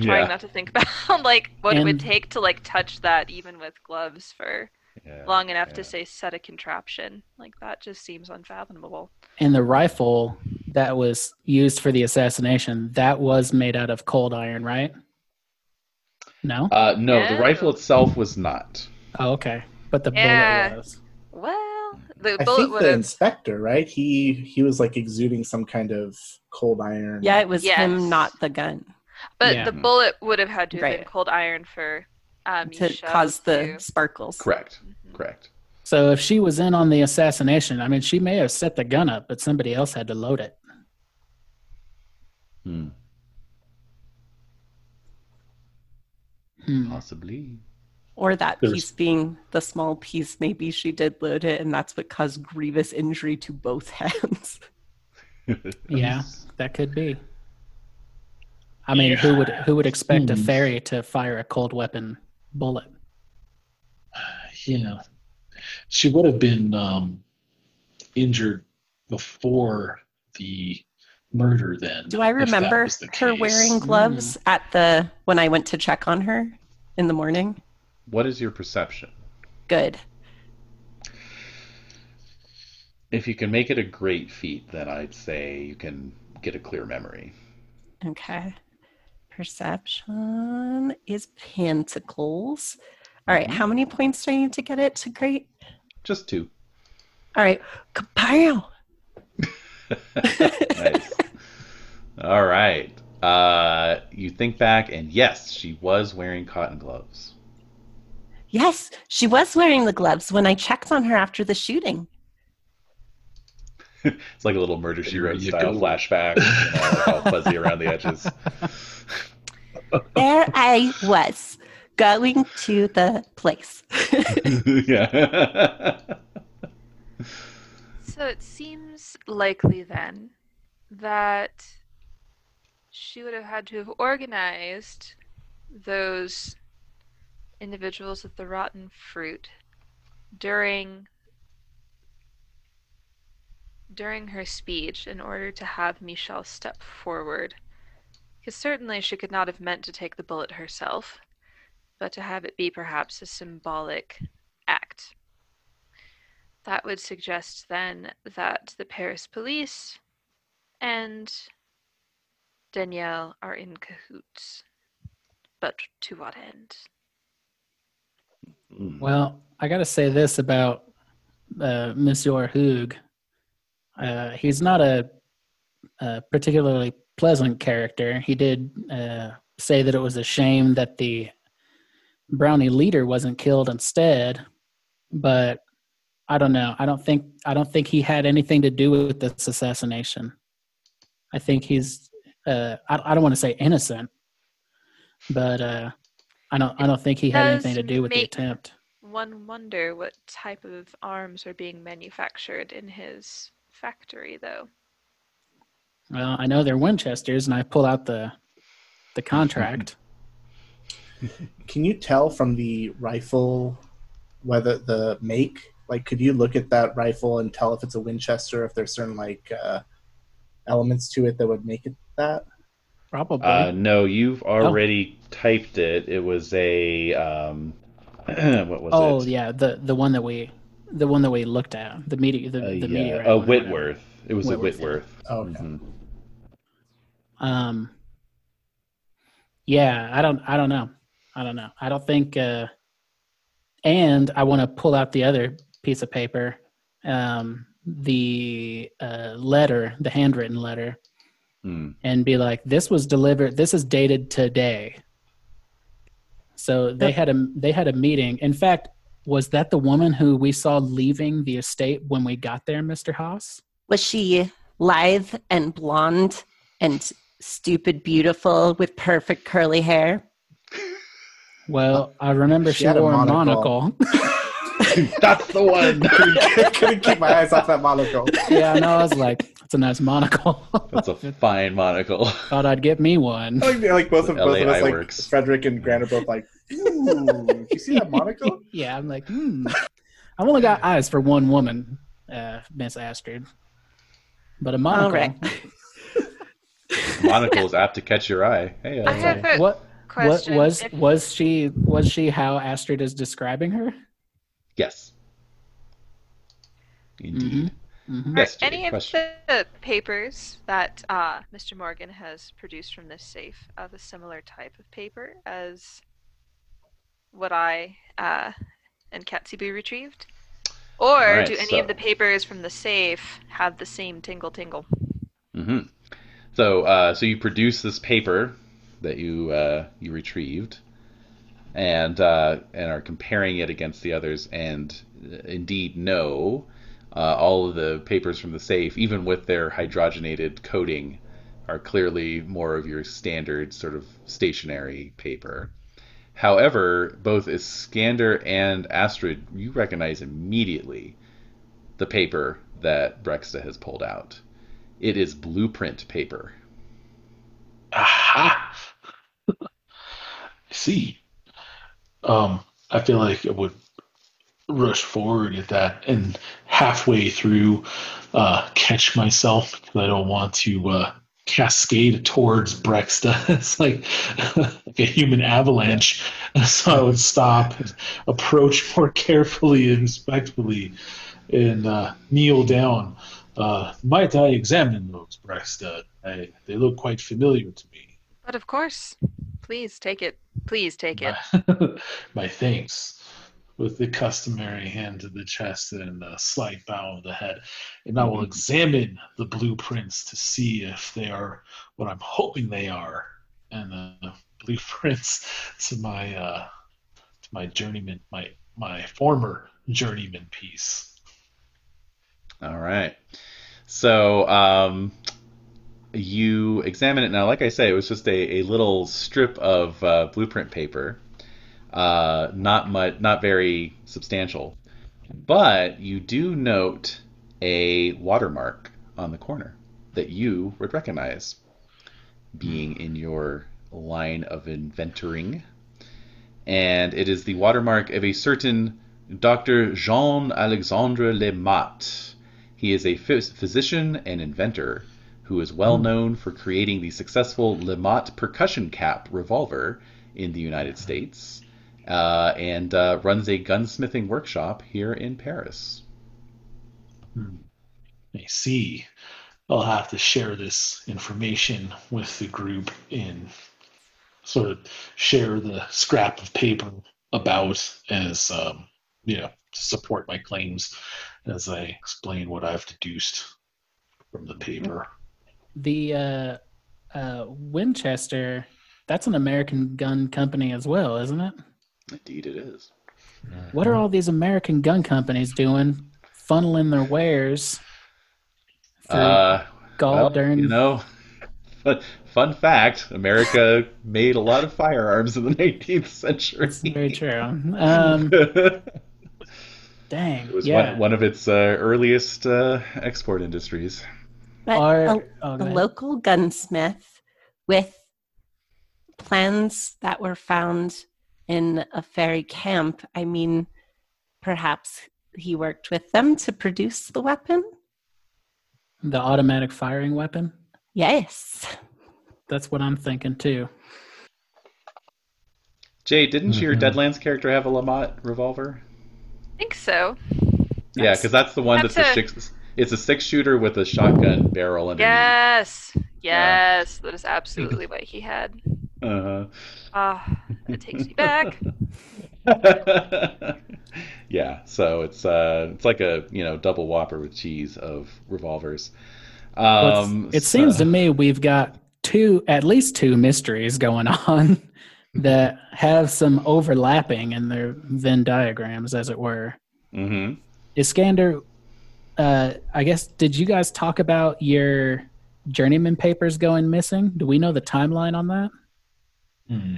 trying Yeah. not to think about like what it would take to like touch that even with gloves for Yeah, long enough yeah. to say set a contraption. Like that just seems unfathomable. And the rifle that was used for the assassination, that was made out of cold iron, right? No? Uh, no, the rifle itself was not. Oh, okay. But the Yeah. bullet was. Well, the I bullet think the inspector, right? He he was like exuding some kind of cold iron. Yeah, it was Yes. him, not the gun, But Yeah. the bullet would have had to have been cold iron for um, to Michelle cause the to- sparkles. Correct. Mhm. Correct. So if she was in on the assassination, I mean, she may have set the gun up, but somebody else had to load it. Hmm. Hmm. Possibly. Or that There's- piece being the small piece, maybe she did load it, and that's what caused grievous injury to both hands. Yeah, that could be. I mean, who would who would expect a Hmm. fairy to fire a cold weapon bullet? Yeah. She would have been um, injured before the murder then. Do I remember her case. wearing gloves at the when I went to check on her in the morning? What is your perception? Good. If you can make it a great feat, then I'd say you can get a clear memory. Okay. Perception is pentacles. All right, how many points do I need to get it to great? Just two. All right, kapow! nice. All right. Uh, you think back, and yes, she was wearing cotton gloves. Yes, she was wearing the gloves when I checked on her after the shooting. It's like a little murder she wrote you style go. flashback, you know, all fuzzy around the edges. There I was, going to the place. yeah. So it seems likely then that she would have had to have organized those individuals with the rotten fruit during during her speech in order to have Michelle step forward. Because certainly she could not have meant to take the bullet herself, but to have it be perhaps a symbolic act. That would suggest then that the Paris police and Danielle are in cahoots. But to what end? Mm. Well, I got to say this about uh, Monsieur Hoog. Uh, he's not a, a particularly pleasant character. He did uh, say that it was a shame that the Brownie leader wasn't killed instead, but I don't know. I don't think I don't think he had anything to do with this assassination. I think he's uh, I, I don't want to say innocent, but uh, I don't I don't think he had anything to do with the attempt. One wonder what type of arms are being manufactured in his factory, though. Well, I know they're Winchesters, and I pull out the the contract. Can you tell from the rifle whether the make? Like, could you look at that rifle and tell if it's a Winchester? If there's certain like uh, elements to it that would make it that? Probably. Uh, no, you've already typed it. It was a um, what was oh it? Oh yeah, the the one that we the one that we looked at the meteor the, Uh, the yeah, meteorite. a one or whatever. Whitworth. It was Whitworth, a yeah. Whitworth. Oh, okay. Mhm. Um. Yeah, I don't. I don't know. I don't know. I don't think. Uh, and I want to pull out the other piece of paper, um, the uh, letter, the handwritten letter, Mm. and be like, "This was delivered. This is dated today." So they had a they had a meeting. In fact, was that the woman who we saw leaving the estate when we got there, Mister Haas? Was she lithe and blonde and stupid beautiful with perfect curly hair? Well, I remember She she, had wore a monocle. monocle. That's the one. Couldn't keep my eyes off that monocle. yeah, I know. I was like, it's a nice monocle. That's a fine monocle. Thought I'd get me one. Like, like both of both of us, like works. Frederick and Grant are both like, "Ooh, did you see that monocle?" yeah, I'm like, hmm. I've only got eyes for one woman, uh, Miss Astrid. But a monocle. All right. monocle is apt to catch your eye. Hey, I uh, have a What? What was was she was she how Astrid is describing her? Yes. Indeed. Mhm. Yes, Are any of question. the papers that uh, Mr. Morgan has produced from this safe of a similar type of paper as what I uh, and Katsubu retrieved? Or Alright, do any so- of the papers from the safe have the same tingle tingle? hmm So, uh, so you produce this paper that you uh, you retrieved, and uh, and are comparing it against the others, and uh, indeed no, uh, all of the papers from the safe, even with their hydrogenated coating, are clearly more of your standard sort of stationery paper. However, both Iskander and Astrid, you recognize immediately the paper that Breksta has pulled out. It is blueprint paper. Aha! See. Um, I feel like I would rush forward at that and halfway through uh, catch myself because I don't want to uh, cascade towards Breksta. it's like, like a human avalanche. So I would stop and approach more carefully and respectfully and uh, kneel down. Uh, might I examine those, Breksta? I, they look quite familiar to me. But of course, please take it. Please take it. My, my thanks. With the customary hand to the chest and a slight bow of the head. And I will Mhm. examine the blueprints to see if they are what I'm hoping they are. And the blueprints to my uh, to my journeyman, my my former journeyman piece. All right. So um, you examine it now. Like I say, it was just a, a little strip of uh, blueprint paper, uh, not much, not very substantial, but you do note a watermark on the corner that you would recognize, being in your line of inventoring, and it is the watermark of a certain Dr. Jean Alexandre LeMat. He is a phys- physician and inventor who is well known for creating the successful LeMat percussion cap revolver in the United States uh, and uh, runs a gunsmithing workshop here in Paris. Hmm. I see. I'll have to share this information with the group and sort of share the scrap of paper about as um, you know to support my claims as I explain what I've deduced from the paper. The uh, uh, Winchester, that's an American gun company as well, isn't it? Indeed, it is. What are all these American gun companies doing, funneling their wares through Uh, well, you know, fun, fact: America made a lot of firearms in the 19th century. That's very true. Um, it dang, was yeah. one, one of its uh, earliest uh, export industries. But Are- a, oh, a local gunsmith with plans that were found in a fairy camp. I mean, perhaps he worked with them to produce the weapon? the automatic firing weapon. Yes. That's what I'm thinking too. Jay, didn't your Mhm. Deadlands character have a LeMat revolver? I think so. Yeah, because that's the one that's, That's a a- six. It's a six shooter with a shotgun barrel underneath. Yes. Yes. That is absolutely what he had. Uh-huh. Ah, it takes me back. yeah, so it's uh, it's like a you know double whopper with cheese of revolvers. Um, Well, it's- it seems to me we've got two, at least two mysteries going on that have some overlapping in their Venn diagrams, as it were. Mm-hmm. Iskander, uh, I guess, did you guys talk about your journeyman papers going missing? Do we know the timeline on that? Hmm.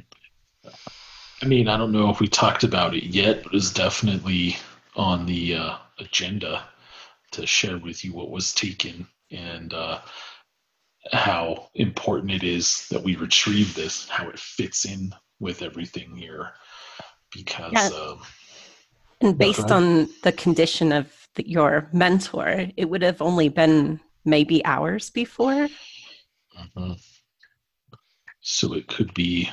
I mean, I don't know if we talked about it yet, but it's definitely on the uh, agenda to share with you what was taken and uh, how important it is that we retrieve this, how it fits in with everything here. Because, Yeah. um, And based Okay. on the condition of the, your mentor, it would have only been maybe hours before. mhm. so it could be,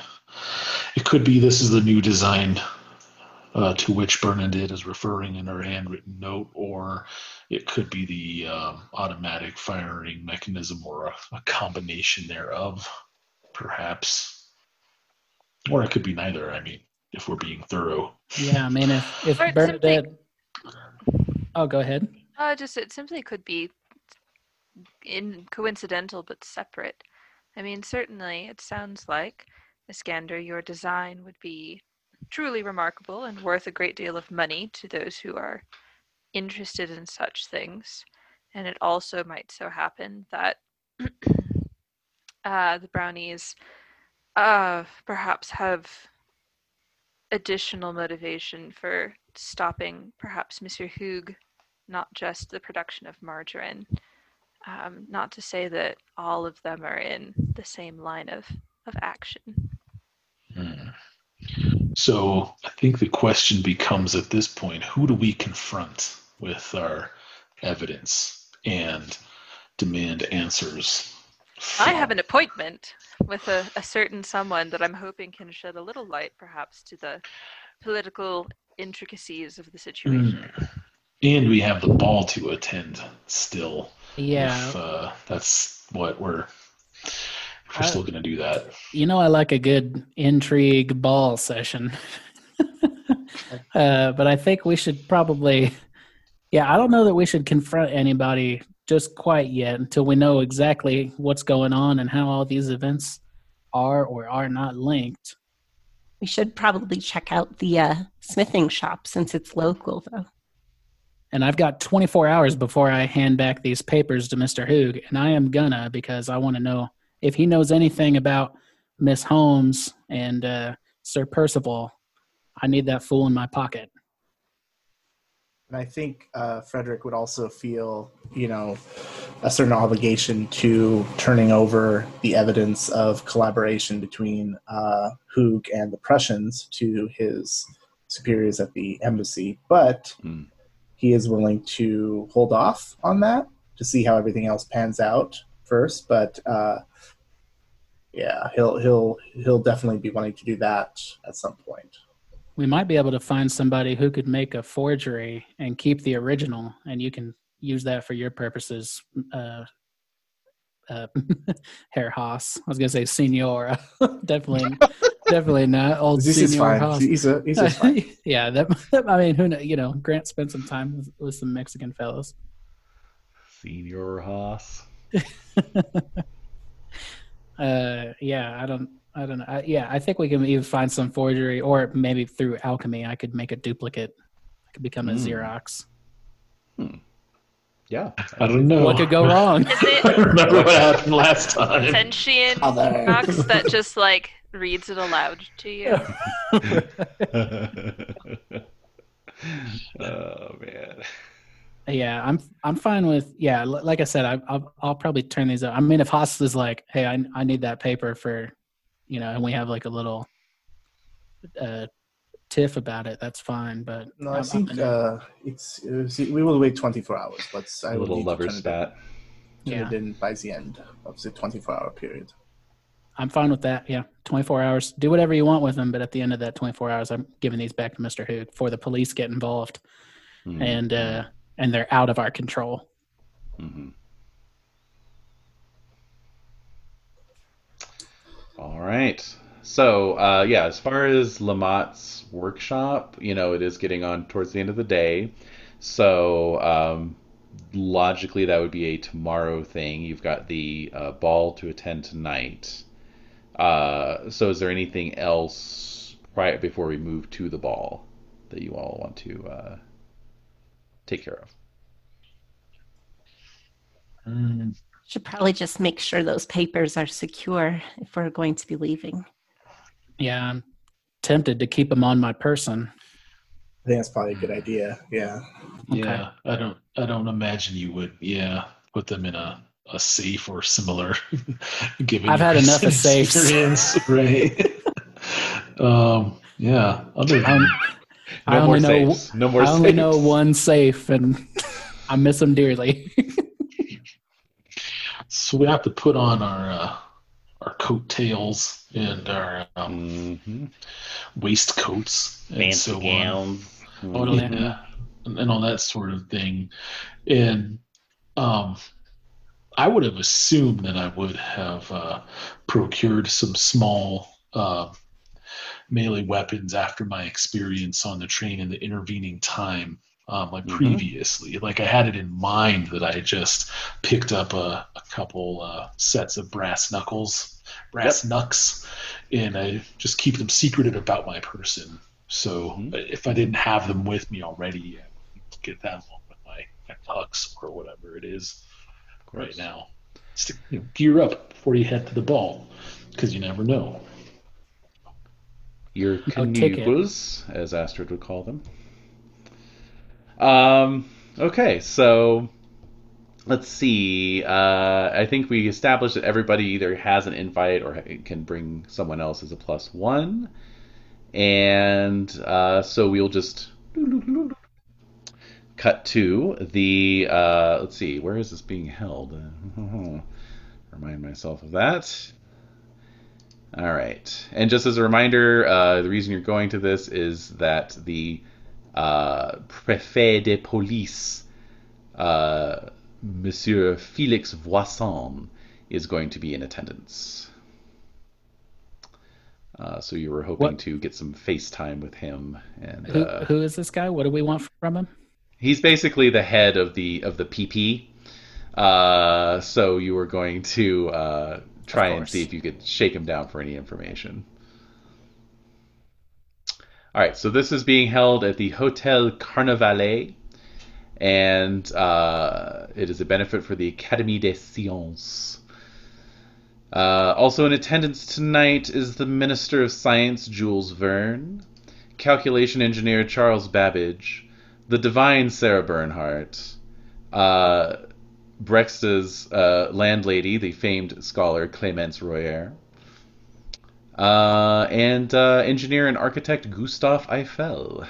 it could be this is the new design uh, to which Bernadette is referring in her handwritten note, or it could be the um, automatic firing mechanism or a, a combination thereof, perhaps. Or it could be neither. I mean, if we're being thorough. Yeah, I mean, if, if Or it Bernadette. Oh, go ahead. Uh, just it simply could be in coincidental but separate. I mean, certainly it sounds like Iskander, your design would be truly remarkable and worth a great deal of money to those who are interested in such things. And it also might so happen that uh, the brownies uh, perhaps have additional motivation for stopping perhaps Monsieur Hoog not just the production of margarine. Um, not to say that all of them are in the same line of, of action. Hmm. So I think the question becomes at this point who do we confront with our evidence and demand answers? I have an appointment with a, a certain someone that I'm hoping can shed a little light, perhaps, to the political intricacies of the situation. Hmm. And we have the ball to attend still. Yeah. If, uh, that's what we're. We're I- still going to do that. You know, I like a good intrigue ball session. uh, but I think we should probably, yeah, I don't know that we should confront anybody just quite yet until we know exactly what's going on and how all these events are or are not linked. We should probably check out the uh, smithing shop since it's local, though. And I've got 24 hours before I hand back these papers to Mr. Hoog, and I am gonna because I want to know if he knows anything about Miss Holmes and uh, Sir Percival. I need that fool in my pocket. And I think uh, Frederick would also feel, you know, a certain obligation to turning over the evidence of collaboration between uh, Hoog and the Prussians to his superiors at the embassy. But Hmm. he is willing to hold off on that to see how everything else pans out first. But uh, yeah, he'll he'll he'll definitely be wanting to do that at some point. We might be able to find somebody who could make a forgery and keep the original, and you can use that for your purposes, uh, uh, Herr Haas. I was gonna say Senora. definitely, definitely not old This is Senor fine. Haas. He's a, he's a fine. yeah, that, I mean, who know? You know, Grant spent some time with, with some Mexican fellows. Senior Haas. Uh, yeah, I don't, I don't know. I, yeah, I think we can either find some forgery, or maybe through alchemy, I could make a duplicate. I could become a Mm. Xerox. Yeah. I don't know. What could go wrong? Is it I remember what happened last time. sentient Other. box that just like reads it aloud to you? oh man. Yeah, I'm I'm fine with yeah. Like I said, I, I'll I'll probably turn these up. I mean, if Haas is like, hey, I I need that paper for, you know, and we have like a little, uh, tiff about it. That's fine. But No, I'm- I think uh, it's uh, see, we will wait 24 hours, but I A will little need to lover turn it in- stat. turn Yeah. it in by the end of the 24 hour period. I'm fine with that. Yeah, 24 hours. Do whatever you want with them, but at the end of that 24 hours, I'm giving these back to Mister Hoog before the police get involved Hmm. and uh and they're out of our control. Mhm. All right. So, uh, yeah, as far as LeMat's workshop, you know, it is getting on towards the end of the day. So, um, logically, that would be a tomorrow thing. You've got the uh, ball to attend tonight. Uh, so, is there anything else right before we move to the ball that you all want to uh, take care of? Mm, Should probably just make sure those papers are secure if we're going to be leaving. Yeah, I'm tempted to keep them on my person. I think that's probably a good idea. Yeah. Okay. Yeah, I don't. I don't imagine you would. Yeah, put them in a, a safe or similar. given I've had enough of recent safes. right? um. Yeah. Other than Um, I No more only know safes. No more I only know one safe, and I miss them dearly. so we have to put on our uh, our coattails and our um, hmm waistcoats and so on. Totally. yeah, and, and all that sort of thing. And um, I would have assumed that I would have uh, procured some small uh, melee weapons after my experience on the train in the intervening time. Um, like Mhm. previously, like I had it in mind that I just picked up a, a couple uh, sets of brass knuckles, brass knucks, and I just keep them secreted about my person. So Mhm. if I didn't have them with me already, I would get that along with my, my tux or whatever it is right now. Just to you know, gear up before you head to the ball, because you never know. Your ticket. canoes, as Astrid would call them. Um, okay, so let's see. Uh, I think we established that everybody either has an invite or can bring someone else as a plus one. And uh, so we'll just cut to the. Uh, let's see, where is this being held? Remind myself of that. All right. And just as a reminder, uh, the reason you're going to this is that the uh, Préfet de Police, uh, Monsieur Félix Voisin, is going to be in attendance. Uh, so you were hoping What- to get some FaceTime with him, and who, uh, who is this guy? What do we want from him? he's basically the head of the of the PP. Uh, so you were going to uh, try and see if you could shake him down for any information. All right, so this is being held at the Hotel Carnavalet, and uh, it is a benefit for the Académie des Sciences. Uh, also in attendance tonight is the Minister of Science, Jules Verne, calculation engineer Charles Babbage, the divine Sarah Bernhardt, uh, Breksta's uh, landlady, the famed scholar Clemence Royer, uh, and uh, engineer and architect Gustav Eiffel.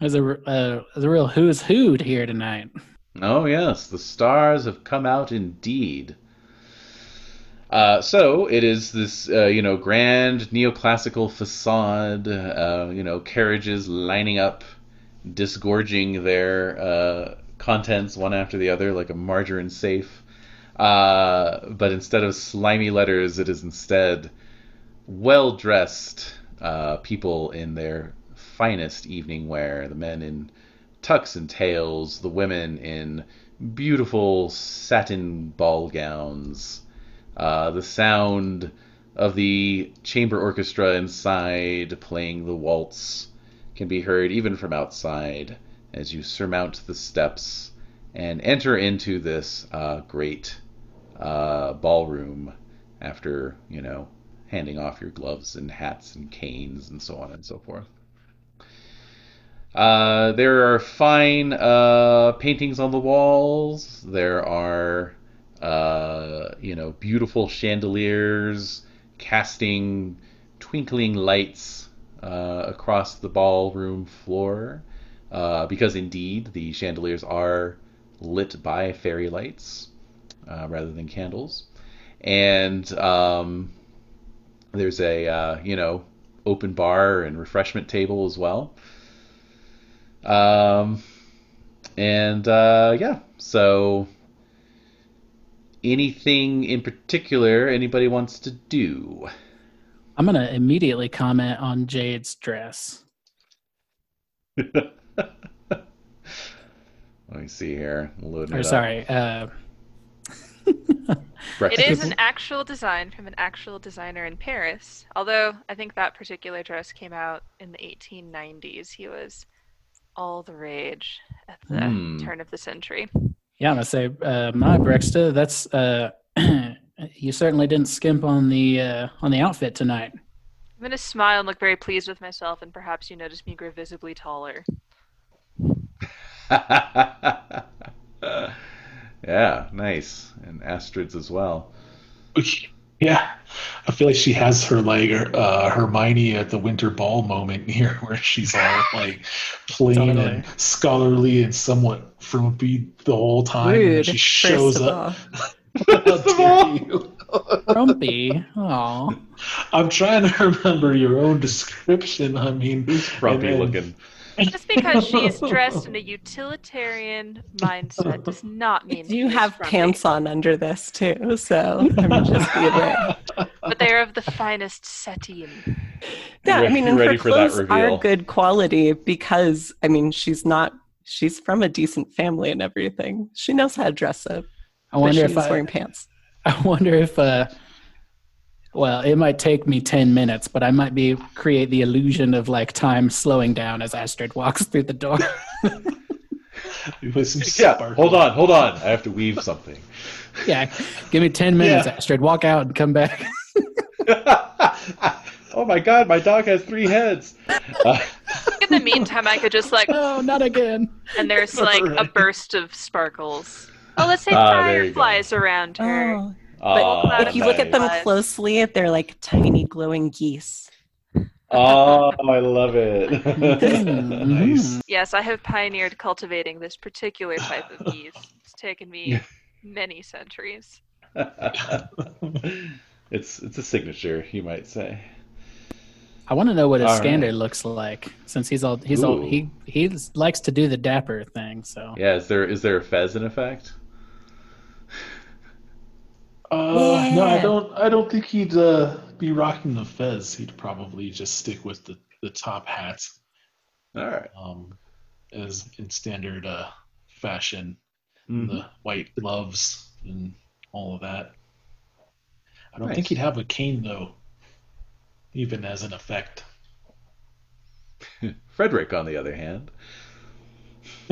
There's a uh, there's a real who's who'd here tonight. Oh, yes, the stars have come out indeed. Uh, so it is this, uh, you know, grand neoclassical facade, uh, you know, carriages lining up disgorging their uh, contents one after the other like a margarine safe. Uh, but instead of slimy letters, it is instead well dressed uh, people in their finest evening wear. The men in tux and tails, the women in beautiful satin ball gowns. Uh, the sound of the chamber orchestra inside playing the waltz can be heard even from outside as you surmount the steps and enter into this uh, great uh, ballroom after, you know, handing off your gloves and hats and canes and so on and so forth. Uh, there are fine uh, paintings on the walls. There are, uh, you know, beautiful chandeliers casting twinkling lights uh, across the ballroom floor. Uh, because indeed, the chandeliers are lit by fairy lights uh, rather than candles. And um, there's a, you know, open bar and refreshment table as well. Um, and uh, yeah, so anything in particular anybody wants to do? I'm gonna immediately comment on Jade's dress. Let me see here. Loading or sorry, uh, Breakfast. It is an actual design from an actual designer in Paris. Although I think that particular dress came out in the 1890s. He was all the rage at the Hmm. turn of the century. yeah, I'm gonna say, uh, my Breksta, that's uh, you certainly didn't skimp on the uh, on the outfit tonight. I'm gonna smile and look very pleased with myself, and perhaps you notice me grow visibly taller. yeah, nice. And Astrid's as well. Yeah, I feel like she has her like uh, Hermione at the winter ball moment here, where she's all like plain Totally. and scholarly and somewhat frumpy the whole time. and then she shows first of up. all. How dare you? Grumpy. Oh, I'm trying to remember your own description. I mean, Who's frumpy then- looking? Just because she is dressed in a utilitarian mindset does not mean You have frumpy. pants on under this too, so I mean, just be aware. but they are of the finest sateen. Yeah, I mean, and her for clothes are good quality because I mean, she's not. She's from a decent family and everything. She knows how to dress up. I But wonder she's if I, wearing pants. I wonder if uh well, it might take me 10 minutes, but I might be create the illusion of like time slowing down as Astrid walks through the door. With some Yeah, sparkle. hold on, hold on. I have to weave something. yeah, give me 10 minutes, Yeah. Astrid. Walk out and come back. oh my god, my dog has three heads. Uh, In the meantime, I could just like, oh, not again. and there's like a burst of sparkles. Oh, let's say Ah, there you go. fireflies around her. Oh. Aw, But oh, If you look at them closely, they're like tiny glowing geese. Oh, I love it. Nice. Yes, I have pioneered cultivating this particular type of geese. It's taken me many centuries. it's it's a signature, you might say. I want to know what his All standard right. looks like since he's all he's all he he likes to do the dapper thing. So Yeah, is there is there a fez in effect? Uh, no, I don't. I don't think he'd uh, be rocking the fez. He'd probably just stick with the, the top hat, All right. um, as in standard uh, fashion. Mhm. The white gloves and all of that. I don't Nice. think he'd have a cane though, even as an effect. Frederick, on the other hand,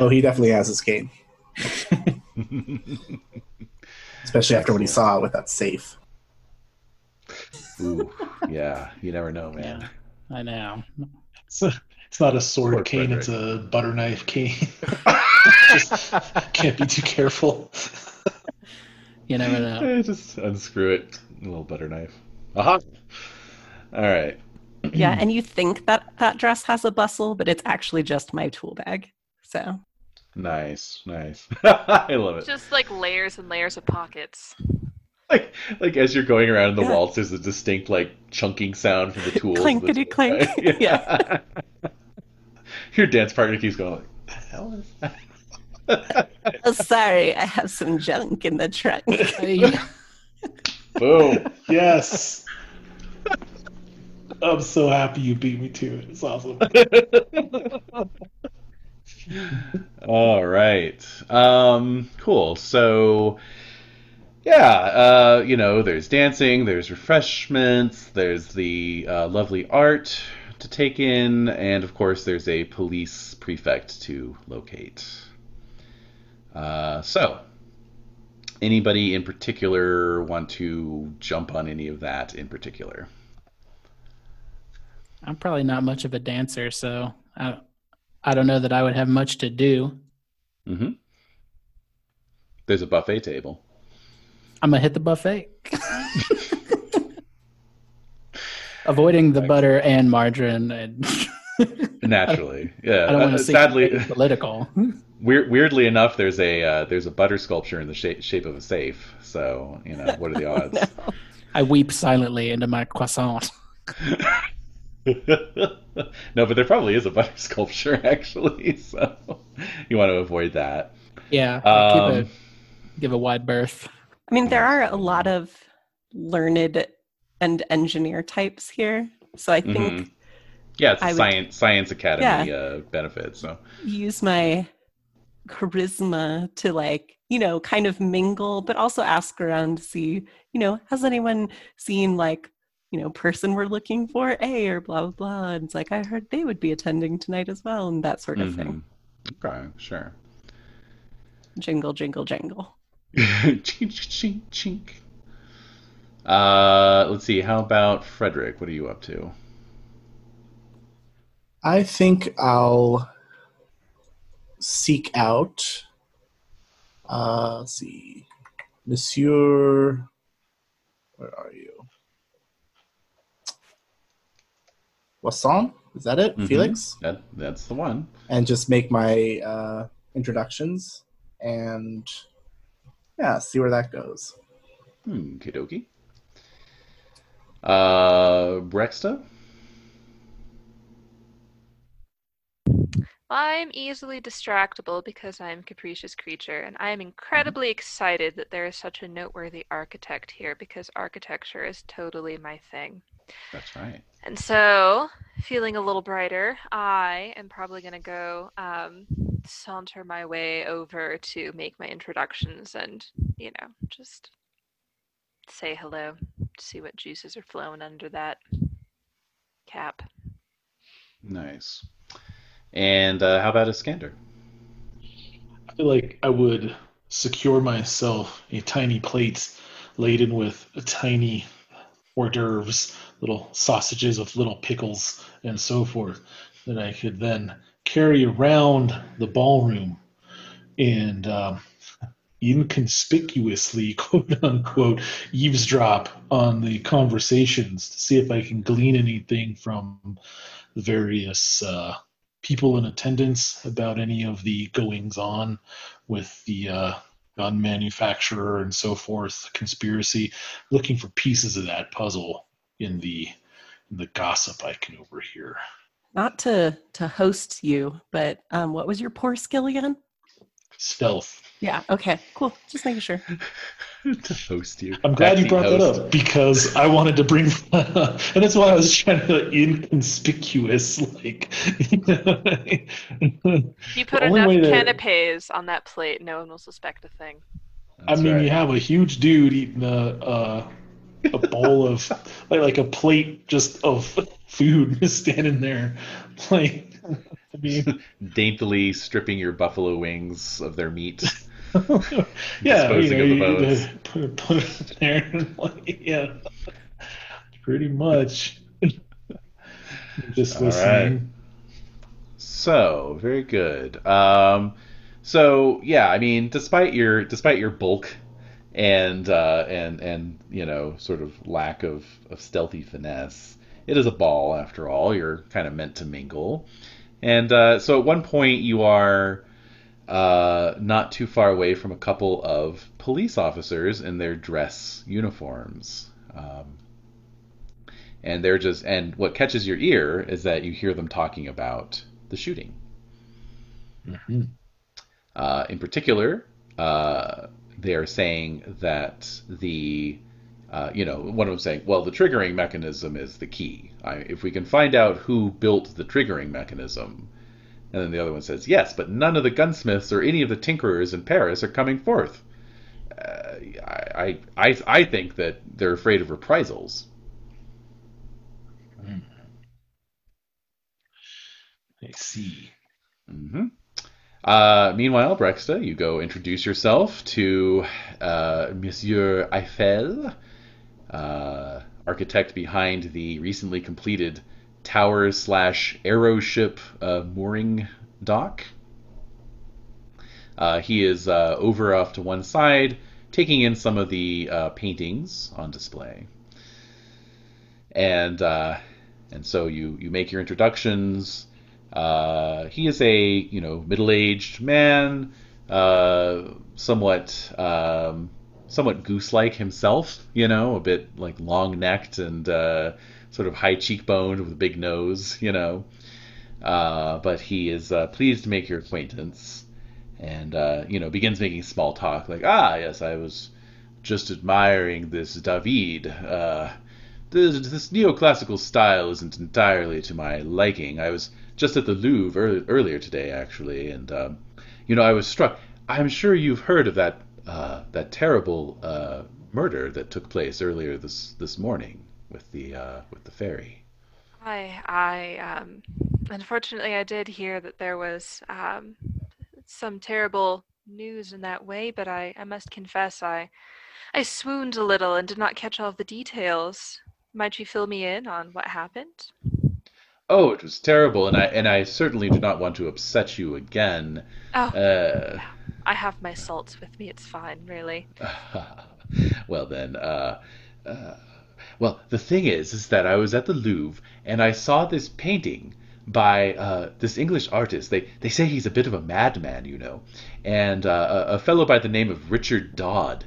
Oh, he definitely has his cane, especially after what he saw with that safe. Ooh, yeah, you never know, man. yeah, I know. it's, a- it's not a sword Poor cane; it's a butter knife cane. Just can't be too careful. You never know. Just unscrew it. A little butter knife. Aha. All right. Yeah, and you think that that dress has a bustle, but it's actually just my tool bag. So Nice, nice. I love it. Just like layers and layers of pockets. Like, like as you're going around in the Yeah. waltz, there's a distinct like chunking sound from the tools. Clankety that's- clank. yeah. your dance partner keeps going. Like, the hell is that? Oh, sorry, I have some junk in the trunk. Boom. Yes. I'm so happy you beat me to it. It's awesome. All right. Um, cool. So, yeah, uh, you know, there's dancing, there's refreshments, there's the uh, lovely art to take in, and of course, there's a police prefect to locate. Uh, so, anybody in particular want to jump on any of that in particular? I'm probably not much of a dancer, so I, I don't know that I would have much to do. Mm-hmm. There's a buffet table. I'm gonna hit the buffet. Avoiding the butter and margarine and Naturally, yeah. I don't want Uh, to seem sadly, political. weir- weirdly enough, there's a uh, there's a butter sculpture in the shape shape of a safe. So you know, what are the odds? I weep silently into my croissant. no, but there probably is a butter sculpture actually. So you want to avoid that. Yeah, Um, keep a, give a wide berth. I mean, there are a lot of learned and engineer types here. So I think Mhm. Yeah, it's a I would- science science academy Yeah. uh, benefit. So use my charisma to like you know kind of mingle but also ask around to see you know has anyone seen like you know person we're looking for a or blah blah blah and it's like i heard they would be attending tonight as well and that sort of thing Mhm. Okay, sure. jingle jingle jangle chink, chink, chink. Uh, let's see. How about Frederick? What are you up to? I think I'll seek out. Uh, let's see, Monsieur. Where are you? Voisin? Is that it? Mhm. Felix? That that's the one. And just make my uh, introductions and yeah, see where that goes. Hmm, kidoki. Uh, Breksta? I'm easily distractible because I'm a capricious creature, and I am incredibly excited that there is such a noteworthy architect here because architecture is totally my thing. That's right. And so, feeling a little brighter, I am probably going to go um, saunter my way over to make my introductions and, you know, just say hello, see what juices are flowing under that cap. Nice. And uh, how about Iskander? I feel like I would secure myself a tiny plate laden with a tiny hors d'oeuvres, little sausages with little pickles and so forth, that I could then carry around the ballroom and um, inconspicuously, quote unquote, eavesdrop on the conversations to see if I can glean anything from the various uh, people in attendance about any of the goings on with the uh, gun manufacturer and so forth, conspiracy, looking for pieces of that puzzle in the in the gossip I can overhear. not to to host you but um what was your poor skill again Stealth. yeah okay cool just making sure to host you. I'm glad you Backseat brought that up because I wanted to bring, and that's why I was trying to inconspicuous, like. You know, You put enough way to- canapes on that plate, no one will suspect a thing. I mean, right. you have a huge dude eating a a, a bowl of like like a plate just of food just standing there, like. I mean, daintily stripping your buffalo wings of their meat. yeah, you Disposing know, of the you bones. put, put it there, and like, yeah, pretty much. Just All listening. So very good. Um, so yeah, I mean, despite your despite your bulk and uh, and and you know sort of lack of, of stealthy finesse, it is a ball after all. You're kind of meant to mingle, and uh, so at one point you are uh, not too far away from a couple of police officers in their dress uniforms. Um, and they're just and what catches your ear is that you hear them talking about the shooting. Mhm. Uh, in particular, uh, they're saying that the, uh, you know, one of them saying, well, the triggering mechanism is the key. I, if we can find out who built the triggering mechanism, and then the other one says, yes, but none of the gunsmiths or any of the tinkerers in Paris are coming forth. Uh, I, I, I, I think that they're afraid of reprisals. I see. hmm Uh, meanwhile, Breksta, you go introduce yourself to uh, Monsieur Eiffel, uh, architect behind the recently completed tower slash aeroship mooring dock. Uh, he is uh, over off to one side, taking in some of the uh, paintings on display. And and so you you make your introductions. Uh, he is a you know middle-aged man, uh, somewhat um, somewhat goose-like himself. You know, a bit like long-necked and uh, sort of high cheekboned with a big nose. You know, uh, but he is uh, pleased to make your acquaintance, and you know begins making small talk like, ah, yes, I was just admiring this David. This, this neoclassical style isn't entirely to my liking. I was just at the Louvre ear- earlier today, actually, and um, you know I was struck. I'm sure you've heard of that uh, that terrible uh, murder that took place earlier this this morning with the uh, with the fairy. I, I, um, unfortunately, I did hear that there was um, some terrible news in that way, but I, I must confess, I, I swooned a little and did not catch all of the details. Might you fill me in on what happened? Oh, it was terrible, and I and I certainly do not want to upset you again. Oh, Uh, I have my salts with me. It's fine, really. well then, uh, uh, well the thing is, is that I was at the Louvre and I saw this painting by uh, this English artist. They they say he's a bit of a madman, you know, and uh, a, a fellow by the name of Richard Dadd.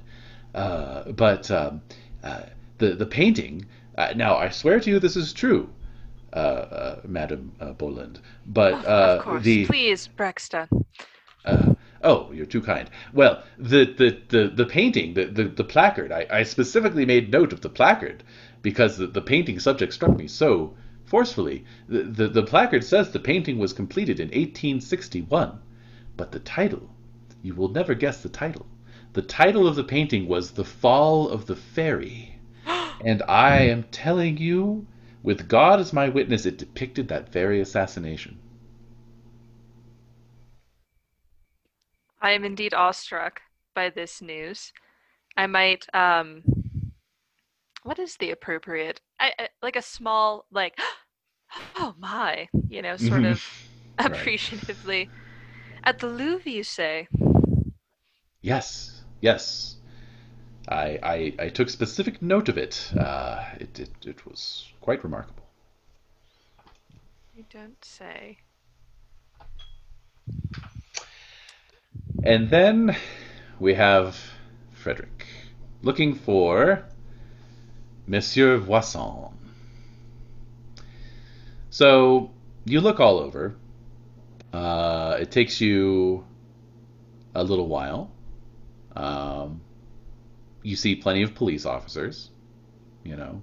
Uh, but um, uh, the the painting. Uh, now I swear to you, this is true, Madam uh, Boland. But Of- uh, course. the Please, Breksta. uh, oh, you're too kind. Well, the the, the, the painting, the, the, the placard, I, I specifically made note of the placard because the, the painting subject struck me so forcefully. The, the, the placard says the painting was completed in 1861, but the title, you will never guess the title. The title of the painting was The Fall of the Fairy. And I am telling you, with God as my witness, it depicted that very assassination. I am indeed awestruck by this news. I might, um, what is the appropriate, I, I, like a small, like, oh my, you know, sort Mhm. of Right. appreciatively. At the Louvre, you say? Yes, yes. I, I, I took specific note of it. Uh, it, it. It was quite remarkable. You don't say. And then we have Frederick looking for Monsieur Voisin. So you look all over. Uh, it takes you a little while. Um, you see plenty of police officers. You know.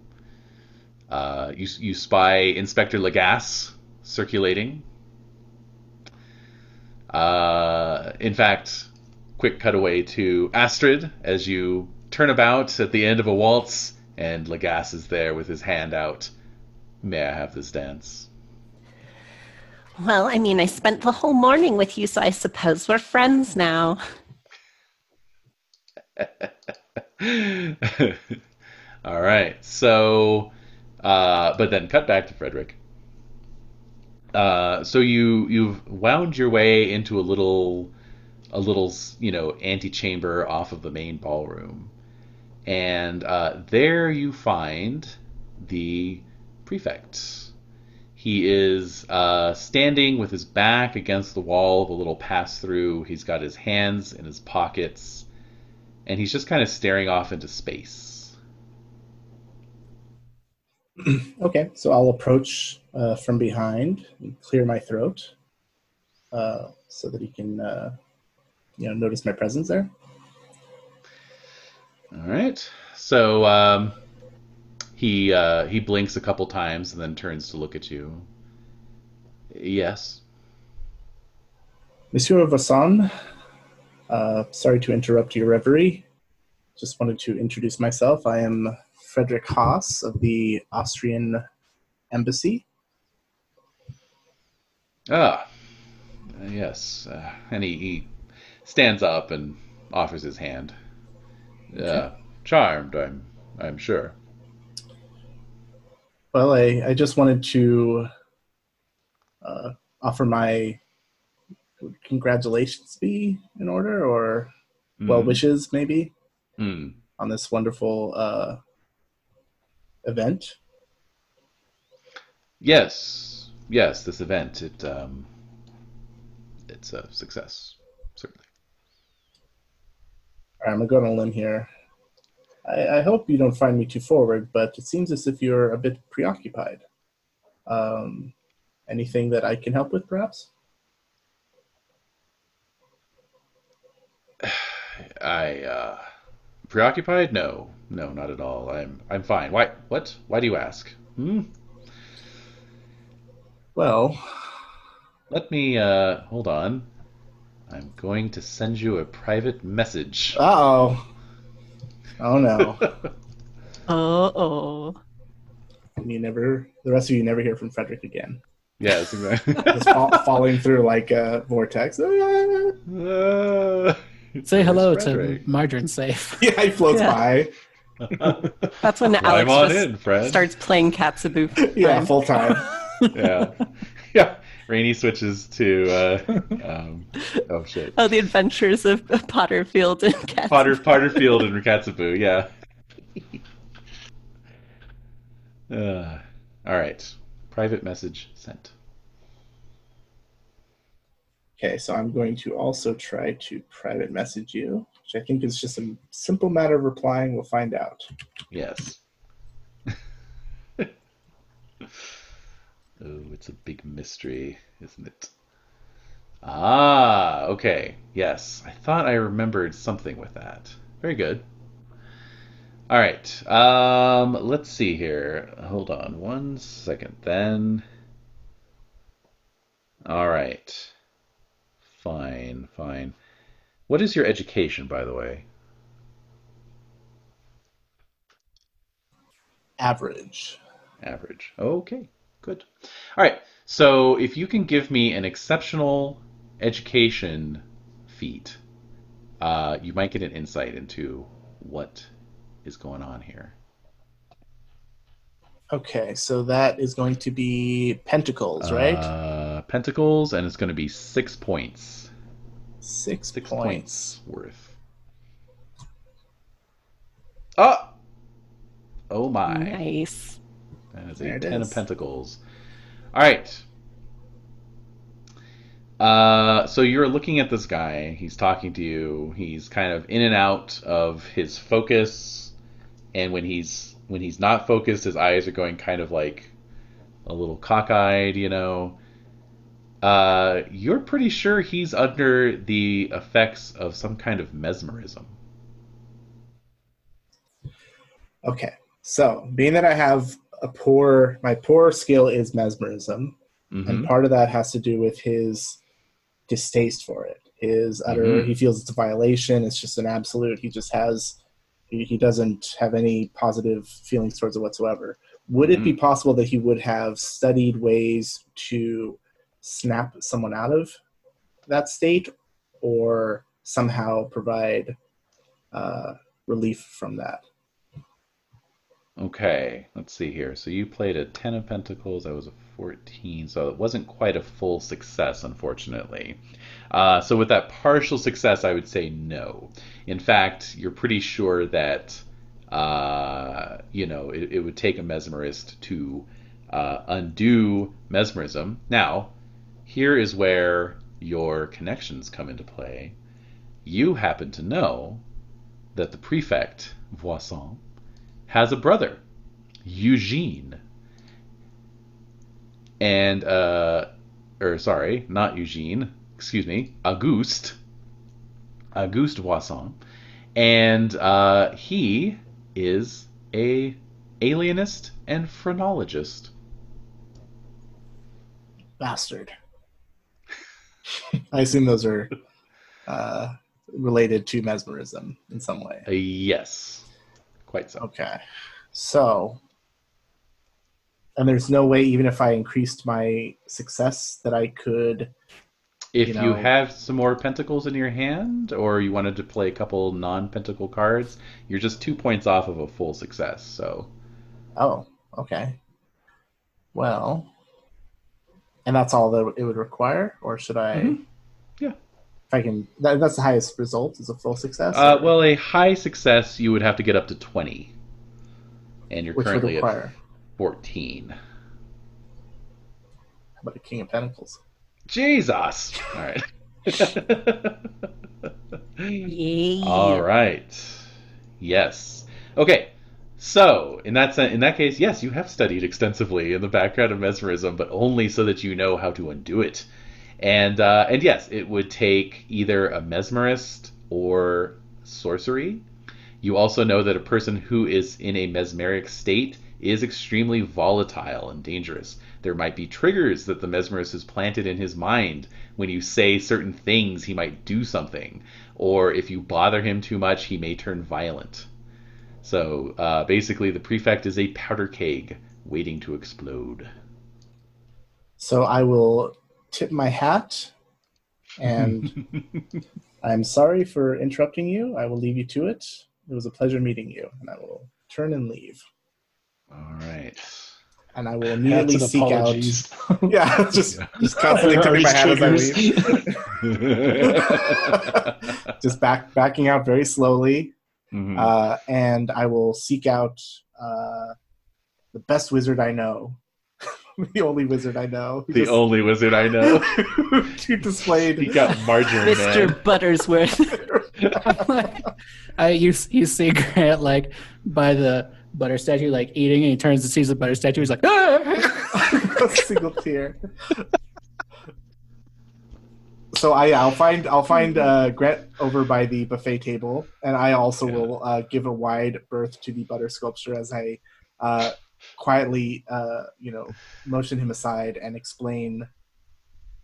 Uh, you you spy Inspector Lagasse circulating. Uh, in fact, quick cutaway to Astrid as you turn about at the end of a waltz, and Lagasse is there with his hand out. May I have this dance? Well, I mean, I spent the whole morning with you, so I suppose we're friends now. All right. So, uh, but then cut back to Frederick. Uh, so you you've wound your way into a little a little you know antechamber off of the main ballroom, and uh, there you find the prefect. He is uh, standing with his back against the wall of a little pass through. He's got his hands in his pockets, and he's just kind of staring off into space. Okay, so I'll approach uh, from behind and clear my throat. uh, so that he can, uh, you know, notice my presence there. All right. So um, he uh, he blinks a couple times and then turns to look at you. Yes. Monsieur Voisin, uh, sorry to interrupt your reverie. Just wanted to introduce myself. I am Frederick Haas of the Austrian Embassy. Ah, uh, yes. Uh, and he, he stands up and offers his hand. Uh, charmed, I'm I'm sure. Well, I, I just wanted to uh, offer my congratulations be in order or well Mm. wishes maybe Hmm. on this wonderful uh, event. Yes, yes. This event, it um, it's a success, certainly. Right, I'm gonna go on a limb here. I, I hope you don't find me too forward, but it seems as if you're a bit preoccupied. Um, anything that I can help with, perhaps? I uh, preoccupied? No, no, not at all. I'm I'm fine. Why? What? Why do you ask? Hmm. Well, Let me uh, hold on. I'm going to send you a private message. uh oh, oh no, Uh oh. And you never. The rest of you never hear from Frederick again. yes, exactly. Just fall, falling through like a vortex. Uh, Say hello Where's to Frederick? Margarine Safe. yeah, he floats Yeah. by. That's when Climb Alex on just in, Fred. starts playing Katsuboo. full Yeah, time. full time. yeah, yeah. Rainy switches to uh, um, oh shit, Oh, the adventures of Potterfield and Katsuboo. Potter Potterfield and Rikatsuboo. Yeah. uh, all right. Private message sent. Okay, so I'm going to also try to private message you, which I think is just a simple matter of replying. We'll find out. Yes. oh, it's a big mystery, isn't it? Ah, okay. Yes. I thought I remembered something with that. Very good. All right. Um, let's see here. Hold on one second then. All right. Fine, fine. What is your education, by the way? Average. Average. Okay, good. All right. So if you can give me an exceptional education feat, uh, you might get an insight into what is going on here. Okay, so that is going to be pentacles, right? Uh, pentacles, and it's going to be six points. Six, Six points. points worth. Oh! Oh my. Nice. That is a There it ten is. of pentacles. All right. Uh, so you're looking at this guy. He's talking to you. He's kind of in and out of his focus, and when he's when he's not focused, his eyes are going kind of like a little cockeyed, you know. Uh, you're pretty sure he's under the effects of some kind of mesmerism. Okay, so being that I have a poor, my poor skill is mesmerism, hmm and part of that has to do with his distaste for it. His utter, Mhm. he feels it's a violation. It's just an absolute. He just has, he, he doesn't have any positive feelings towards it whatsoever. Would it be possible that he would have studied ways to snap someone out of that state, or somehow provide uh, relief from that? Okay, let's see here. So you played a 10 of Pentacles, I was a 14, so it wasn't quite a full success, unfortunately. Uh, so with that partial success, I would say no. In fact, you're pretty sure that, uh, you know, it, it would take a mesmerist to uh, undo mesmerism. Now, here is where your connections come into play. You happen to know that the prefect, Voisin, has a brother, Eugene. And, uh, or sorry, not Eugene, excuse me, Auguste, Auguste Voisin, and uh, he is a alienist and phrenologist. Bastard. I assume those are uh, related to mesmerism in some way. Uh, yes, quite so. Okay. So, and there's no way, even if I increased my success, that I could. If you you, have some more pentacles in your hand, or you wanted to play a couple non-pentacle cards, you're just two points off of a full success. So Oh, okay. Well, and that's all that it would require, or should I? Mhm. Yeah. If I can, that, that's the highest result is a full success. Uh, or- well, a high success, you would have to get up to 20. And you're which would currently at 14. how about a King of Pentacles? Jesus! All right. Yay. All right. Yes. Okay. So, in that sense, in that case, yes, you have studied extensively in the background of mesmerism, but only so that you know how to undo it. And uh, and yes, it would take either a mesmerist or sorcery. You also know that a person who is in a mesmeric state is extremely volatile and dangerous. There might be triggers that the mesmerist has planted in his mind. When you say certain things, he might do something. Or if you bother him too much, he may turn violent. So uh, basically, the prefect is a powder keg waiting to explode. So I will tip my hat, and I'm sorry for interrupting you. I will leave you to it. It was a pleasure meeting you, and I will turn and leave. All right. And I will immediately and seek apologies. out. Yeah, just Yeah. just constantly tipping my hat as I leave. just back backing out very slowly, Mhm. uh, and I will seek out uh, the best wizard I know, the only wizard I know, the just- only wizard I know. who displayed. he got margarine Mr. man. Buttersworth. I you you see Grant like by the butter statue like eating and he turns and sees the butter statue he's like ah! a single tear. So I, I'll find I'll find uh, Grant over by the buffet table, and I also Yeah. will uh, give a wide berth to the butter sculpture as I uh, quietly, uh, you know, motion him aside and explain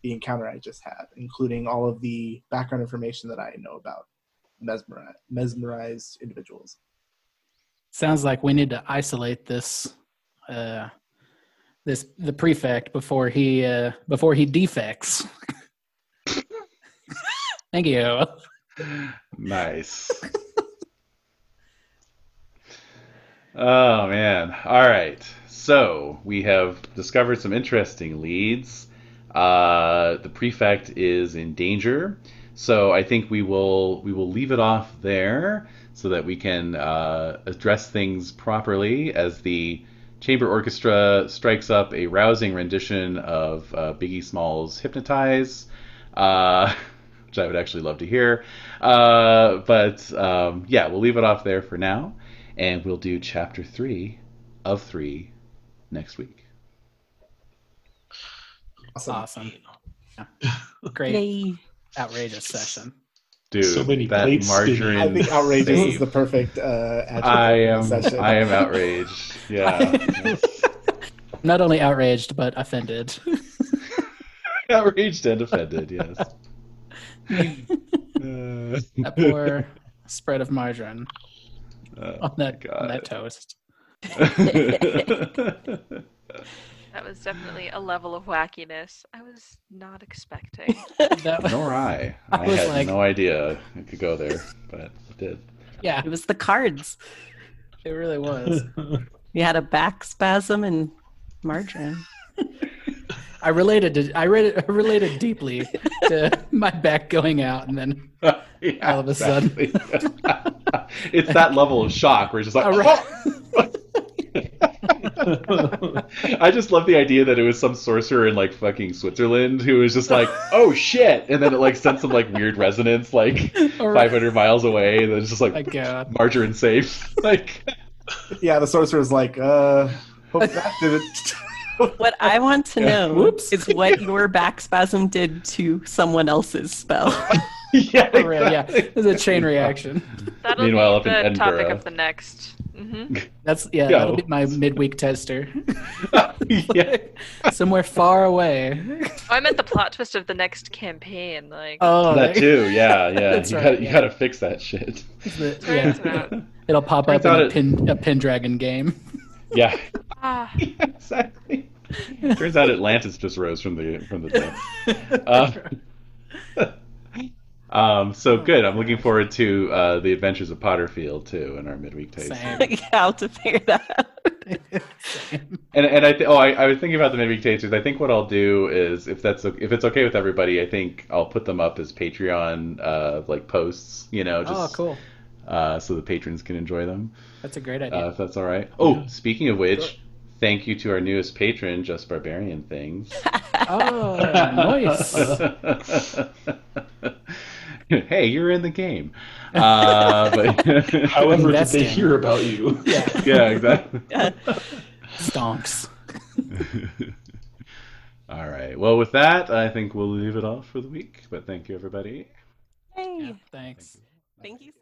the encounter I just had, including all of the background information that I know about mesmeri- mesmerized individuals. sounds like we need to isolate this uh this the prefect before he uh before he defects thank you Nice. oh man. All right. So we have discovered some interesting leads. Uh, the prefect is in danger, so I think we will we will leave it off there so that we can uh, address things properly as the chamber orchestra strikes up a rousing rendition of uh, Biggie Smalls' "Hypnotize." Uh, which I would actually love to hear. Uh, but um, yeah, we'll leave it off there for now, and we'll do chapter three of three next week. Awesome. awesome Yeah. great Yay. outrageous session Dude, So many that plates margarine. I think outrageous save. is the perfect uh, adjective I am. session. I am outraged. Yeah, not only outraged but offended outraged and offended. Yes. Uh, that poor spread of margarine oh, on that on that toast That was definitely a level of wackiness I was not expecting. that was, Nor I. I I, was had like- no idea it could go there, but it did. yeah It was the cards. it really was You had a back spasm and margarine. I related to I related, I related deeply to my back going out and then Yeah, All of a sudden. it's that level of shock where it's just like, All right. "Oh!" I just love the idea that it was some sorcerer in like fucking Switzerland who was just like, "Oh shit," and then it like sent some like weird resonance like All right. 500 miles away, and then it's just my like god margarine safe. Like, Yeah, the sorcerer's like, uh, hope that didn't. What I want to know Whoops. is what your back spasm did to someone else's spell. yeah, For real, yeah. exactly. There's a chain reaction. That'll Meanwhile, be up in the topic of the next. hmm That's yeah. Yo. That'll be my midweek tester. yeah. Somewhere far away. Oh, I meant the plot twist of the next campaign. Like, Oh, that too. Yeah, yeah. That's you right, gotta, you yeah. gotta fix that shit. the- yeah. It'll pop Turns up in a it- pin a Pendragon game. Yeah, ah, exactly. Turns out Atlantis just rose from the from the dead. Uh, um, so good. I'm looking forward to uh, the Adventures of Potterfield too in our midweek taste. Same. yeah, I'll have to figure that out. And and I th- oh I, I was thinking about the midweek tasters. I think what I'll do is if that's if it's okay with everybody, I think I'll put them up as Patreon uh, like posts. You know, just oh, cool. uh, so the patrons can enjoy them. That's a great idea. Uh, if that's all right. Oh, speaking of which, thank you to our newest patron, Just Barbarian Things. oh, nice. hey, you're in the game. Uh, but However, did they hear about you? Yeah. yeah, exactly. Stonks. All right. Well, with that, I think we'll leave it off for the week. But thank you, everybody. Yay. Thanks. Thank you so